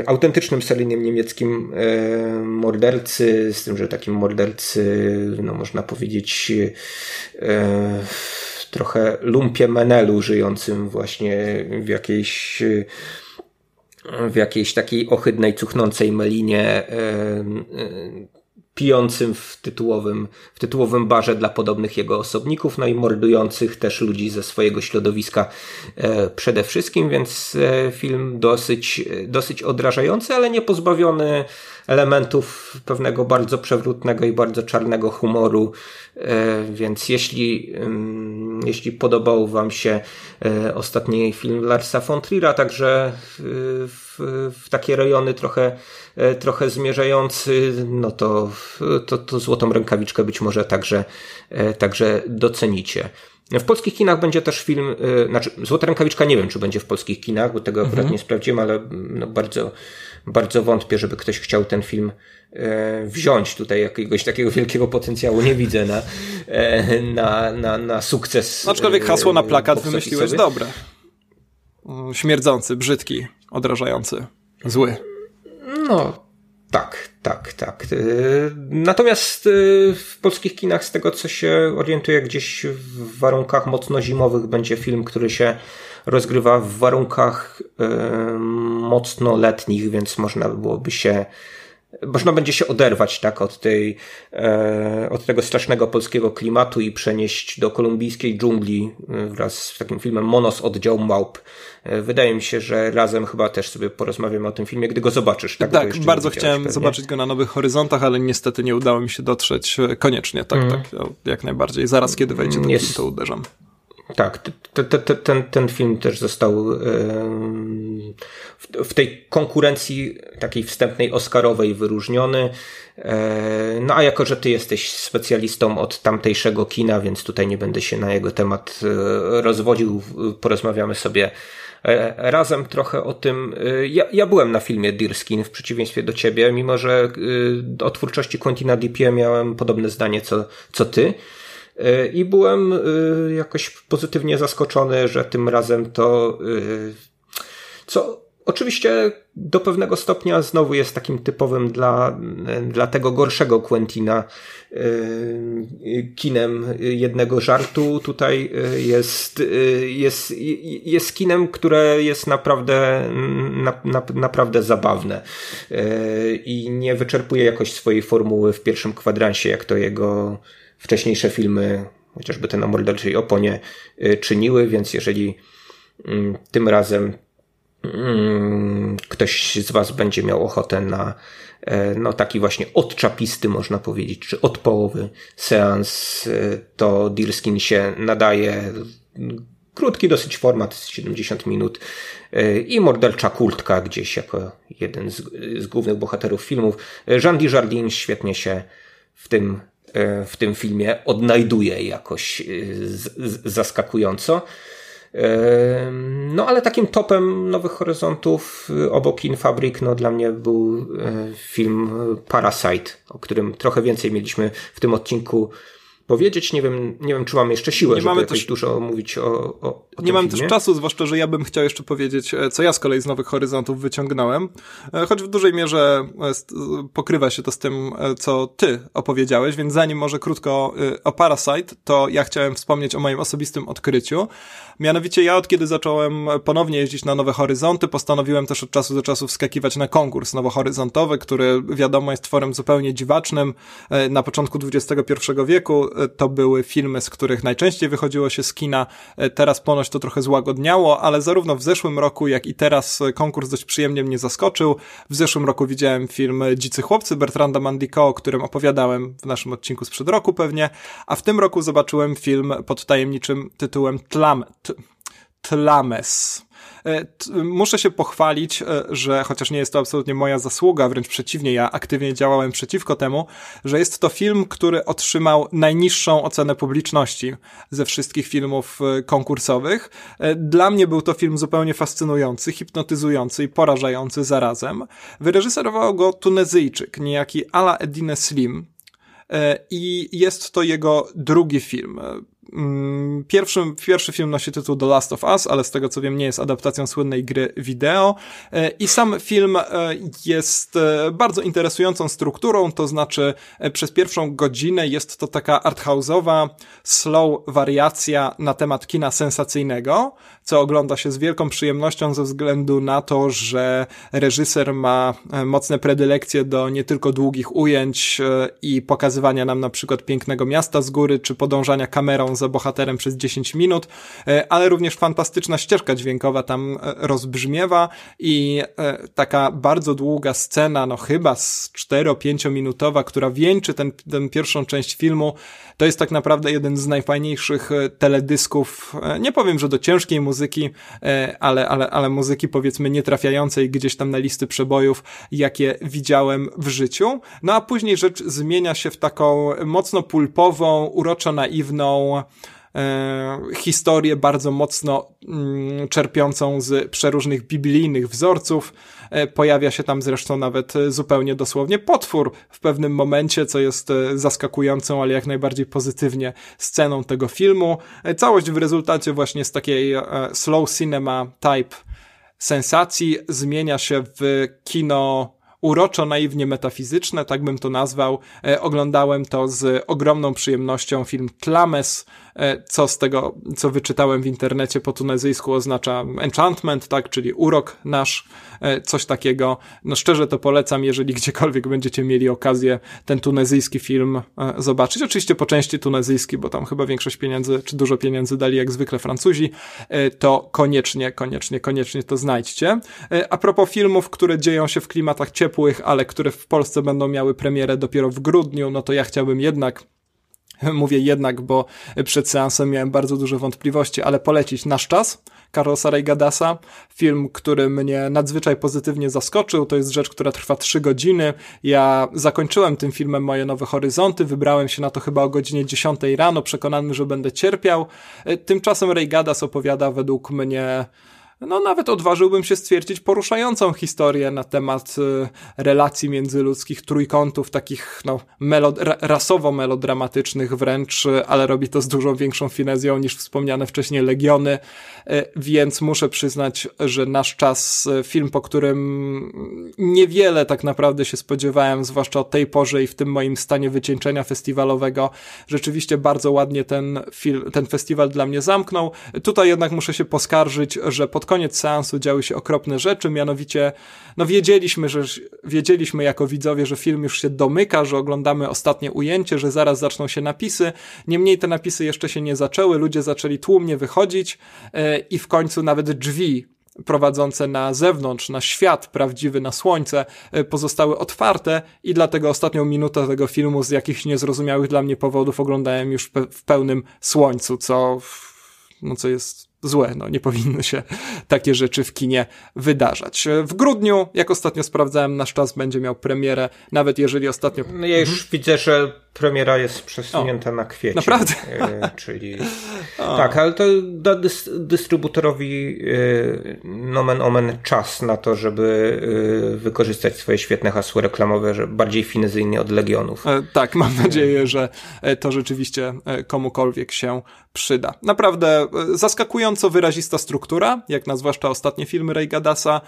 autentycznym seryjnym niemieckim e, mordercy, z tym, że takim mordercy, no można powiedzieć, e, trochę lumpie menelu, żyjącym właśnie w jakiejś w jakiejś takiej ohydnej, cuchnącej melinie pijącym w tytułowym, w tytułowym barze dla podobnych jego osobników, no i mordujących też ludzi ze swojego środowiska e, przede wszystkim, więc e, film dosyć, dosyć odrażający, ale nie pozbawiony elementów pewnego bardzo przewrotnego i bardzo czarnego humoru, e, więc jeśli, mm, jeśli podobał Wam się e, ostatni film Larsa von Trier'a, także w takie rejony trochę, e, trochę zmierzający, no to, to, to złotą rękawiczkę być może także, także docenicie. W polskich kinach będzie też film, znaczy Złota Rękawiczka nie wiem, czy będzie w polskich kinach, bo tego akurat mhm. nie sprawdziłem, ale no bardzo, bardzo wątpię, żeby ktoś chciał ten film e, wziąć. Tutaj jakiegoś takiego wielkiego potencjału nie widzę na, e, na, na, na sukces. Aczkolwiek hasło na plakat wymyśliłeś dobre. Śmierdzący, brzydki, odrażający, zły. No, tak, tak, tak. E, natomiast w polskich kinach, z tego co się orientuję, gdzieś w warunkach mocno zimowych będzie film, który się rozgrywa w warunkach mocno letnich, więc można byłoby się można będzie się oderwać tak od tej, e, od tego strasznego polskiego klimatu i przenieść do kolumbijskiej dżungli e, wraz z takim filmem Monos Oddział Małp. E, wydaje mi się, że razem chyba też sobie porozmawiamy o tym filmie, gdy go zobaczysz. Tak, tak bardzo chciałem pewnie. zobaczyć go na Nowych Horyzontach, ale niestety nie udało mi się dotrzeć koniecznie. Tak, mm. tak, jak najbardziej. Zaraz kiedy wejdzie do Jest... to uderzam tak, te, te, te, ten, ten film też został w tej konkurencji takiej wstępnej Oscarowej wyróżniony. E, no a jako, że ty jesteś specjalistą od tamtejszego kina, więc tutaj nie będę się na jego temat e, rozwodził, porozmawiamy sobie e, razem trochę o tym. Ja, ja byłem na filmie Deerskin w przeciwieństwie do ciebie, mimo że o twórczości Quentina Dipie miałem podobne zdanie co, co ty. I byłem jakoś pozytywnie zaskoczony, że tym razem to, co Oczywiście do pewnego stopnia znowu jest takim typowym dla, dla tego gorszego Quentina kinem jednego żartu. Tutaj jest, jest, jest kinem, które jest naprawdę, na, na, naprawdę zabawne i nie wyczerpuje jakoś swojej formuły w pierwszym kwadransie, jak to jego wcześniejsze filmy, chociażby ten o morderczej oponie, czyniły, więc jeżeli mm, tym razem Mm, ktoś z Was będzie miał ochotę na e, no taki właśnie odczapisty, można powiedzieć, czy od połowy seans, e, to Deerskin się nadaje. Krótki dosyć format, 70 minut e, i mordercza kultka gdzieś jako jeden z, z głównych bohaterów filmów. Jean Dujardin świetnie się w tym, w tym filmie odnajduje jakoś z, zaskakująco. No ale takim topem Nowych Horyzontów obok Infabrik no dla mnie był film Parasite, o którym trochę więcej mieliśmy w tym odcinku powiedzieć. Nie wiem, nie wiem czy mam jeszcze siłę, nie żeby jakoś też, dużo mówić o, o, o Nie mam filmie. też czasu, zwłaszcza, że ja bym chciał jeszcze powiedzieć, e, co ja z kolei z Nowych Horyzontów wyciągnąłem, e, choć w dużej mierze e, pokrywa się to z tym, co ty opowiedziałeś, więc zanim może krótko o Parasite, to ja chciałem wspomnieć o moim osobistym odkryciu. Mianowicie ja od kiedy zacząłem ponownie jeździć na Nowe Horyzonty, postanowiłem też od czasu do czasu wskakiwać na konkurs nowohoryzontowy, który wiadomo jest tworem zupełnie dziwacznym. Na początku XXI wieku to były filmy, z których najczęściej wychodziło się z kina. Teraz ponoć to trochę złagodniało, ale zarówno w zeszłym roku, jak i teraz konkurs dość przyjemnie mnie zaskoczył. W zeszłym roku widziałem film Dzicy Chłopcy Bertranda Mandico, o którym opowiadałem w naszym odcinku sprzed roku pewnie, a w tym roku zobaczyłem film pod tajemniczym tytułem Tlam, Tlames. E, muszę się pochwalić, e, że chociaż nie jest to absolutnie moja zasługa, wręcz przeciwnie, ja aktywnie działałem przeciwko temu, że jest to film, który otrzymał najniższą ocenę publiczności ze wszystkich filmów e, konkursowych. Dla mnie był to film zupełnie fascynujący, hipnotyzujący i porażający zarazem. Wyreżyserował go Tunezyjczyk, niejaki Ala Edine Slim, i jest to jego drugi film. Mm, pierwszy, pierwszy film nosi tytuł The Last of Us, ale z tego co wiem nie jest adaptacją słynnej gry wideo. E, i sam film e, jest e, bardzo interesującą strukturą, to znaczy przez pierwszą godzinę jest to taka arthouse'owa slow wariacja na temat kina sensacyjnego, co ogląda się z wielką przyjemnością ze względu na to, że reżyser ma mocne predylekcje do nie tylko długich ujęć i pokazywania nam na przykład pięknego miasta z góry, czy podążania kamerą za bohaterem przez 10 minut, e, ale również fantastyczna ścieżka dźwiękowa tam e, rozbrzmiewa i e, taka bardzo długa scena, no chyba z 4-5 minutowa, która wieńczy ten, ten pierwszą część filmu, to jest tak naprawdę jeden z najfajniejszych teledysków, nie powiem, że do ciężkiej muzyki, ale, ale, ale muzyki powiedzmy nie trafiającej gdzieś tam na listy przebojów, jakie widziałem w życiu. No a później rzecz zmienia się w taką mocno pulpową, uroczo naiwną, E, historię bardzo mocno mm, czerpiącą z przeróżnych biblijnych wzorców. E, pojawia się tam zresztą nawet zupełnie dosłownie potwór w pewnym momencie, co jest e, zaskakującą, ale jak najbardziej pozytywnie sceną tego filmu. Całość w rezultacie właśnie z takiej slow cinema type sensacji zmienia się w kino uroczo naiwnie metafizyczne, tak bym to nazwał. Oglądałem to z ogromną przyjemnością film Tlames, E, co z tego, co wyczytałem w internecie po tunezyjsku oznacza enchantment, tak, czyli urok nasz, e, coś takiego. No szczerze to polecam, jeżeli gdziekolwiek będziecie mieli okazję ten tunezyjski film e, zobaczyć. Oczywiście po części tunezyjski, bo tam chyba większość pieniędzy, czy dużo pieniędzy dali jak zwykle Francuzi, to koniecznie, koniecznie, koniecznie to znajdźcie. A propos filmów, które dzieją się w klimatach ciepłych, ale które w Polsce będą miały premierę dopiero w grudniu, no to ja chciałbym jednak Mówię jednak, bo przed seansem miałem bardzo duże wątpliwości, ale polecić Nasz Czas, Carlosa Reygadasa. Film, który mnie nadzwyczaj pozytywnie zaskoczył. To jest rzecz, która trwa trzy godziny. Ja zakończyłem tym filmem moje nowe horyzonty. Wybrałem się na to chyba o godzinie 10 rano, przekonany, że będę cierpiał. Tymczasem Reygadas opowiada według mnie no nawet odważyłbym się stwierdzić poruszającą historię na temat y, relacji międzyludzkich, trójkątów, takich no, melod rasowo-melodramatycznych wręcz, y, ale robi to z dużo większą finezją niż wspomniane wcześniej Legiony, y, więc muszę przyznać, że nasz czas, film, po którym niewiele tak naprawdę się spodziewałem, zwłaszcza o tej porze i w tym moim stanie wycieńczenia festiwalowego, rzeczywiście bardzo ładnie ten, film, ten festiwal dla mnie zamknął. Tutaj jednak muszę się poskarżyć, że pod koniec seansu działy się okropne rzeczy, mianowicie, no wiedzieliśmy, że, wiedzieliśmy jako widzowie, że film już się domyka, że oglądamy ostatnie ujęcie, że zaraz zaczną się napisy. Niemniej te napisy jeszcze się nie zaczęły, ludzie zaczęli tłumnie wychodzić yy, i w końcu nawet drzwi prowadzące na zewnątrz, na świat prawdziwy, na słońce, e, pozostały otwarte i dlatego ostatnią minutę tego filmu z jakichś niezrozumiałych dla mnie powodów oglądałem już w pełnym słońcu, co, no co jest złe. No, nie powinny się takie rzeczy w kinie wydarzać. W grudniu, jak ostatnio sprawdzałem, nasz czas będzie miał premierę, nawet jeżeli ostatnio... No ja już mhm. widzę, że premiera jest przesunięta o, na kwiecień. Naprawdę? E, czyli... tak, ale to da dys dystrybutorowi e, nomen omen czas na to, żeby e, wykorzystać swoje świetne hasło reklamowe, że bardziej finezyjnie od Legionów. E, tak, mam nadzieję, że to rzeczywiście komukolwiek się przyda. Naprawdę zaskakująco wyrazista struktura, jak na zwłaszcza ostatnie filmy Ray Gadasa,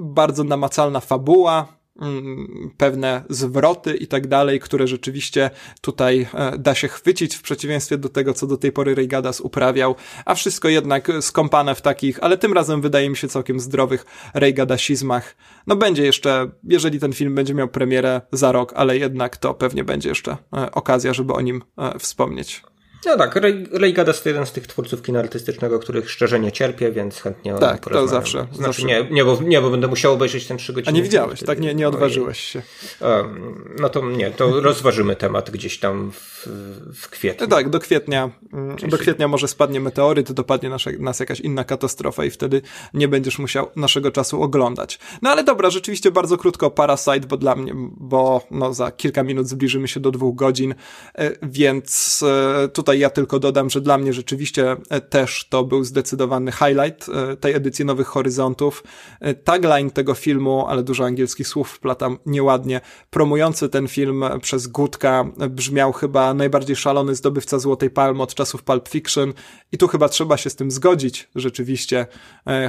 bardzo namacalna fabuła, Mm, pewne zwroty i tak dalej, które rzeczywiście tutaj e, da się chwycić w przeciwieństwie do tego, co do tej pory Reygadas uprawiał, a wszystko jednak skąpane w takich, ale tym razem wydaje mi się całkiem zdrowych Reygadasizmach. No będzie jeszcze, jeżeli ten film będzie miał premierę za rok, ale jednak to pewnie będzie jeszcze e, okazja, żeby o nim e, wspomnieć. No tak, Ray, Ray Gadas to jeden z tych twórców kina artystycznego, których szczerze nie cierpię, więc chętnie Tak, to zawsze. Znaczy, zawsze. Nie, nie, bo, nie, bo będę musiał obejrzeć ten trzy godziny. A nie widziałeś, tak? Nie, nie odważyłeś się. No to nie, to rozważymy temat gdzieś tam w, w kwietniu. Tak, do kwietnia, mm, do kwietnia może spadnie meteoryt, dopadnie nasze, nas jakaś inna katastrofa i wtedy nie będziesz musiał naszego czasu oglądać. No ale dobra, rzeczywiście bardzo krótko Parasite, bo dla mnie, bo no za kilka minut zbliżymy się do dwóch godzin, e, więc e, tutaj Tutaj ja tylko dodam, że dla mnie rzeczywiście e, też to był zdecydowany highlight e, tej edycji Nowych Horyzontów. E, tagline tego filmu, ale dużo angielskich słów wplatam nieładnie, promujący ten film przez Gutka brzmiał chyba najbardziej szalony zdobywca Złotej Palmy od czasów Pulp Fiction i tu chyba trzeba się z tym zgodzić rzeczywiście,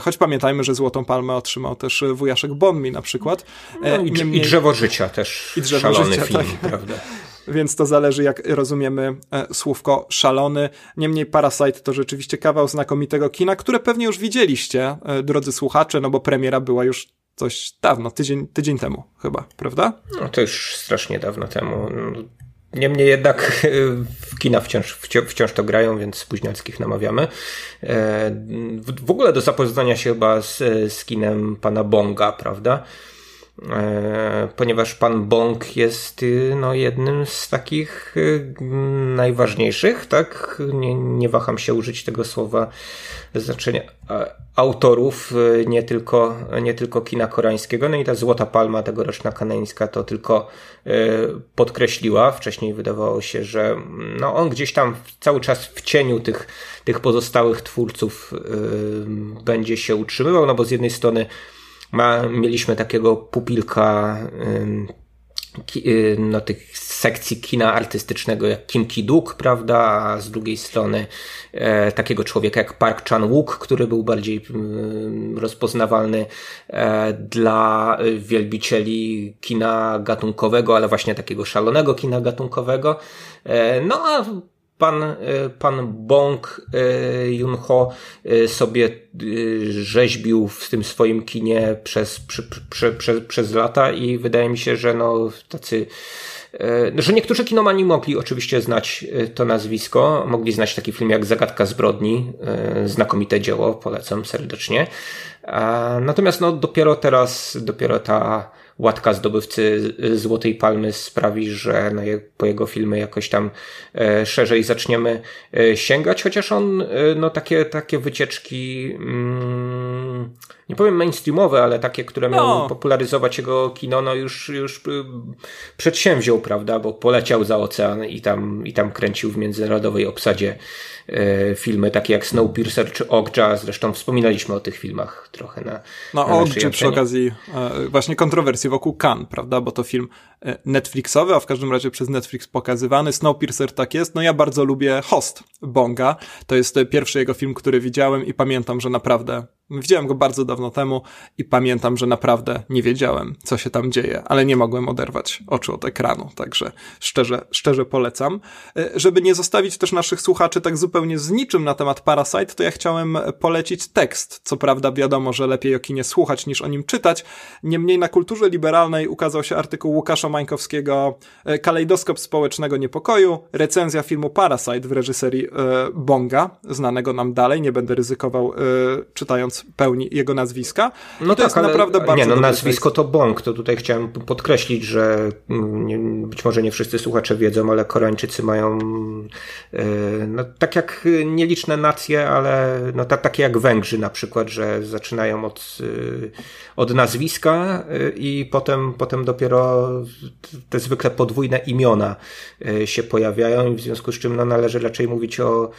choć pamiętajmy, że Złotą Palmę otrzymał też wujaszek Bommi na przykład. No, i, Niemniej... I Drzewo Życia też I drzewo szalony życia, film, tak. prawda? więc to zależy, jak rozumiemy e, słówko szalony. Niemniej Parasite to rzeczywiście kawał znakomitego kina, które pewnie już widzieliście, e, drodzy słuchacze, no bo premiera była już coś dawno, tydzień, tydzień temu chyba, prawda? No to już strasznie dawno temu. Niemniej jednak e, w kina wciąż, wciąż to grają, więc spóźnialskich namawiamy. W ogóle do zapoznania się chyba z, z kinem pana Bonga, prawda? E, ponieważ pan Bong jest y, no, jednym z takich y, najważniejszych, tak? Nie, nie waham się użyć tego słowa znaczenia autorów y, nie tylko, nie tylko kina koreańskiego. No i ta Złota Palma tegoroczna kanańska to tylko podkreśliła. Wcześniej wydawało się, że no, on gdzieś tam cały czas w cieniu tych, tych pozostałych twórców będzie się utrzymywał, no bo z jednej strony ma, mieliśmy takiego pupilka y, no, tych sekcji kina artystycznego jak Kim Ki-duk, prawda, a z drugiej strony e, takiego człowieka jak Park Chan-wook, który był bardziej e, rozpoznawalny e, dla wielbicieli kina gatunkowego, ale właśnie takiego szalonego kina gatunkowego. E, no a pan, e, pan Bong e, Yun-ho e, sobie rzeźbił w tym swoim kinie przez, prze, prze, prze, przez lata i wydaje mi się, że no tacy że niektórzy kinomani mogli oczywiście znać to nazwisko, mogli znać taki film jak Zagadka zbrodni, znakomite dzieło, polecam serdecznie. Natomiast no dopiero teraz, dopiero ta łatka zdobywcy Złotej Palmy sprawi, że no, po jego filmy jakoś tam e, szerzej zaczniemy e, sięgać, chociaż on e, no, takie, takie wycieczki mm, nie powiem mainstreamowe, ale takie, które miały no. popularyzować jego kino, no już, już przedsięwziął, prawda, bo poleciał za ocean i tam, i tam kręcił w międzynarodowej obsadzie E, filmy takie jak Snowpiercer czy Okja, zresztą wspominaliśmy o tych filmach trochę na No na Okja przy okazji e, właśnie kontrowersji wokół Khan, prawda, bo to film e, Netflixowy, a w każdym razie przez Netflix pokazywany. Snowpiercer tak jest. No ja bardzo lubię Host Bonga. To jest pierwszy jego film, który widziałem i pamiętam, że naprawdę Widziałem go bardzo dawno temu i pamiętam, że naprawdę nie wiedziałem, co się tam dzieje, ale nie mogłem oderwać oczu od ekranu, także szczerze, szczerze polecam. Żeby nie zostawić też naszych słuchaczy tak zupełnie zupełnie z niczym na temat Parasite, to ja chciałem polecić tekst. Co prawda wiadomo, że lepiej o kinie słuchać niż o nim czytać. Niemniej na kulturze liberalnej ukazał się artykuł Łukasza Mańkowskiego e, Kalejdoskop społecznego niepokoju, recenzja filmu Parasite w reżyserii e, Bonga, znanego nam dalej, nie będę ryzykował e, czytając pełni jego nazwiska. No I to tak, jest naprawdę bardzo Nie, no nazwisko to Bong, to tutaj chciałem podkreślić, że mm, być może nie wszyscy słuchacze wiedzą, ale Koreańczycy mają no, tak jak nieliczne nacje, ale no, tak, takie jak Węgrzy na przykład, że zaczynają od, y, od nazwiska y, i potem, potem dopiero te zwykle podwójne imiona y, się pojawiają i w związku z czym no, należy raczej mówić o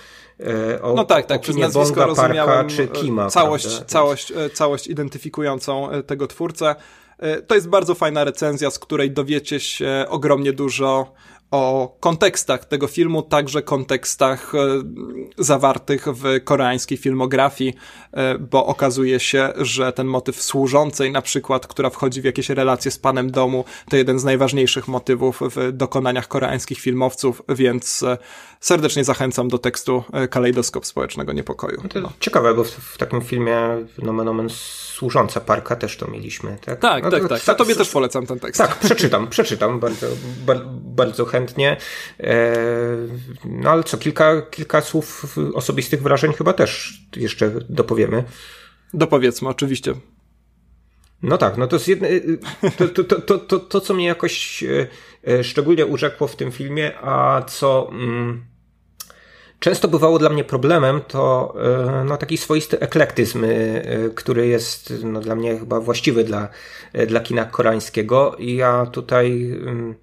o, no tak, tak, przez nazwisko Bonga, Parka czy Kima. Całość, całość, całość identyfikującą tego twórcę. To jest bardzo fajna recenzja, z której dowiecie się ogromnie dużo o kontekstach tego filmu, także kontekstach e, zawartych w koreańskiej filmografii, e, bo okazuje się, że ten motyw służącej na przykład, która wchodzi w jakieś relacje z panem domu, to jeden z najważniejszych motywów w dokonaniach koreańskich filmowców, więc e, serdecznie zachęcam do tekstu Kalejdoskop Społecznego Niepokoju. No no. Ciekawe, bo w, w, takim filmie nomen omen służąca parka też to mieliśmy, tak? Tak, no, tak, to, tak. A tobie też polecam ten tekst. Tak, przeczytam, przeczytam bardzo, bardzo chętnie. E, no ale co, kilka, kilka słów osobistych wrażeń chyba też jeszcze dopowiemy. Dopowiedzmy, oczywiście. No tak, no to jest jedne, to, to, to, to, to, to co mnie jakoś e, e, szczególnie urzekło w tym filmie, a co... Mm, często bywało dla mnie problemem, to e, no, taki swoisty eklektyzm, e, który jest no, dla mnie chyba właściwy dla, e, dla kina koreańskiego. I ja tutaj. Mm,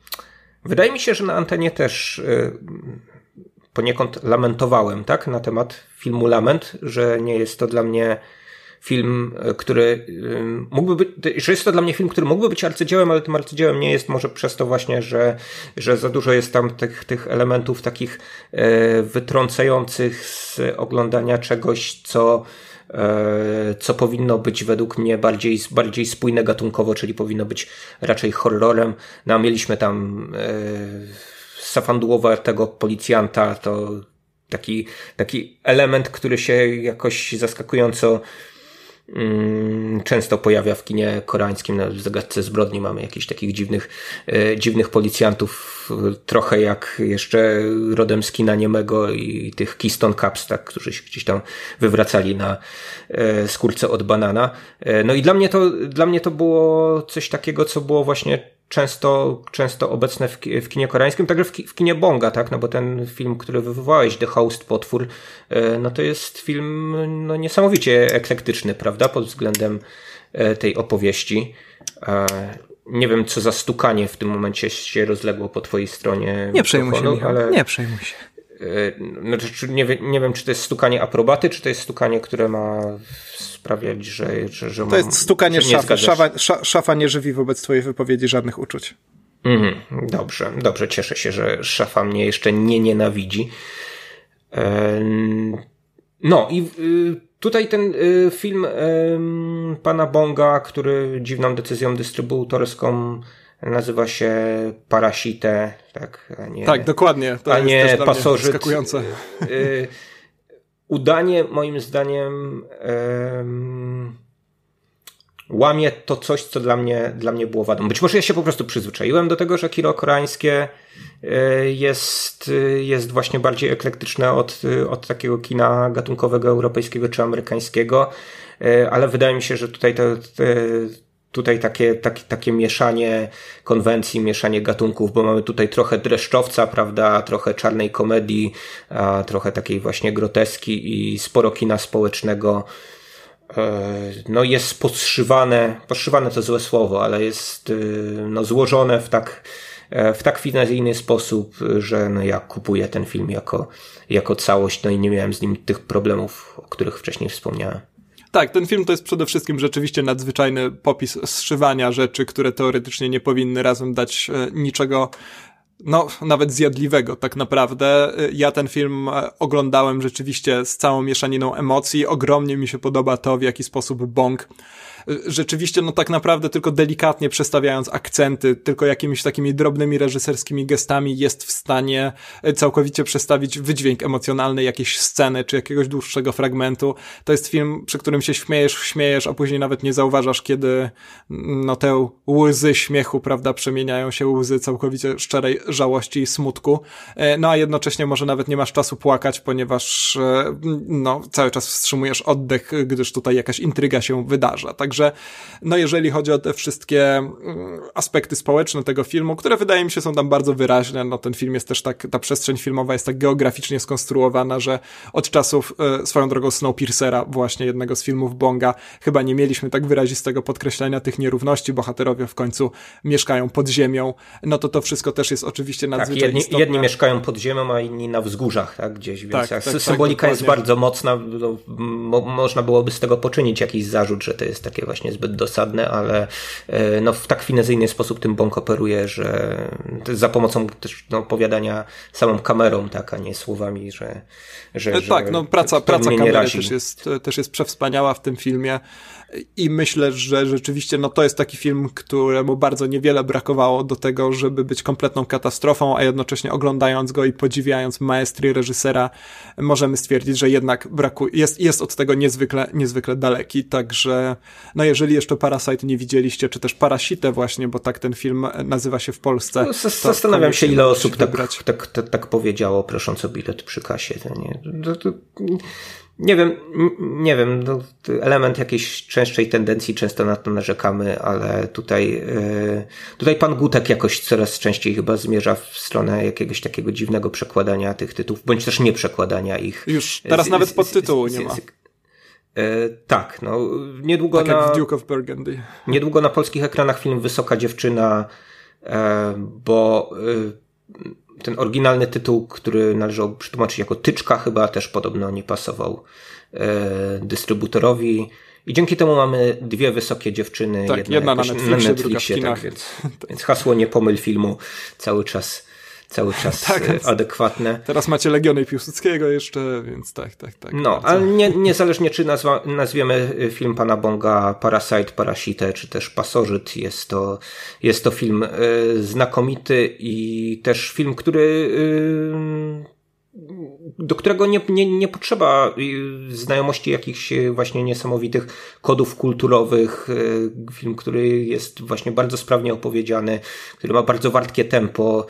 wydaje mi się, że na antenie też poniekąd lamentowałem, tak, na temat filmu Lament, że nie jest to dla mnie film, e, który mógłby być, że jest to dla mnie film, który mógłby być arcydziełem, ale tym arcydziełem nie jest może przez to właśnie, że, że za dużo jest tam tych, tych elementów takich e, wytrącających z oglądania czegoś, co e, co powinno być według mnie bardziej, bardziej spójne gatunkowo, czyli powinno być raczej horrorem. No, mieliśmy tam e, tego policjanta, to taki, taki element, który się jakoś zaskakująco często pojawia w kinie koreańskim. W zagadce zbrodni mamy jakichś takich dziwnych, e, dziwnych policjantów, trochę jak jeszcze rodem z kina niemego i tych Keystone Caps, tak, którzy się gdzieś tam wywracali na e, skórce od banana. E, no i dla mnie to, dla mnie to było coś takiego, co było właśnie często, często obecne w, w kinie koreańskim, także w, w, kinie Bonga, tak, no bo ten film, który wywołałeś, The Host, Potwór, e, no to jest film no, niesamowicie eklektyczny, prawda, pod względem e, tej opowieści. E, nie wiem, co za stukanie w tym momencie się rozległo po twojej stronie. Nie przejmuj się, ale... nie przejmuj się. Znaczy, nie, nie wiem, czy to jest stukanie aprobaty, czy to jest stukanie, które ma sprawiać, że, że, że To mam, jest stukanie szafy. Szafa, szafa nie żywi wobec twojej wypowiedzi żadnych uczuć. Mhm, dobrze, dobrze. Cieszę się, że szafa mnie jeszcze nie nienawidzi. No i y, tutaj ten film pana Bonga, który dziwną decyzją dystrybutorską nazywa się Parasite, tak? A nie, tak, dokładnie. To a nie pasożyt. Y, udanie moim zdaniem um, łamie to coś, co dla mnie, dla mnie było wadą. Być może ja się po prostu przyzwyczaiłem do tego, że kino koreańskie e, jest, jest właśnie bardziej eklektyczne od, od takiego kina gatunkowego europejskiego czy amerykańskiego, ale wydaje mi się, że tutaj to, tutaj takie, takie, takie mieszanie konwencji, mieszanie gatunków, bo mamy tutaj trochę dreszczowca, prawda, trochę czarnej komedii, a trochę takiej właśnie groteski i sporo kina społecznego. E, no jest podszywane, podszywane to złe słowo, ale jest e, no, złożone w tak, e, w tak finezyjny sposób, że no, ja kupuję ten film jako, jako całość, no i nie miałem z nim tych problemów, o których wcześniej wspomniałem. Tak, ten film to jest przede wszystkim rzeczywiście nadzwyczajny popis zszywania rzeczy, które teoretycznie nie powinny razem dać e, niczego no, nawet zjadliwego tak naprawdę. E, ja ten film e, oglądałem rzeczywiście z całą mieszaniną emocji. Ogromnie mi się podoba to, w jaki sposób Bong rzeczywiście, no tak naprawdę tylko delikatnie przestawiając akcenty, tylko jakimiś takimi drobnymi reżyserskimi gestami jest w stanie e, całkowicie przestawić wydźwięk emocjonalny jakiejś sceny, czy jakiegoś dłuższego fragmentu. To jest film, przy którym się śmiejesz, śmiejesz, a później nawet nie zauważasz, kiedy mm, no te łzy śmiechu, prawda, przemieniają się łzy całkowicie szczerej żałości i smutku. E, no a jednocześnie może nawet nie masz czasu płakać, ponieważ e, no cały czas wstrzymujesz oddech, gdyż tutaj jakaś intryga się wydarza. Tak Także, no jeżeli chodzi o te wszystkie mm, aspekty społeczne tego filmu, które wydaje mi się są tam bardzo wyraźne, no ten film jest też tak, ta przestrzeń filmowa jest tak geograficznie skonstruowana, że od czasów e, swoją drogą Snowpiercera, właśnie jednego z filmów Bonga, chyba nie mieliśmy tak wyrazistego podkreślenia tych nierówności, bohaterowie w końcu mieszkają pod ziemią, no to to wszystko też jest oczywiście tak, nadzwyczaj tak, jedni, istotne. jedni mieszkają pod ziemią, a inni na wzgórzach, tak, gdzieś, więc tak, tak, tak symbolika tak, jest bardzo mocna, no, mo, można byłoby z tego poczynić jakiś zarzut, że to jest takie właśnie zbyt dosadne, ale e, no, w tak finezyjny sposób tym bąk operuje, że za pomocą też no, opowiadania samą kamerą, tak, a nie słowami, że. że, e, tak, no praca, praca kamery też jest, też jest przewspaniała w tym filmie i myślę, że rzeczywiście no to jest taki film, któremu bardzo niewiele brakowało do tego, żeby być kompletną katastrofą, a jednocześnie oglądając go i podziwiając maestry reżysera, możemy stwierdzić, że jednak brakuje, jest, jest od tego niezwykle, niezwykle daleki, także no jeżeli jeszcze Parasite nie widzieliście, czy też Parasite właśnie, bo tak ten film nazywa się w Polsce. No, zastanawiam się, ile osób tak, tak, tak, tak, powiedziało, prosząc o bilet przy kasie. To nie, to, to, nie wiem, nie wiem, no, element jakiejś częstszej tendencji, często na to narzekamy, ale tutaj, yy, tutaj pan Gutek jakoś coraz częściej chyba zmierza w stronę jakiegoś takiego dziwnego przekładania tych tytułów, bądź też nie przekładania ich. Już teraz z, nawet podtytułu nie ma. E, tak, no niedługo tak na, jak w Duke of Burgundy. Niedługo na polskich ekranach film Wysoka Dziewczyna, e, bo e, ten oryginalny tytuł, który należał przetłumaczyć jako Tyczka, chyba też podobno nie pasował e, dystrybutorowi. I dzięki temu mamy dwie wysokie dziewczyny. Tak, jedna, jedna na Netflixie, na Netflixie tak, więc, więc hasło nie pomyl filmu cały czas cały czas tak, e, adekwatne. Teraz macie Legiony Piłsudskiego jeszcze, więc tak, tak, tak. No, bardzo. ale nie, niezależnie czy nazwa, nazwiemy e, film pana Bonga Parasite, Parasite, czy też Pasożyt, jest to, jest to film y, znakomity i też film, który y, do którego nie, nie, nie potrzeba y, znajomości jakichś y, właśnie niesamowitych kodów kulturowych. Y, film, który jest właśnie bardzo sprawnie opowiedziany, który ma bardzo wartkie tempo.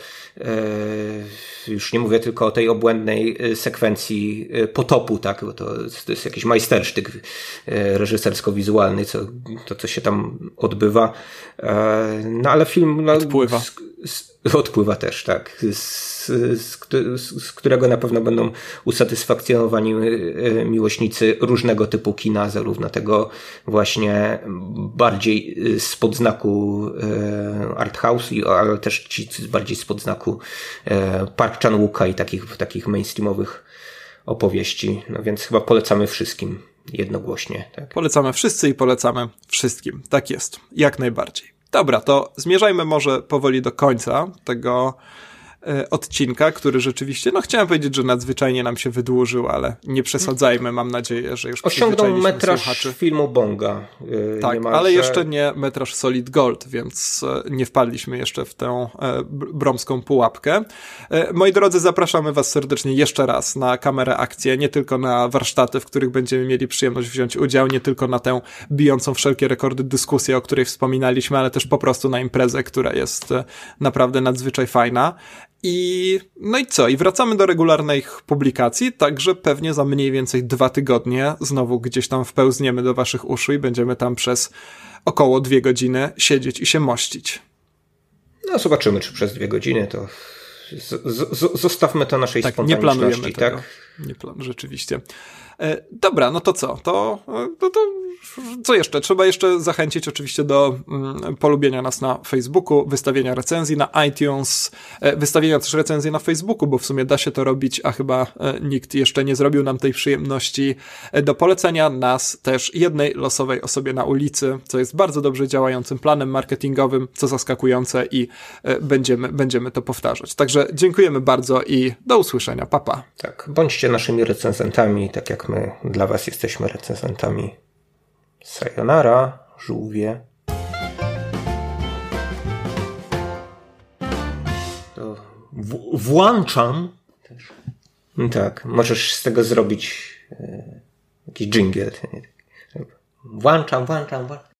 Już nie mówię tylko o tej obłędnej sekwencji potopu, tak, bo to, to jest jakiś majstersztyk reżysersko-wizualny, co, to co się tam odbywa. No ale film... No, odpływa. Z, z, odpływa też, tak. Z, z, z, którego na pewno będą usatysfakcjonowani e, miłośnicy różnego typu kina, zarówno tego właśnie bardziej spod znaku e, art house, ale też ci bardziej spod znaku e, Park Chan-wooka i takich, takich mainstreamowych opowieści. No więc chyba polecamy wszystkim jednogłośnie. Tak. Polecamy wszyscy i polecamy wszystkim. Tak jest. Jak najbardziej. Dobra, to zmierzajmy może powoli do końca tego E, odcinka, który rzeczywiście, no chciałem powiedzieć, że nadzwyczajnie nam się wydłużył, ale nie przesadzajmy, mam nadzieję, że już Osiągnął metraż słuchaczy. filmu Bonga. Yy, tak, niemalże. ale jeszcze nie metraż Solid Gold, więc e, nie wpadliśmy jeszcze w tę bromską pułapkę. Moi drodzy, zapraszamy was serdecznie jeszcze raz na kamerę akcję, nie tylko na warsztaty, w których będziemy mieli przyjemność wziąć udział, nie tylko na tę bijącą wszelkie rekordy dyskusję, o której wspominaliśmy, ale też po prostu na imprezę, która jest naprawdę nadzwyczaj fajna. I no i co? I wracamy do regularnych publikacji, także pewnie za mniej więcej dwa tygodnie znowu gdzieś tam wpełzniemy do waszych uszu i będziemy tam przez około dwie godziny siedzieć i się mościć. No zobaczymy, czy przez dwie godziny to z, z, zostawmy to naszej tak, nie planujemy tak? Tego. Nie plan, rzeczywiście. E, dobra, no to co? To, to, to co jeszcze? Trzeba jeszcze zachęcić oczywiście do mm, polubienia nas na Facebooku, wystawienia recenzji na iTunes, e, wystawienia też recenzji na Facebooku, bo w sumie da się to robić, a chyba e, nikt jeszcze nie zrobił nam tej przyjemności do polecenia nas też jednej losowej osobie na ulicy, co jest bardzo dobrze działającym planem marketingowym, co zaskakujące i będziemy, będziemy to powtarzać. Także dziękujemy bardzo i do usłyszenia. Papa. Tak, bądźcie naszymi recenzentami, tak jak my dla was jesteśmy recenzentami. Sayonara, żółwie. To w- włączam. Tak, możesz z tego zrobić e, jakiś jingle. Włączam, włączam, włączam.